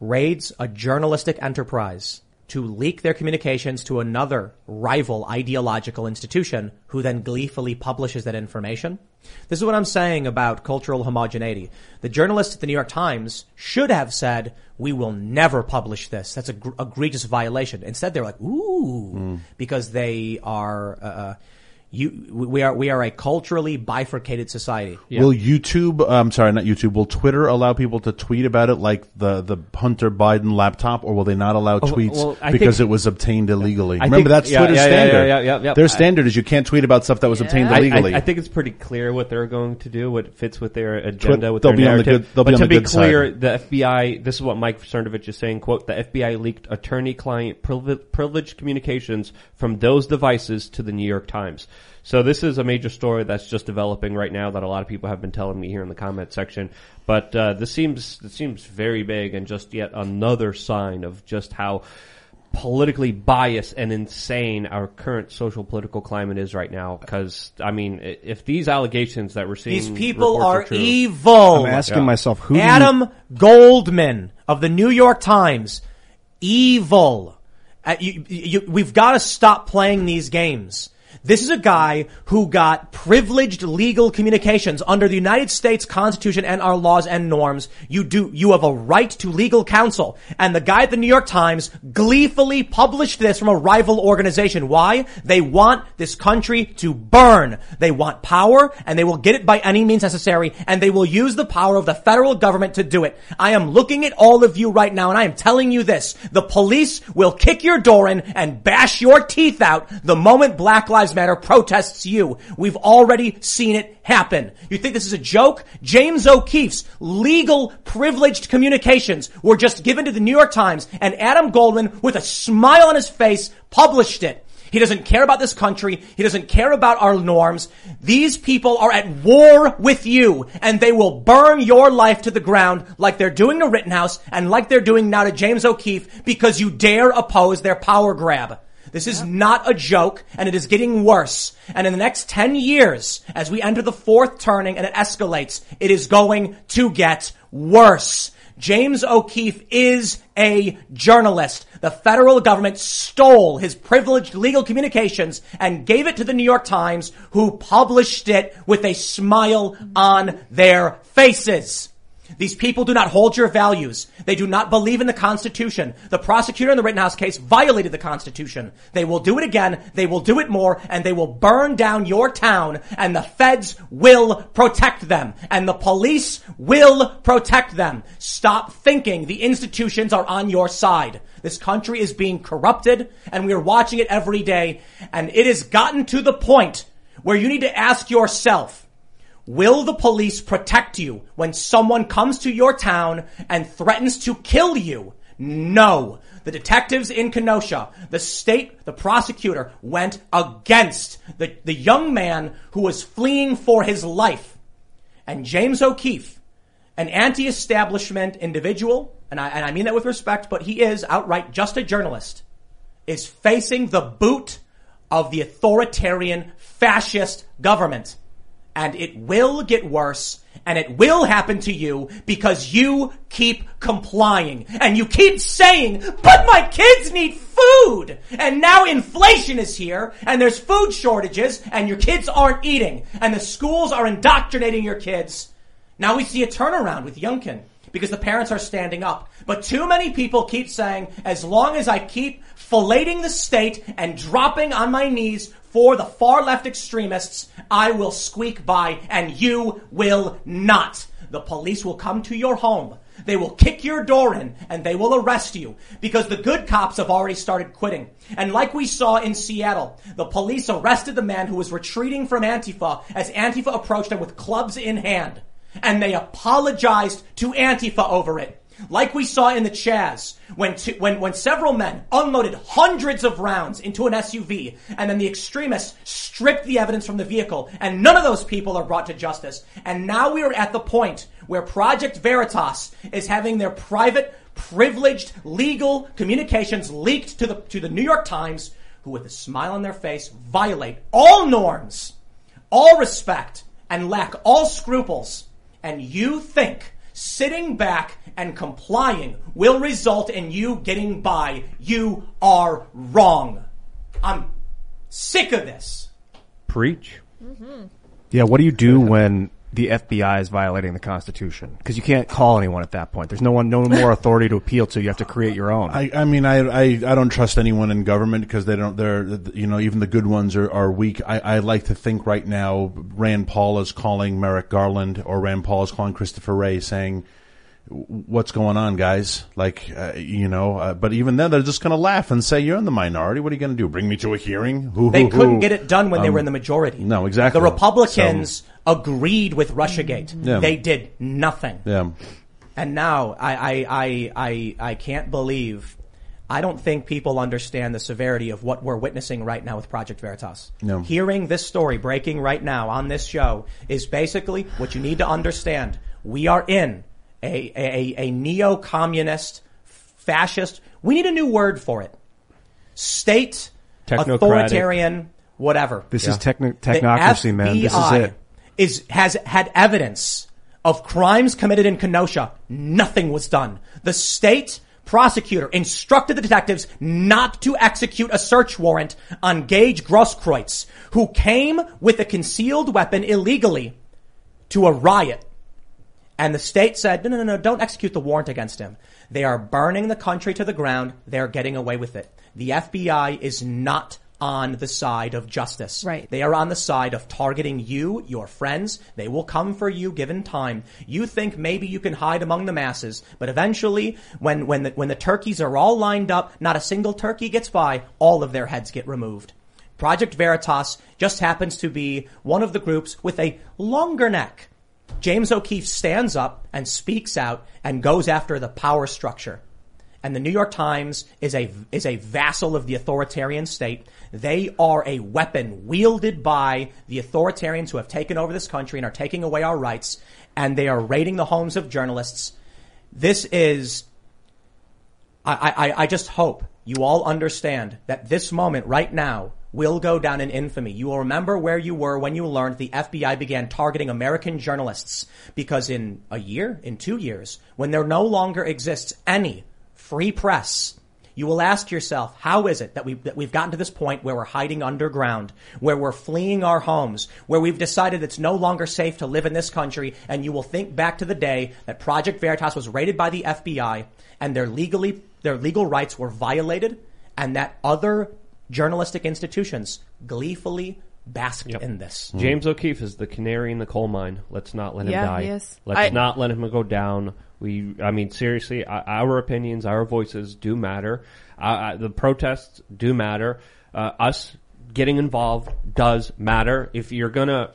raids a journalistic enterprise to leak their communications to another rival ideological institution who then gleefully publishes that information. This is what I'm saying about cultural homogeneity. The journalists at the New York Times should have said, we will never publish this. That's a gr- egregious violation. Instead, they're like, ooh, because they are, uh, uh, you, we are, we are a culturally bifurcated society. Will YouTube, uh, I'm sorry, not YouTube, will Twitter allow people to tweet about it like the, the Hunter Biden laptop, or will they not allow Oh, tweets well, because think- it was obtained illegally? I Remember, think- that's yeah, Twitter's yeah, yeah, standard. yeah, yeah, yeah. Their I- standard is you can't tweet about stuff that was obtained illegally. I, I think it's pretty clear what they're going to do, what fits with their agenda, with they'll their be on the good- they'll but be on to the be good clear, side. the FBI, this is what Mike Cernovich is saying, quote, the FBI leaked attorney-client privi- privileged communications from those devices to the New York Times. So this is a major story that's just developing right now that a lot of people have been telling me here in the comment section. But uh, this seems this seems very big and just yet another sign of just how politically biased and insane our current social political climate is right now. Because I mean, if these allegations that we're seeing, These people reports are true- evil. I'm asking myself, who do you- Adam Goldman of the New York Times, evil. Uh, you, you, we've got to stop playing these games. This is a guy who got privileged legal communications under the United States Constitution and our laws and norms. You do, you have a right to legal counsel. And the guy at the New York Times gleefully published this from a rival organization. Why? They want this country to burn. They want power and they will get it by any means necessary and they will use the power of the federal government to do it. I am looking at all of you right now and I am telling you this. The police will kick your door in and bash your teeth out the moment Black Lives Matter protests you. We've already seen it happen. You think this is a joke? James O'Keefe's legal privileged communications were just given to the New York Times and Adam Goldman with a smile on his face published it. He doesn't care about this country. He doesn't care about our norms. These people are at war with you and they will burn your life to the ground like they're doing to Rittenhouse and like they're doing now to James O'Keefe because you dare oppose their power grab. This is not a joke and it is getting worse. And in the next 10 years, as we enter the fourth turning and it escalates, it is going to get worse. James O'Keefe is a journalist. The federal government stole his privileged legal communications and gave it to the New York Times who published it with a smile on their faces. These people do not hold your values. They do not believe in the Constitution. The prosecutor in the Rittenhouse case violated the Constitution. They will do it again. They will do it more and they will burn down your town and the feds will protect them and the police will protect them. Stop thinking the institutions are on your side. This country is being corrupted and we are watching it every day and it has gotten to the point where you need to ask yourself, Will the police protect you when someone comes to your town and threatens to kill you? No. The detectives in Kenosha, the state, the prosecutor went against the, the young man who was fleeing for his life. And James O'Keefe, an anti-establishment individual, and I, and I mean that with respect, but he is outright just a journalist, is facing the boot of the authoritarian fascist government. And it will get worse and it will happen to you because you keep complying and you keep saying, but my kids need food. And now inflation is here and there's food shortages and your kids aren't eating and the schools are indoctrinating your kids. Now we see a turnaround with Youngkin because the parents are standing up. But too many people keep saying, as long as I keep filleting the state and dropping on my knees for the far left extremists, I will squeak by and you will not. The police will come to your home. They will kick your door in and they will arrest you because the good cops have already started quitting. And like we saw in Seattle, the police arrested the man who was retreating from Antifa as Antifa approached him with clubs in hand. And they apologized to Antifa over it. Like we saw in the Chaz, when, when, when several men unloaded hundreds of rounds into an SUV, and then the extremists stripped the evidence from the vehicle, and none of those people are brought to justice. And now we are at the point where Project Veritas is having their private, privileged, legal communications leaked to the, to the New York Times, who with a smile on their face violate all norms, all respect, and lack all scruples. And you think sitting back and complying will result in you getting by. You are wrong. I'm sick of this. Preach. Mm-hmm. Yeah, what do you do when the FBI is violating the Constitution? Because you can't call anyone at that point. There's no one, no more *laughs* authority to appeal to. You have to create your own. I, I mean, I, I, I don't trust anyone in government because they don't, they're, you know, even the good ones are, are weak. I, I like to think right now Rand Paul is calling Merrick Garland or Rand Paul is calling Christopher Wray saying, what's going on, guys? Like, uh, you know, uh, but even then they're just going to laugh and say, you're in the minority. What are you going to do? Bring me to a hearing? Who, They couldn't get it done when they Um, were in the majority. No, exactly. The Republicans agreed with Russiagate. Yeah. They did nothing. Yeah. And now I, I, I, I, I can't believe, I don't think people understand the severity of what we're witnessing right now with Project Veritas. No. Hearing this story breaking right now on this show is basically what you need to understand. We are in a, a, a neo-communist, fascist, we need a new word for it. State, authoritarian, whatever. This is techno- technocracy, man. This is it. is has had evidence of crimes committed in Kenosha. Nothing was done. The state prosecutor instructed the detectives not to execute a search warrant on Gage Grosskreutz, who came with a concealed weapon illegally to a riot. And the state said, no, no, no, no, don't execute the warrant against him. They are burning the country to the ground. They're getting away with it. The FBI is not on the side of justice. Right. They are on the side of targeting you, your friends. They will come for you given time. You think maybe you can hide among the masses, but eventually, when, when the, when the turkeys are all lined up, not a single turkey gets by, all of their heads get removed. Project Veritas just happens to be one of the groups with a longer neck. James O'Keefe stands up and speaks out and goes after the power structure. And the New York Times is a, is a vassal of the authoritarian state. They are a weapon wielded by the authoritarians who have taken over this country and are taking away our rights. And they are raiding the homes of journalists. This is I, I, I just hope you all understand that this moment right now will go down in infamy. You will remember where you were when you learned the FBI began targeting American journalists because in a year, in two years, when there no longer exists any free press, you will ask yourself, how is it that, we, that we've gotten to this point where we're hiding underground, where we're fleeing our homes, where we've decided it's no longer safe to live in this country, and you will think back to the day that Project Veritas was raided by the FBI and their legally, their legal rights were violated and that other journalistic institutions gleefully basked in this. James O'Keefe is the canary in the coal mine. Let's not let him Yeah, die. he is. Let's I- not let him go down. We, I mean, seriously, our opinions, our voices do matter. Uh, Uh, the protests do matter. Uh, us getting involved does matter. If you're gonna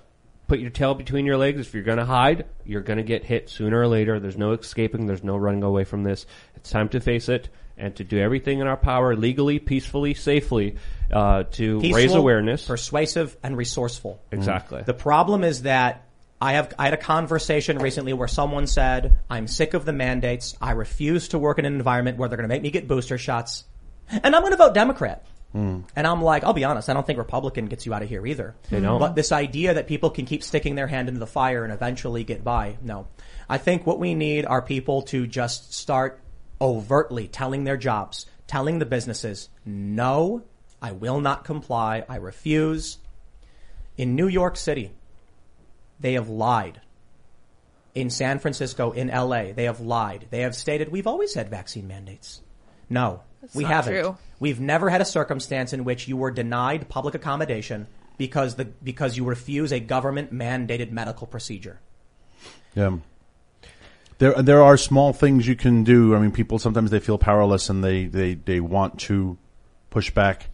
put your tail between your legs, if you're gonna hide, you're gonna get hit sooner or later. There's no escaping. There's no running away from this. It's time to face it and to do everything in our power, legally, peacefully, safely, uh, to raise awareness. persuasive, and resourceful. Exactly. The problem is that I have I had a conversation recently where someone said, "I'm sick of the mandates. I refuse to work in an environment where they're going to make me get booster shots, and I'm going to vote Democrat." And I'm like, I'll be honest, I don't think Republican gets you out of here either. They don't. But this idea that people can keep sticking their hand into the fire and eventually get by, no. I think what we need are people to just start overtly telling their jobs, telling the businesses, no, I will not comply. I refuse. In New York City, they have lied in San Francisco, in LA, they have lied. They have stated we've always had vaccine mandates. No, That's we not haven't. true. We've never had a circumstance in which you were denied public accommodation because the because you refuse a government mandated medical procedure. Yeah. There, there are small things you can do. I mean, people sometimes they feel powerless and they, they, they want to push back.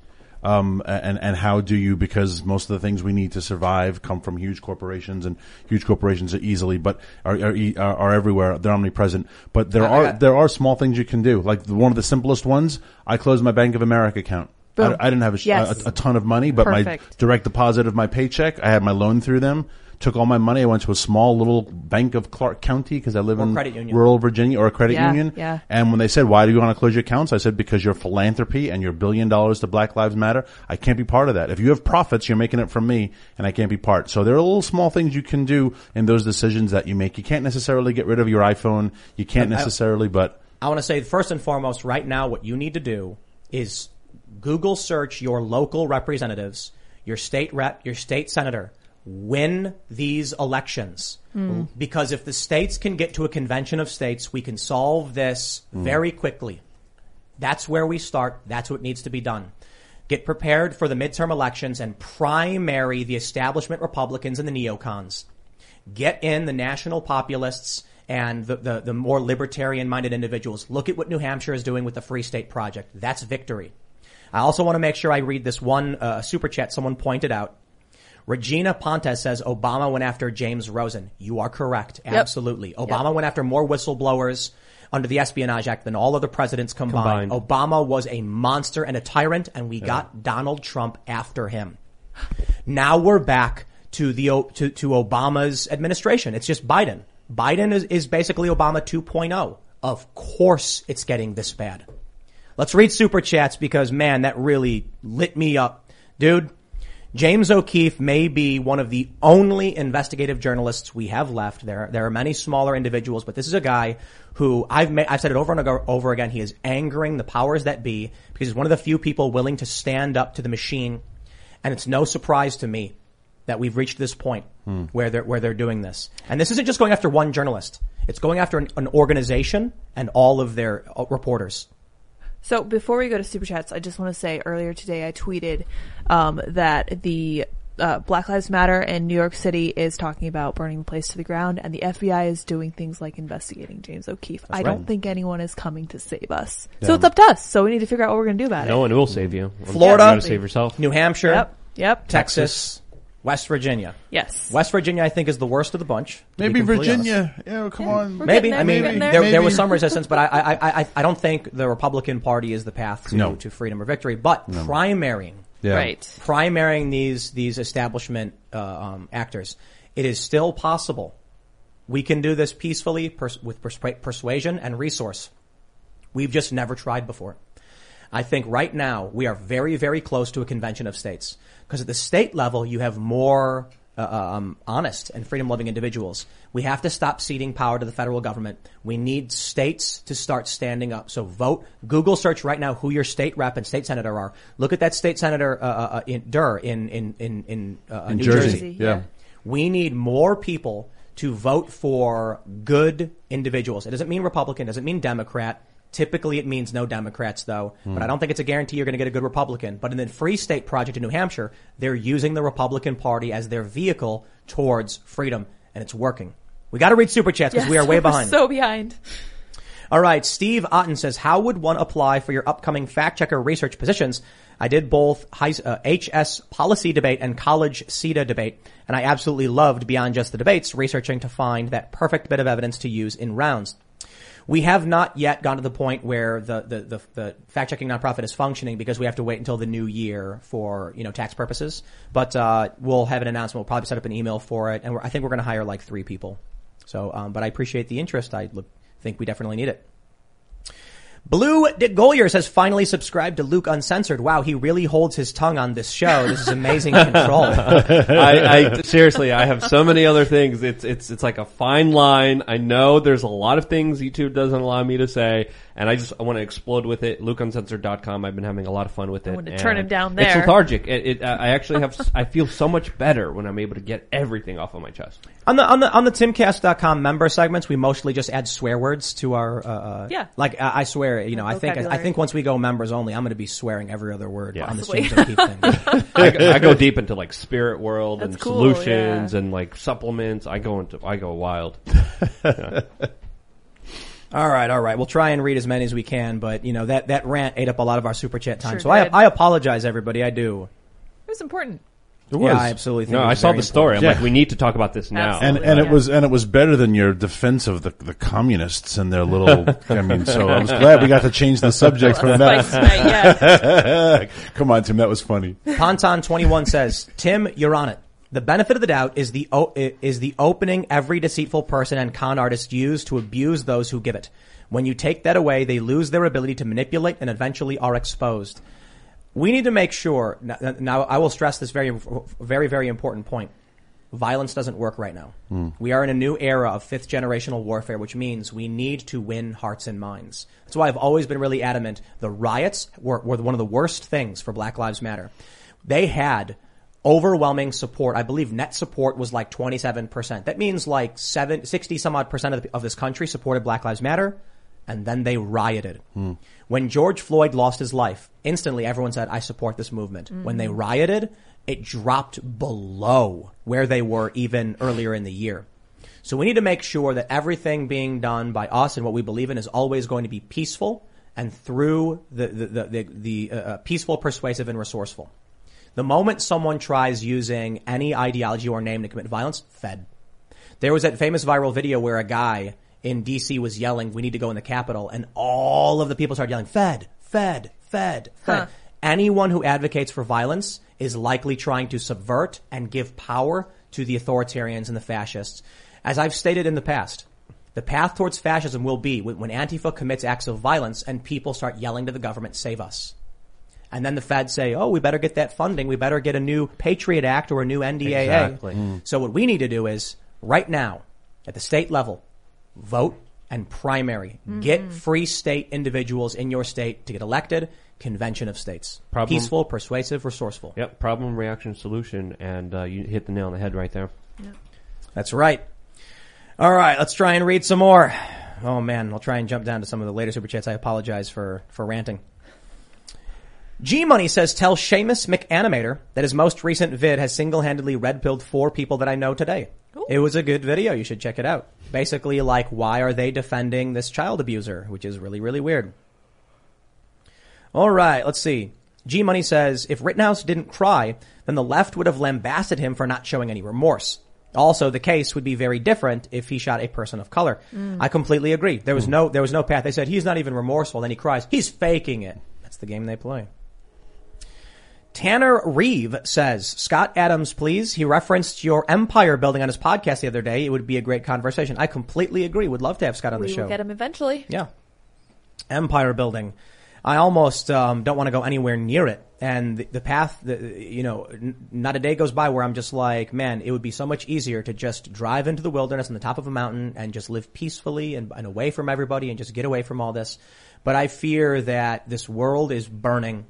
Um, and, and how do you, because most of the things we need to survive come from huge corporations and huge corporations are easily, but are, are, are, everywhere. They're omnipresent. But there are, there are small things you can do. Like the, one of the simplest ones, I closed my Bank of America account. I, I didn't have a, Yes. a, a ton of money, but my direct deposit of my paycheck, I had my loan through them, took all my money. I went to a small little bank of Clark County because I live Or in rural Virginia or a credit Yeah, union. yeah. And when they said, why do you want to close your accounts? I said, because your philanthropy and your billion dollars to Black Lives Matter, I can't be part of that. If you have profits, you're making it from me and I can't be part. So there are little small things you can do in those decisions that you make. You can't necessarily get rid of your iPhone. You can't I- I- necessarily, but I want to say first and foremost, right now, what you need to do is Google search your local representatives, your state rep, your state senator. Win these elections. Hmm. Because if the states can get to a convention of states, we can solve this very quickly. That's where we start. That's what needs to be done. Get prepared for the midterm elections and primary the establishment Republicans and the neocons. Get in the national populists and the, the, the more libertarian minded individuals. Look at what New Hampshire is doing with the Free State Project. That's victory. I also want to make sure I read this one uh, super chat someone pointed out. Regina Pontes says Obama went after James Rosen. You are correct. Absolutely. Obama went after more whistleblowers under the Espionage Act than all other presidents combined. Combined. Obama was a monster and a tyrant and we got Donald Trump after him. Now we're back to the to, to Obama's administration. It's just Biden. Biden is, is basically Obama 2.0. Of course it's getting this bad. Let's read super chats because man, that really lit me up. Dude, James O'Keefe may be one of the only investigative journalists we have left. There, there are many smaller individuals, but this is a guy who I've I've said it over and over again. He is angering the powers that be because he's one of the few people willing to stand up to the machine. And it's no surprise to me that we've reached this point where they're, where they're doing this. And this isn't just going after one journalist. It's going after an, an organization and all of their uh, reporters. So before we go to super chats, I just want to say earlier today I tweeted um, that the uh, Black Lives Matter in New York City is talking about burning the place to the ground, and the FBI is doing things like investigating James O'Keefe. I don't think anyone is coming to save us, Yeah. so it's up to us. So we need to figure out what we're going to do about No it. No one will save you. Florida, You save yourself. New Hampshire, Yep. Yep. Texas, West Virginia. Yes. West Virginia, I think, is the worst of the bunch. maybe Virginia. Yeah, come on. Maybe. there, I mean, there, there. there, was some resistance, but I, I, I, I- I don't think the Republican Party is the path to, No. to freedom or victory. But primarying, Yeah. Right. primarying these these establishment uh, um, actors, it is still possible. We can do this peacefully pers- with persua- persuasion and resource. We've just never tried before. I think right now we are very, very close to a convention of states because at the state level you have more uh, um, honest and freedom-loving individuals. We have to stop ceding power to the federal government. We need states to start standing up. So vote. Google search right now who your state rep and state senator are. Look at that state senator uh, uh, in Durr in in in in, uh, In New Jersey. Jersey. Yeah. We need more people to vote for good individuals. It doesn't mean Republican, doesn't mean Democrat. Typically it means no Democrats though, but I don't think it's a guarantee you're going to get a good Republican. But in the Free State Project in New Hampshire, they're using the Republican Party as their vehicle towards freedom and it's working. We got to read super chats because Yes, we are way *laughs* behind. So behind. All right, Steve Otten says, how would one apply for your upcoming fact checker research positions? I did both uh, HS policy debate and college CEDA debate, and I absolutely loved beyond just the debates, researching to find that perfect bit of evidence to use in rounds. We have not yet gone to the point where the, the, the, the fact checking nonprofit is functioning because we have to wait until the new year for, you know, tax purposes. But, uh, we'll have an announcement. We'll probably set up an email for it. And I think we're going to hire like three people. So, um, but I appreciate the interest. I look, think we definitely need it. Blue Dick Gollier says finally subscribed to Luke Uncensored. Wow, he really holds his tongue on this show. This is amazing *laughs* control. I, I seriously, I have so many other things. It's it's it's like a fine line. I know there's a lot of things YouTube doesn't allow me to say, and I just I want to explode with it. LukeUncensored.com. I've been having a lot of fun with it. I want to turn him down there. It's lethargic. It, it, I actually have. *laughs* I feel so much better when I'm able to get everything off of my chest. On the on the on the timcast.com member segments, we mostly just add swear words to our. Uh, uh, Yeah. Like I I swear, you know, I think I Vocabulary. think once we go members only, I'm going to be swearing every other word on the Possibly. James O'Keefe thing. I, go- I go deep into like spirit world That's and cool, solutions yeah. and like supplements. I go into I go wild. *laughs* All right, all right. We'll try and read as many as we can, but you know that that rant ate up a lot of our super chat time. Sure so I did. I apologize, everybody. I do. It was important. It Yeah, was. I absolutely think. No, it I saw very the story. I'm important. like, we need to talk about this now. and and it was and it was better than your defense of the the communists and their little. *laughs* I mean, so I was glad we got to change the subject from that. Spice tonight, *laughs* Come on, Tim, that was funny. Ponton twenty one says, Tim, you're on it. The benefit of the doubt is the o- is the opening every deceitful person and con artist use to abuse those who give it. When you take that away, they lose their ability to manipulate and eventually are exposed. We need to make sure. Now, now I will stress this very, very, very important point. Violence doesn't work right now. Hmm. We are in a new era of fifth generational warfare, which means we need to win hearts and minds. That's why I've always been really adamant. The riots were, were one of the worst things for Black Lives Matter. They had overwhelming support. I believe net support was like 27%. That means like seven, 60 some odd percent of, the, of this country supported Black Lives Matter. And then they rioted. Hmm. When George Floyd lost his life, instantly everyone said, I support this movement. Mm-hmm. When they rioted, it dropped below where they were even earlier in the year. So we need to make sure that everything being done by us and what we believe in is always going to be peaceful and through the, the, the, the, the uh, uh peaceful, persuasive, and resourceful. The moment someone tries using any ideology or name to commit violence, fed. There was that famous viral video where a guy in DC was yelling, we need to go in the Capitol, and all of the people started yelling, Fed, Fed, Fed, Fed. Huh. Anyone who advocates for violence is likely trying to subvert and give power to the authoritarians and the fascists. As I've stated in the past, the path towards fascism will be when when Antifa commits acts of violence and people start yelling to the government, save us. And then the feds say, oh, we better get that funding. We better get a new Patriot Act or a new NDAA. Exactly. So what we need to do is right now at the state level, vote and primary. Get free state individuals in your state to get elected. Convention of states. Problem- Peaceful, persuasive, resourceful. Yep, problem, reaction, solution, and uh, you hit the nail on the head right there. That's right. All right, let's try and read some more. Oh man, I'll try and jump down to some of the later super chats. I apologize for, for ranting. G Money says, tell Seamus McAnimator that his most recent vid has single-handedly red-pilled four people that I know today. It was a good video. You should check it out. Basically, like, why are they defending this child abuser? Which is really, really weird. All right, let's see. G Money says, if Rittenhouse didn't cry, then the left would have lambasted him for not showing any remorse. Also, the case would be very different if he shot a person of color. Mm. I completely agree. There was no, there was no path. They said he's not even remorseful. Then he cries. He's faking it. That's the game they play. Tanner Reeve says, Scott Adams, please. He referenced your empire building on his podcast the other day. It would be a great conversation. I completely agree. Would love to have Scott on we the show. will get him eventually. Yeah. Empire building. I almost um, don't want to go anywhere near it. And the, the path, the, you know, n- not a day goes by where I'm just like, man, it would be so much easier to just drive into the wilderness on the top of a mountain and just live peacefully and, and away from everybody and just get away from all this. But I fear that this world is burning,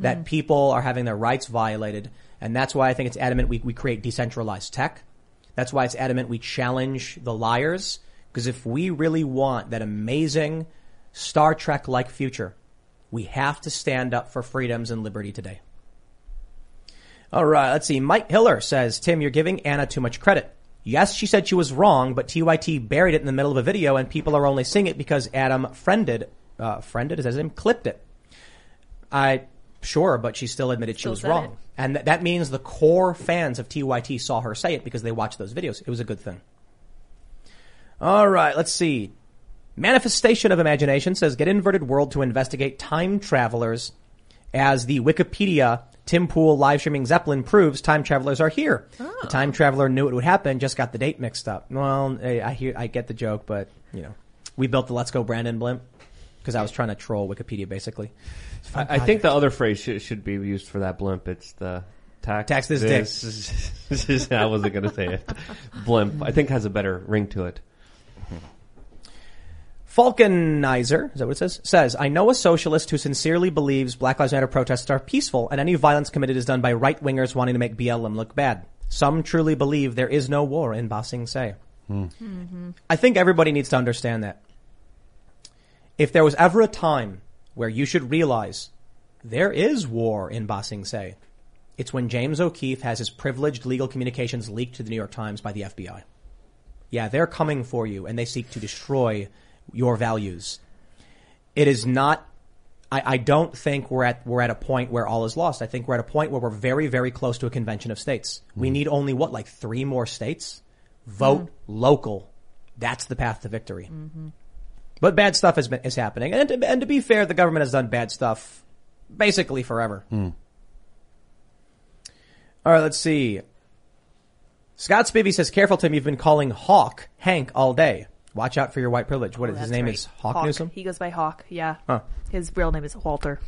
that Mhm. people are having their rights violated. And that's why I think it's adamant we, we create decentralized tech. That's why it's adamant we challenge the liars. Because if we really want that amazing Star Trek like future, we have to stand up for freedoms and liberty today. All right, let's see. Mike Hiller says, Tim, you're giving Anna too much credit. Yes, she said she was wrong, but TYT buried it in the middle of a video and people are only seeing it because Adam friended, uh, friended, is that his name? Clipped it. I, sure, but she still admitted she was wrong. it. And th- that means the core fans of TYT saw her say it because they watched those videos. It was a good thing. All right, let's see. Manifestation of Imagination says get inverted world to investigate time travelers. As the Wikipedia Tim Pool live streaming Zeppelin proves, time travelers are here. The time traveler knew it would happen, just got the date mixed up. Well, I I hear, I get the joke, but you know, we built the Let's Go Brandon blimp. because I was trying to troll Wikipedia basically. I, I think the other phrase should, should be used for that blimp. It's the tax. Tax this dick. *laughs* I wasn't going to say it. Blimp. I think has a better ring to it. Falconizer, is that what it says? Says, I know a socialist who sincerely believes Black Lives Matter protests are peaceful and any violence committed is done by right wingers wanting to make BLM look bad. Some truly believe there is no war in Ba Sing Se. Hmm. I think everybody needs to understand that. If there was ever a time where you should realize there is war in Ba Sing Se, it's when James O'Keefe has his privileged legal communications leaked to the New York Times by the FBI. Yeah, they're coming for you and they seek to destroy your values. It is not, I, I don't think we're at, we're at a point where all is lost. I think we're at a point where we're very, very close to a convention of states. We mm-hmm. need only what, like three more states? Vote mm-hmm. local. That's the path to victory. Mm-hmm. But bad stuff has been, is happening. And to, and to be fair, the government has done bad stuff basically forever. Hmm. All right, let's see. Scott Spivey says, careful Tim, you've been calling Hawk Hank all day. Watch out for your white privilege. What Oh, is his name right. is Hawk, Newsome? He goes by Hawk. Yeah. Huh. His real name is Walter.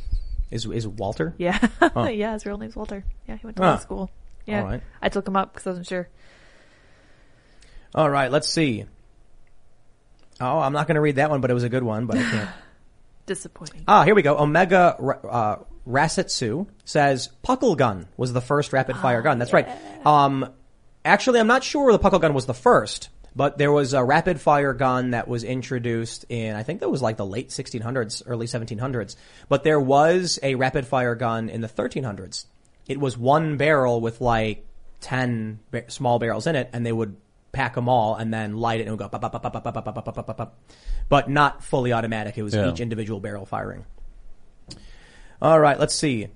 Is, is Walter? Yeah. Oh. *laughs* yeah, his real name's Walter. Yeah, he went to Huh. law school. Yeah. All right. I took him up because I wasn't sure. All right, let's see. Oh, I'm not going to read that one, but it was a good one, but I can't. *laughs* Disappointing. Ah, here we go. Omega uh, Rasetsu says Puckle gun was the first rapid fire gun. That's right. Um, actually, I'm not sure the Puckle gun was the first, but there was a rapid fire gun that was introduced in, I think that was like the late 1600s, early 1700s. But there was a rapid fire gun in the 1300s. It was one barrel with like 10 ba- small barrels in it, and they would pack them all and then light it and go pop, pop, pop, pop, pop, pop, pop, pop, pop, pop, pop. But not fully automatic. It was Yeah. each individual barrel firing. All right, let's see.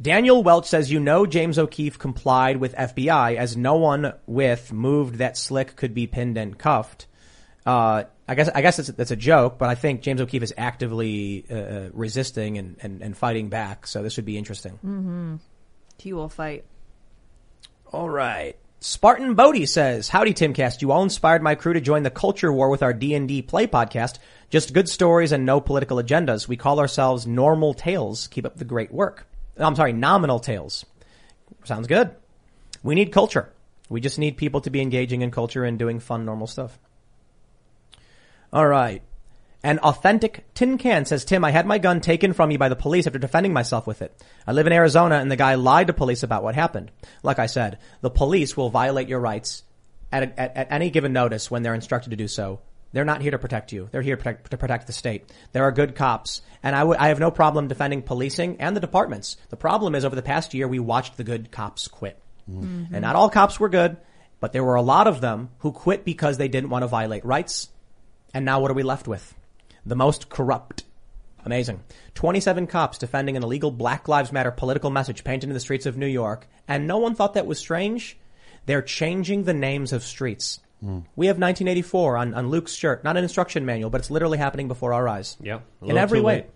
Daniel Welch says, you know James O'Keefe complied with FBI as no one with moved that slick could be pinned and cuffed. Uh, I guess, I guess that's, that's a joke, but I think James O'Keefe is actively, uh, resisting and, and, and fighting back. So this would be interesting. Mm-hmm. He will fight. All right. Spartan Bodie says, Howdy Timcast, you all inspired my crew to join the culture war with our D&D play podcast. Just good stories and no political agendas. We call ourselves Normal Tales. Keep up the great work. I'm sorry, Nominal Tales. Sounds good. We need culture. We just need people to be engaging in culture and doing fun, normal stuff. All right. An authentic tin can says, Tim, I had my gun taken from me by the police after defending myself with it. I live in Arizona and the guy lied to police about what happened. Like I said, the police will violate your rights at, a, at, at any given notice when they're instructed to do so. They're not here to protect you. They're here to protect, to protect the state. There are good cops. And I I have no problem defending policing and the departments. The problem is over the past year, we watched the good cops quit. Mm-hmm. And not all cops were good, but there were a lot of them who quit because they didn't want to violate rights. And now what are we left with? The most corrupt. Amazing. 27 cops defending an illegal Black Lives Matter political message painted in the streets of New York. And no one thought that was strange. They're changing the names of streets. Hmm. We have 1984 on, on Luke's shirt. Not an instruction manual, but it's literally happening before our eyes. Yeah, In every way. late.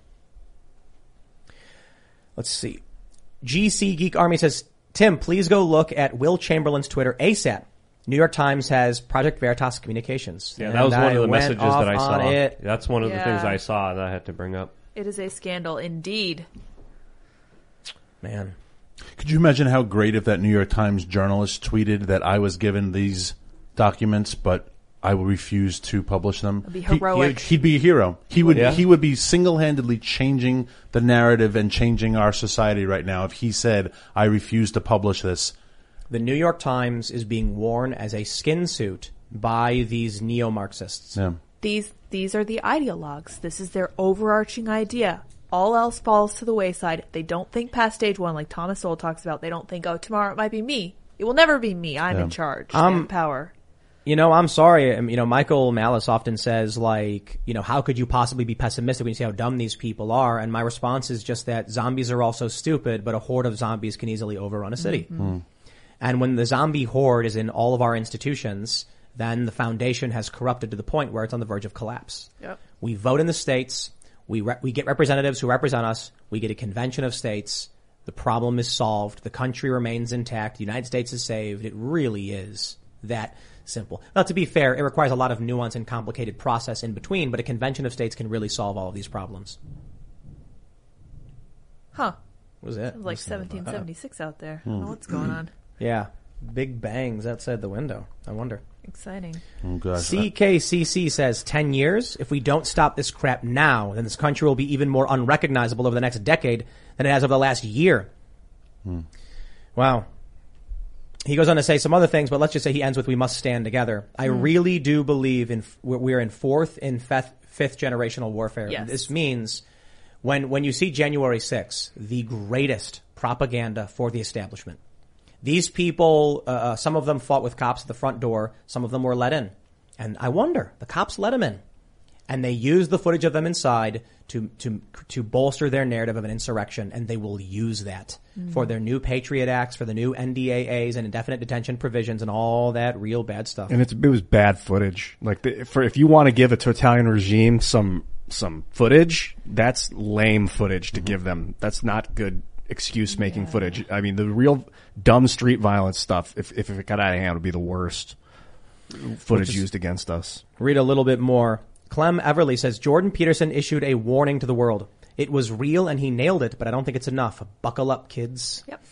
Let's see. GC Geek Army says, Tim, please go look at Will Chamberlain's Twitter ASAP. New York Times has Project Veritas Communications. Yeah, that was one I of the messages that I saw. on It. That's one of the things I saw that I had to bring up. It is a scandal indeed. Man. Could you imagine how great if that New York Times journalist tweeted that I was given these documents, but I will refuse to publish them? It'd be He- heroic. He'd be a hero. He would. Yeah. He would be single-handedly changing the narrative and changing our society right now if he said, "I refuse to publish this." The New York Times is being worn as a skin suit by these neo-Marxists. Yeah. These these are the ideologues. This is their overarching idea. All else falls to the wayside. They don't think past stage one, like Thomas Sowell talks about. They don't think, oh, tomorrow it might be me. It will never be me. I'm Yeah. in charge. Um, I'm in power. You know, I'm sorry. um, You know, Michael Malice often says like, you know, how could you possibly be pessimistic when you see how dumb these people are? And my response is just that zombies are also stupid, but a horde of zombies can easily overrun a city. Mhm. And when the zombie horde is in all of our institutions, then the foundation has corrupted to the point where it's on the verge of collapse. Yep. We vote in the states. We re- we get representatives who represent us. We get a convention of states. The problem is solved. The country remains intact. The United States is saved. It really is that simple. Now, to be fair, it requires a lot of nuance and complicated process in between, but a convention of states can really solve all of these problems. Huh. What was it? It like 1776 out there. Hmm. don't what's going on. Yeah. Big bangs outside the window. I wonder. Exciting. Oh gosh. CKCC says 10 years. If we don't stop this crap now, then this country will be even more unrecognizable over the next decade than it has over the last year. Hmm. Wow. He goes on to say some other things, but let's just say he ends with "We must stand together." I Hmm. really do believe in we're- we're in fourth and fifth, fifth generational warfare. Yes. This means when when you see January 6th, the greatest propaganda for the establishment. These people, uh, uh, some of them fought with cops at the front door. Some of them were let in, and I wonder the cops let them in, and they used the footage of them inside to to to bolster their narrative of an insurrection, and they will use that Mm. for their new Patriot Acts, for the new NDAAs and indefinite detention provisions, and all that real bad stuff. And it's, it was bad footage. Like the, for if you want to give a totalitarian regime some some footage, that's lame footage to give them. That's not good excuse making footage. I mean, the real dumb street violence stuff, if if it got out of hand, would be the worst footage Which is- used against us. Read a little bit more. Clem Everly says Jordan Peterson issued a warning to the world. It was real and he nailed it, but I don't think it's enough. Buckle up, kids. Yep.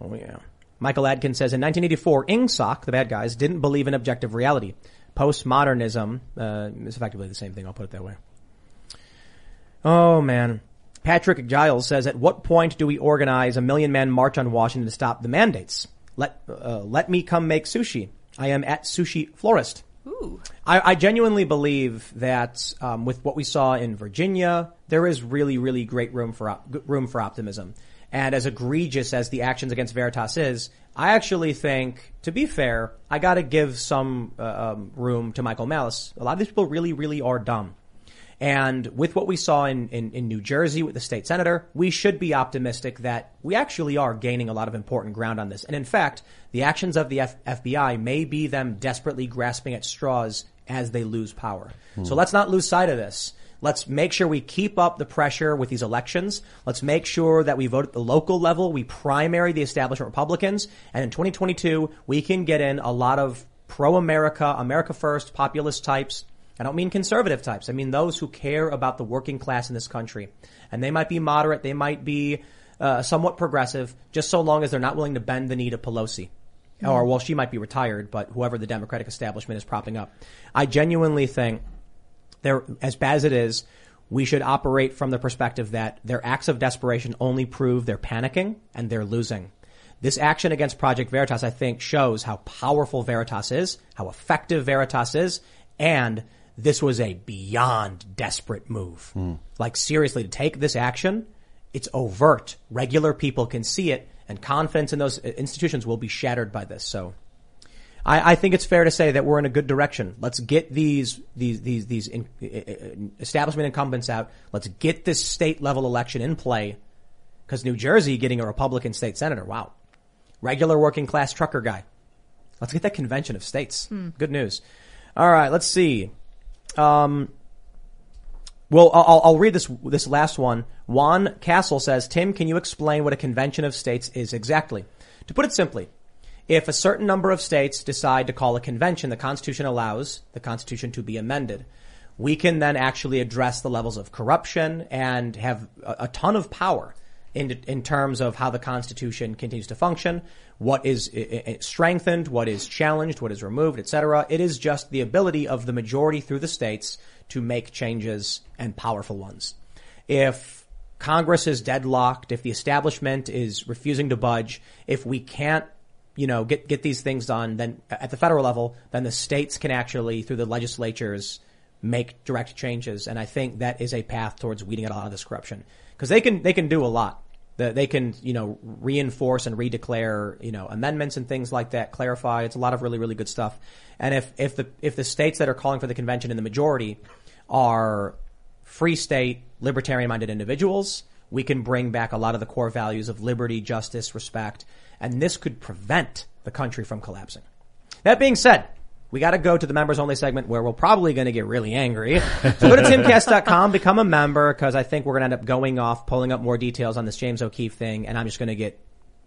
Oh yeah. Michael Adkins says in 1984, INGSOC, the bad guys, didn't believe in objective reality. Postmodernism uh, is effectively the same thing. I'll put it that way. Oh man. Patrick Giles says, at what point do we organize a million man march on Washington to stop the mandates? Let, uh, let me come make sushi. I am at Sushi Florist. Ooh. I, I genuinely believe that um, with what we saw in Virginia, there is really, really great room for op- room for optimism. And as egregious as the actions against Veritas is, I actually think, to be fair, I got to give some uh, um, room to Michael Malice. A lot of these people really, really are dumb. And with what we saw in, in, in New Jersey with the state senator, we should be optimistic that we actually are gaining a lot of important ground on this. And in fact, the actions of the F- FBI may be them desperately grasping at straws as they lose power. So let's not lose sight of this. Let's make sure we keep up the pressure with these elections. Let's make sure that we vote at the local level. We primary the establishment Republicans. And in 2022, we can get in a lot of pro-America, America first, populist types I don't mean conservative types. I mean those who care about the working class in this country. And they might be moderate, they might be uh, somewhat progressive, just so long as they're not willing to bend the knee to Pelosi. Or, well, she might be retired, but whoever the Democratic establishment is propping up. I genuinely think there, as bad as it is, we should operate from the perspective that their acts of desperation only prove they're panicking and they're losing. This action against Project Veritas, I think, shows how powerful Veritas is, how effective Veritas is, and this was a beyond desperate move. Like seriously, to take this action, it's overt. Regular people can see it, and confidence in those uh, institutions will be shattered by this. So, I, I think it's fair to say that we're in a good direction. Let's get these these these these in, uh, uh, establishment incumbents out. Let's get this state level election in play. Because New Jersey getting a Republican state senator, wow, regular working class trucker guy. Let's get that convention of states. Hmm. Good news. All right, let's see. Um, well, I'll, I'll read this this last one. Juan Castle says, "Tim, can you explain what a convention of states is exactly?" To put it simply, if a certain number of states decide to call a convention, the Constitution allows the Constitution to be amended. We can then actually address the levels of corruption and have a, a ton of power in, in terms of how the Constitution continues to function, what is strengthened, what is challenged, what is removed, etc. It is just the ability of the majority through the states to make changes and powerful ones. If Congress is deadlocked, if the establishment is refusing to budge, if we can't you know, get, get these things done, then at the federal level, then the states can actually, through the legislatures, make direct changes. And I think that is a path towards weeding out a lot of this corruption. Cause they can, they can do a lot. The- They can, you know, reinforce and redeclare, you know, amendments and things like that, clarify. It's a lot of really, really good stuff. And if, if the, if the states that are calling for the convention in the majority are free state, libertarian minded individuals, we can bring back a lot of the core values of liberty, justice, respect, and this could prevent the country from collapsing. That being said, we got to go to the members only segment where we're probably going to get really angry. So go to timcast.com, become a member, because I think we're going to end up going off, pulling up more details on this James O'Keefe thing, and I'm just going to get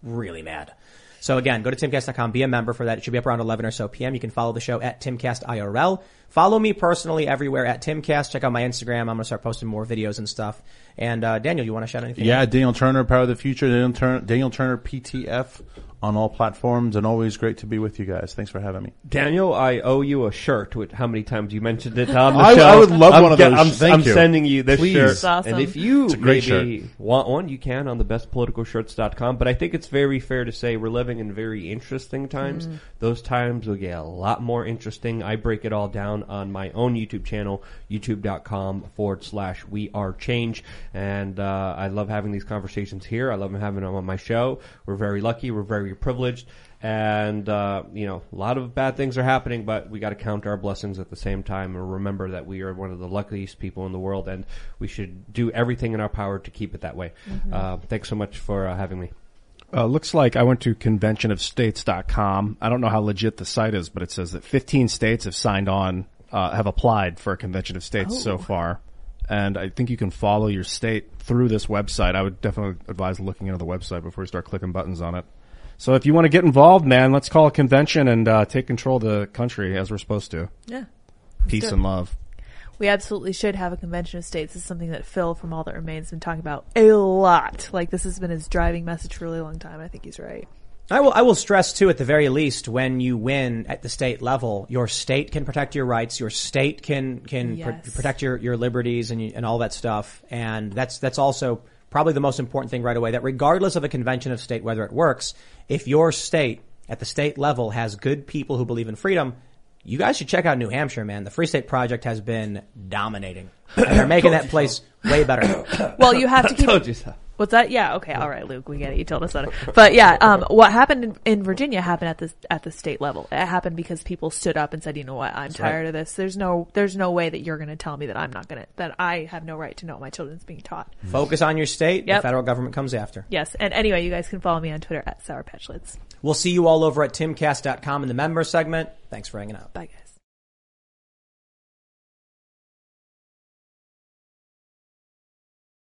really mad. So again, go to timcast.com, be a member for that. It should be up around 11 or so p.m. You can follow the show at Timcast IRL. Follow me personally everywhere at Timcast. Check out my Instagram. I'm going to start posting more videos and stuff. And uh, Daniel, you want to shout anything? Yeah, Daniel Turner, Power of the Future, Daniel Turner, Daniel Turner PTF on all platforms, and always great to be with you guys. Thanks for having me. Daniel, I owe you a shirt with how many times you mentioned it on the I- show. I would love I'm one of get- those. I'm, Thank I'm you. sending you this Please. shirt. Awesome. And if you It's a great maybe want one, you can on the bestpoliticalshirts.com. But I think it's very fair to say we're living in very interesting times. Mm. Those times will get a lot more interesting. I break it all down on my own YouTube channel, youtube.com forward slash we are change. And, uh, I love having these conversations here. I love having them on my show. We're very lucky. We're very privileged. And, uh, you know, a lot of bad things are happening, but we got to count our blessings at the same time and remember that we are one of the luckiest people in the world and we should do everything in our power to keep it that way. Mhm. Uh, thanks so much for uh, having me. Uh, looks like I went to conventionofstates.com. I don't know how legit the site is, but it says that 15 states have signed on, uh, have applied for a convention of states so Oh. far. And I think you can follow your state through this website. I would definitely advise looking into the website before you start clicking buttons on it. So if you want to get involved, man, let's call a convention and uh, take control of the country as we're supposed to. Yeah. Peace and love. We absolutely should have a convention of states. This is something that Phil from All That Remains has been talking about a lot. Like this has been his driving message for a really long time. I think he's right. I will, I will stress too, at the very least, when you win at the state level, your state can protect your rights, your state can, can pr- protect your, your liberties and, and all that stuff. And that's, that's also probably the most important thing right away, that regardless of a convention of state, whether it works, if your state at the state level has good people who believe in freedom, you guys should check out New Hampshire, man. The Free State Project has been dominating. And they're *coughs* making that place way better. *coughs* Well, you have to *coughs* keep. Told you so. What's that? Yeah. Okay. All right, Luke. We get it. You told us that. But yeah, um, what happened in, in Virginia happened at the at the state level. It happened because people stood up and said, "You know what? I'm right. tired of this. There's no there's no way that you're going to tell me that I'm not going to that I have no right to know what my children's being taught." Focus on your state. Yep. The federal government comes after. Yes. And anyway, you guys can follow me on Twitter at Sour Patch Lids. We'll see you all over at timcast.com in the member segment. Thanks for hanging out. Bye, guys.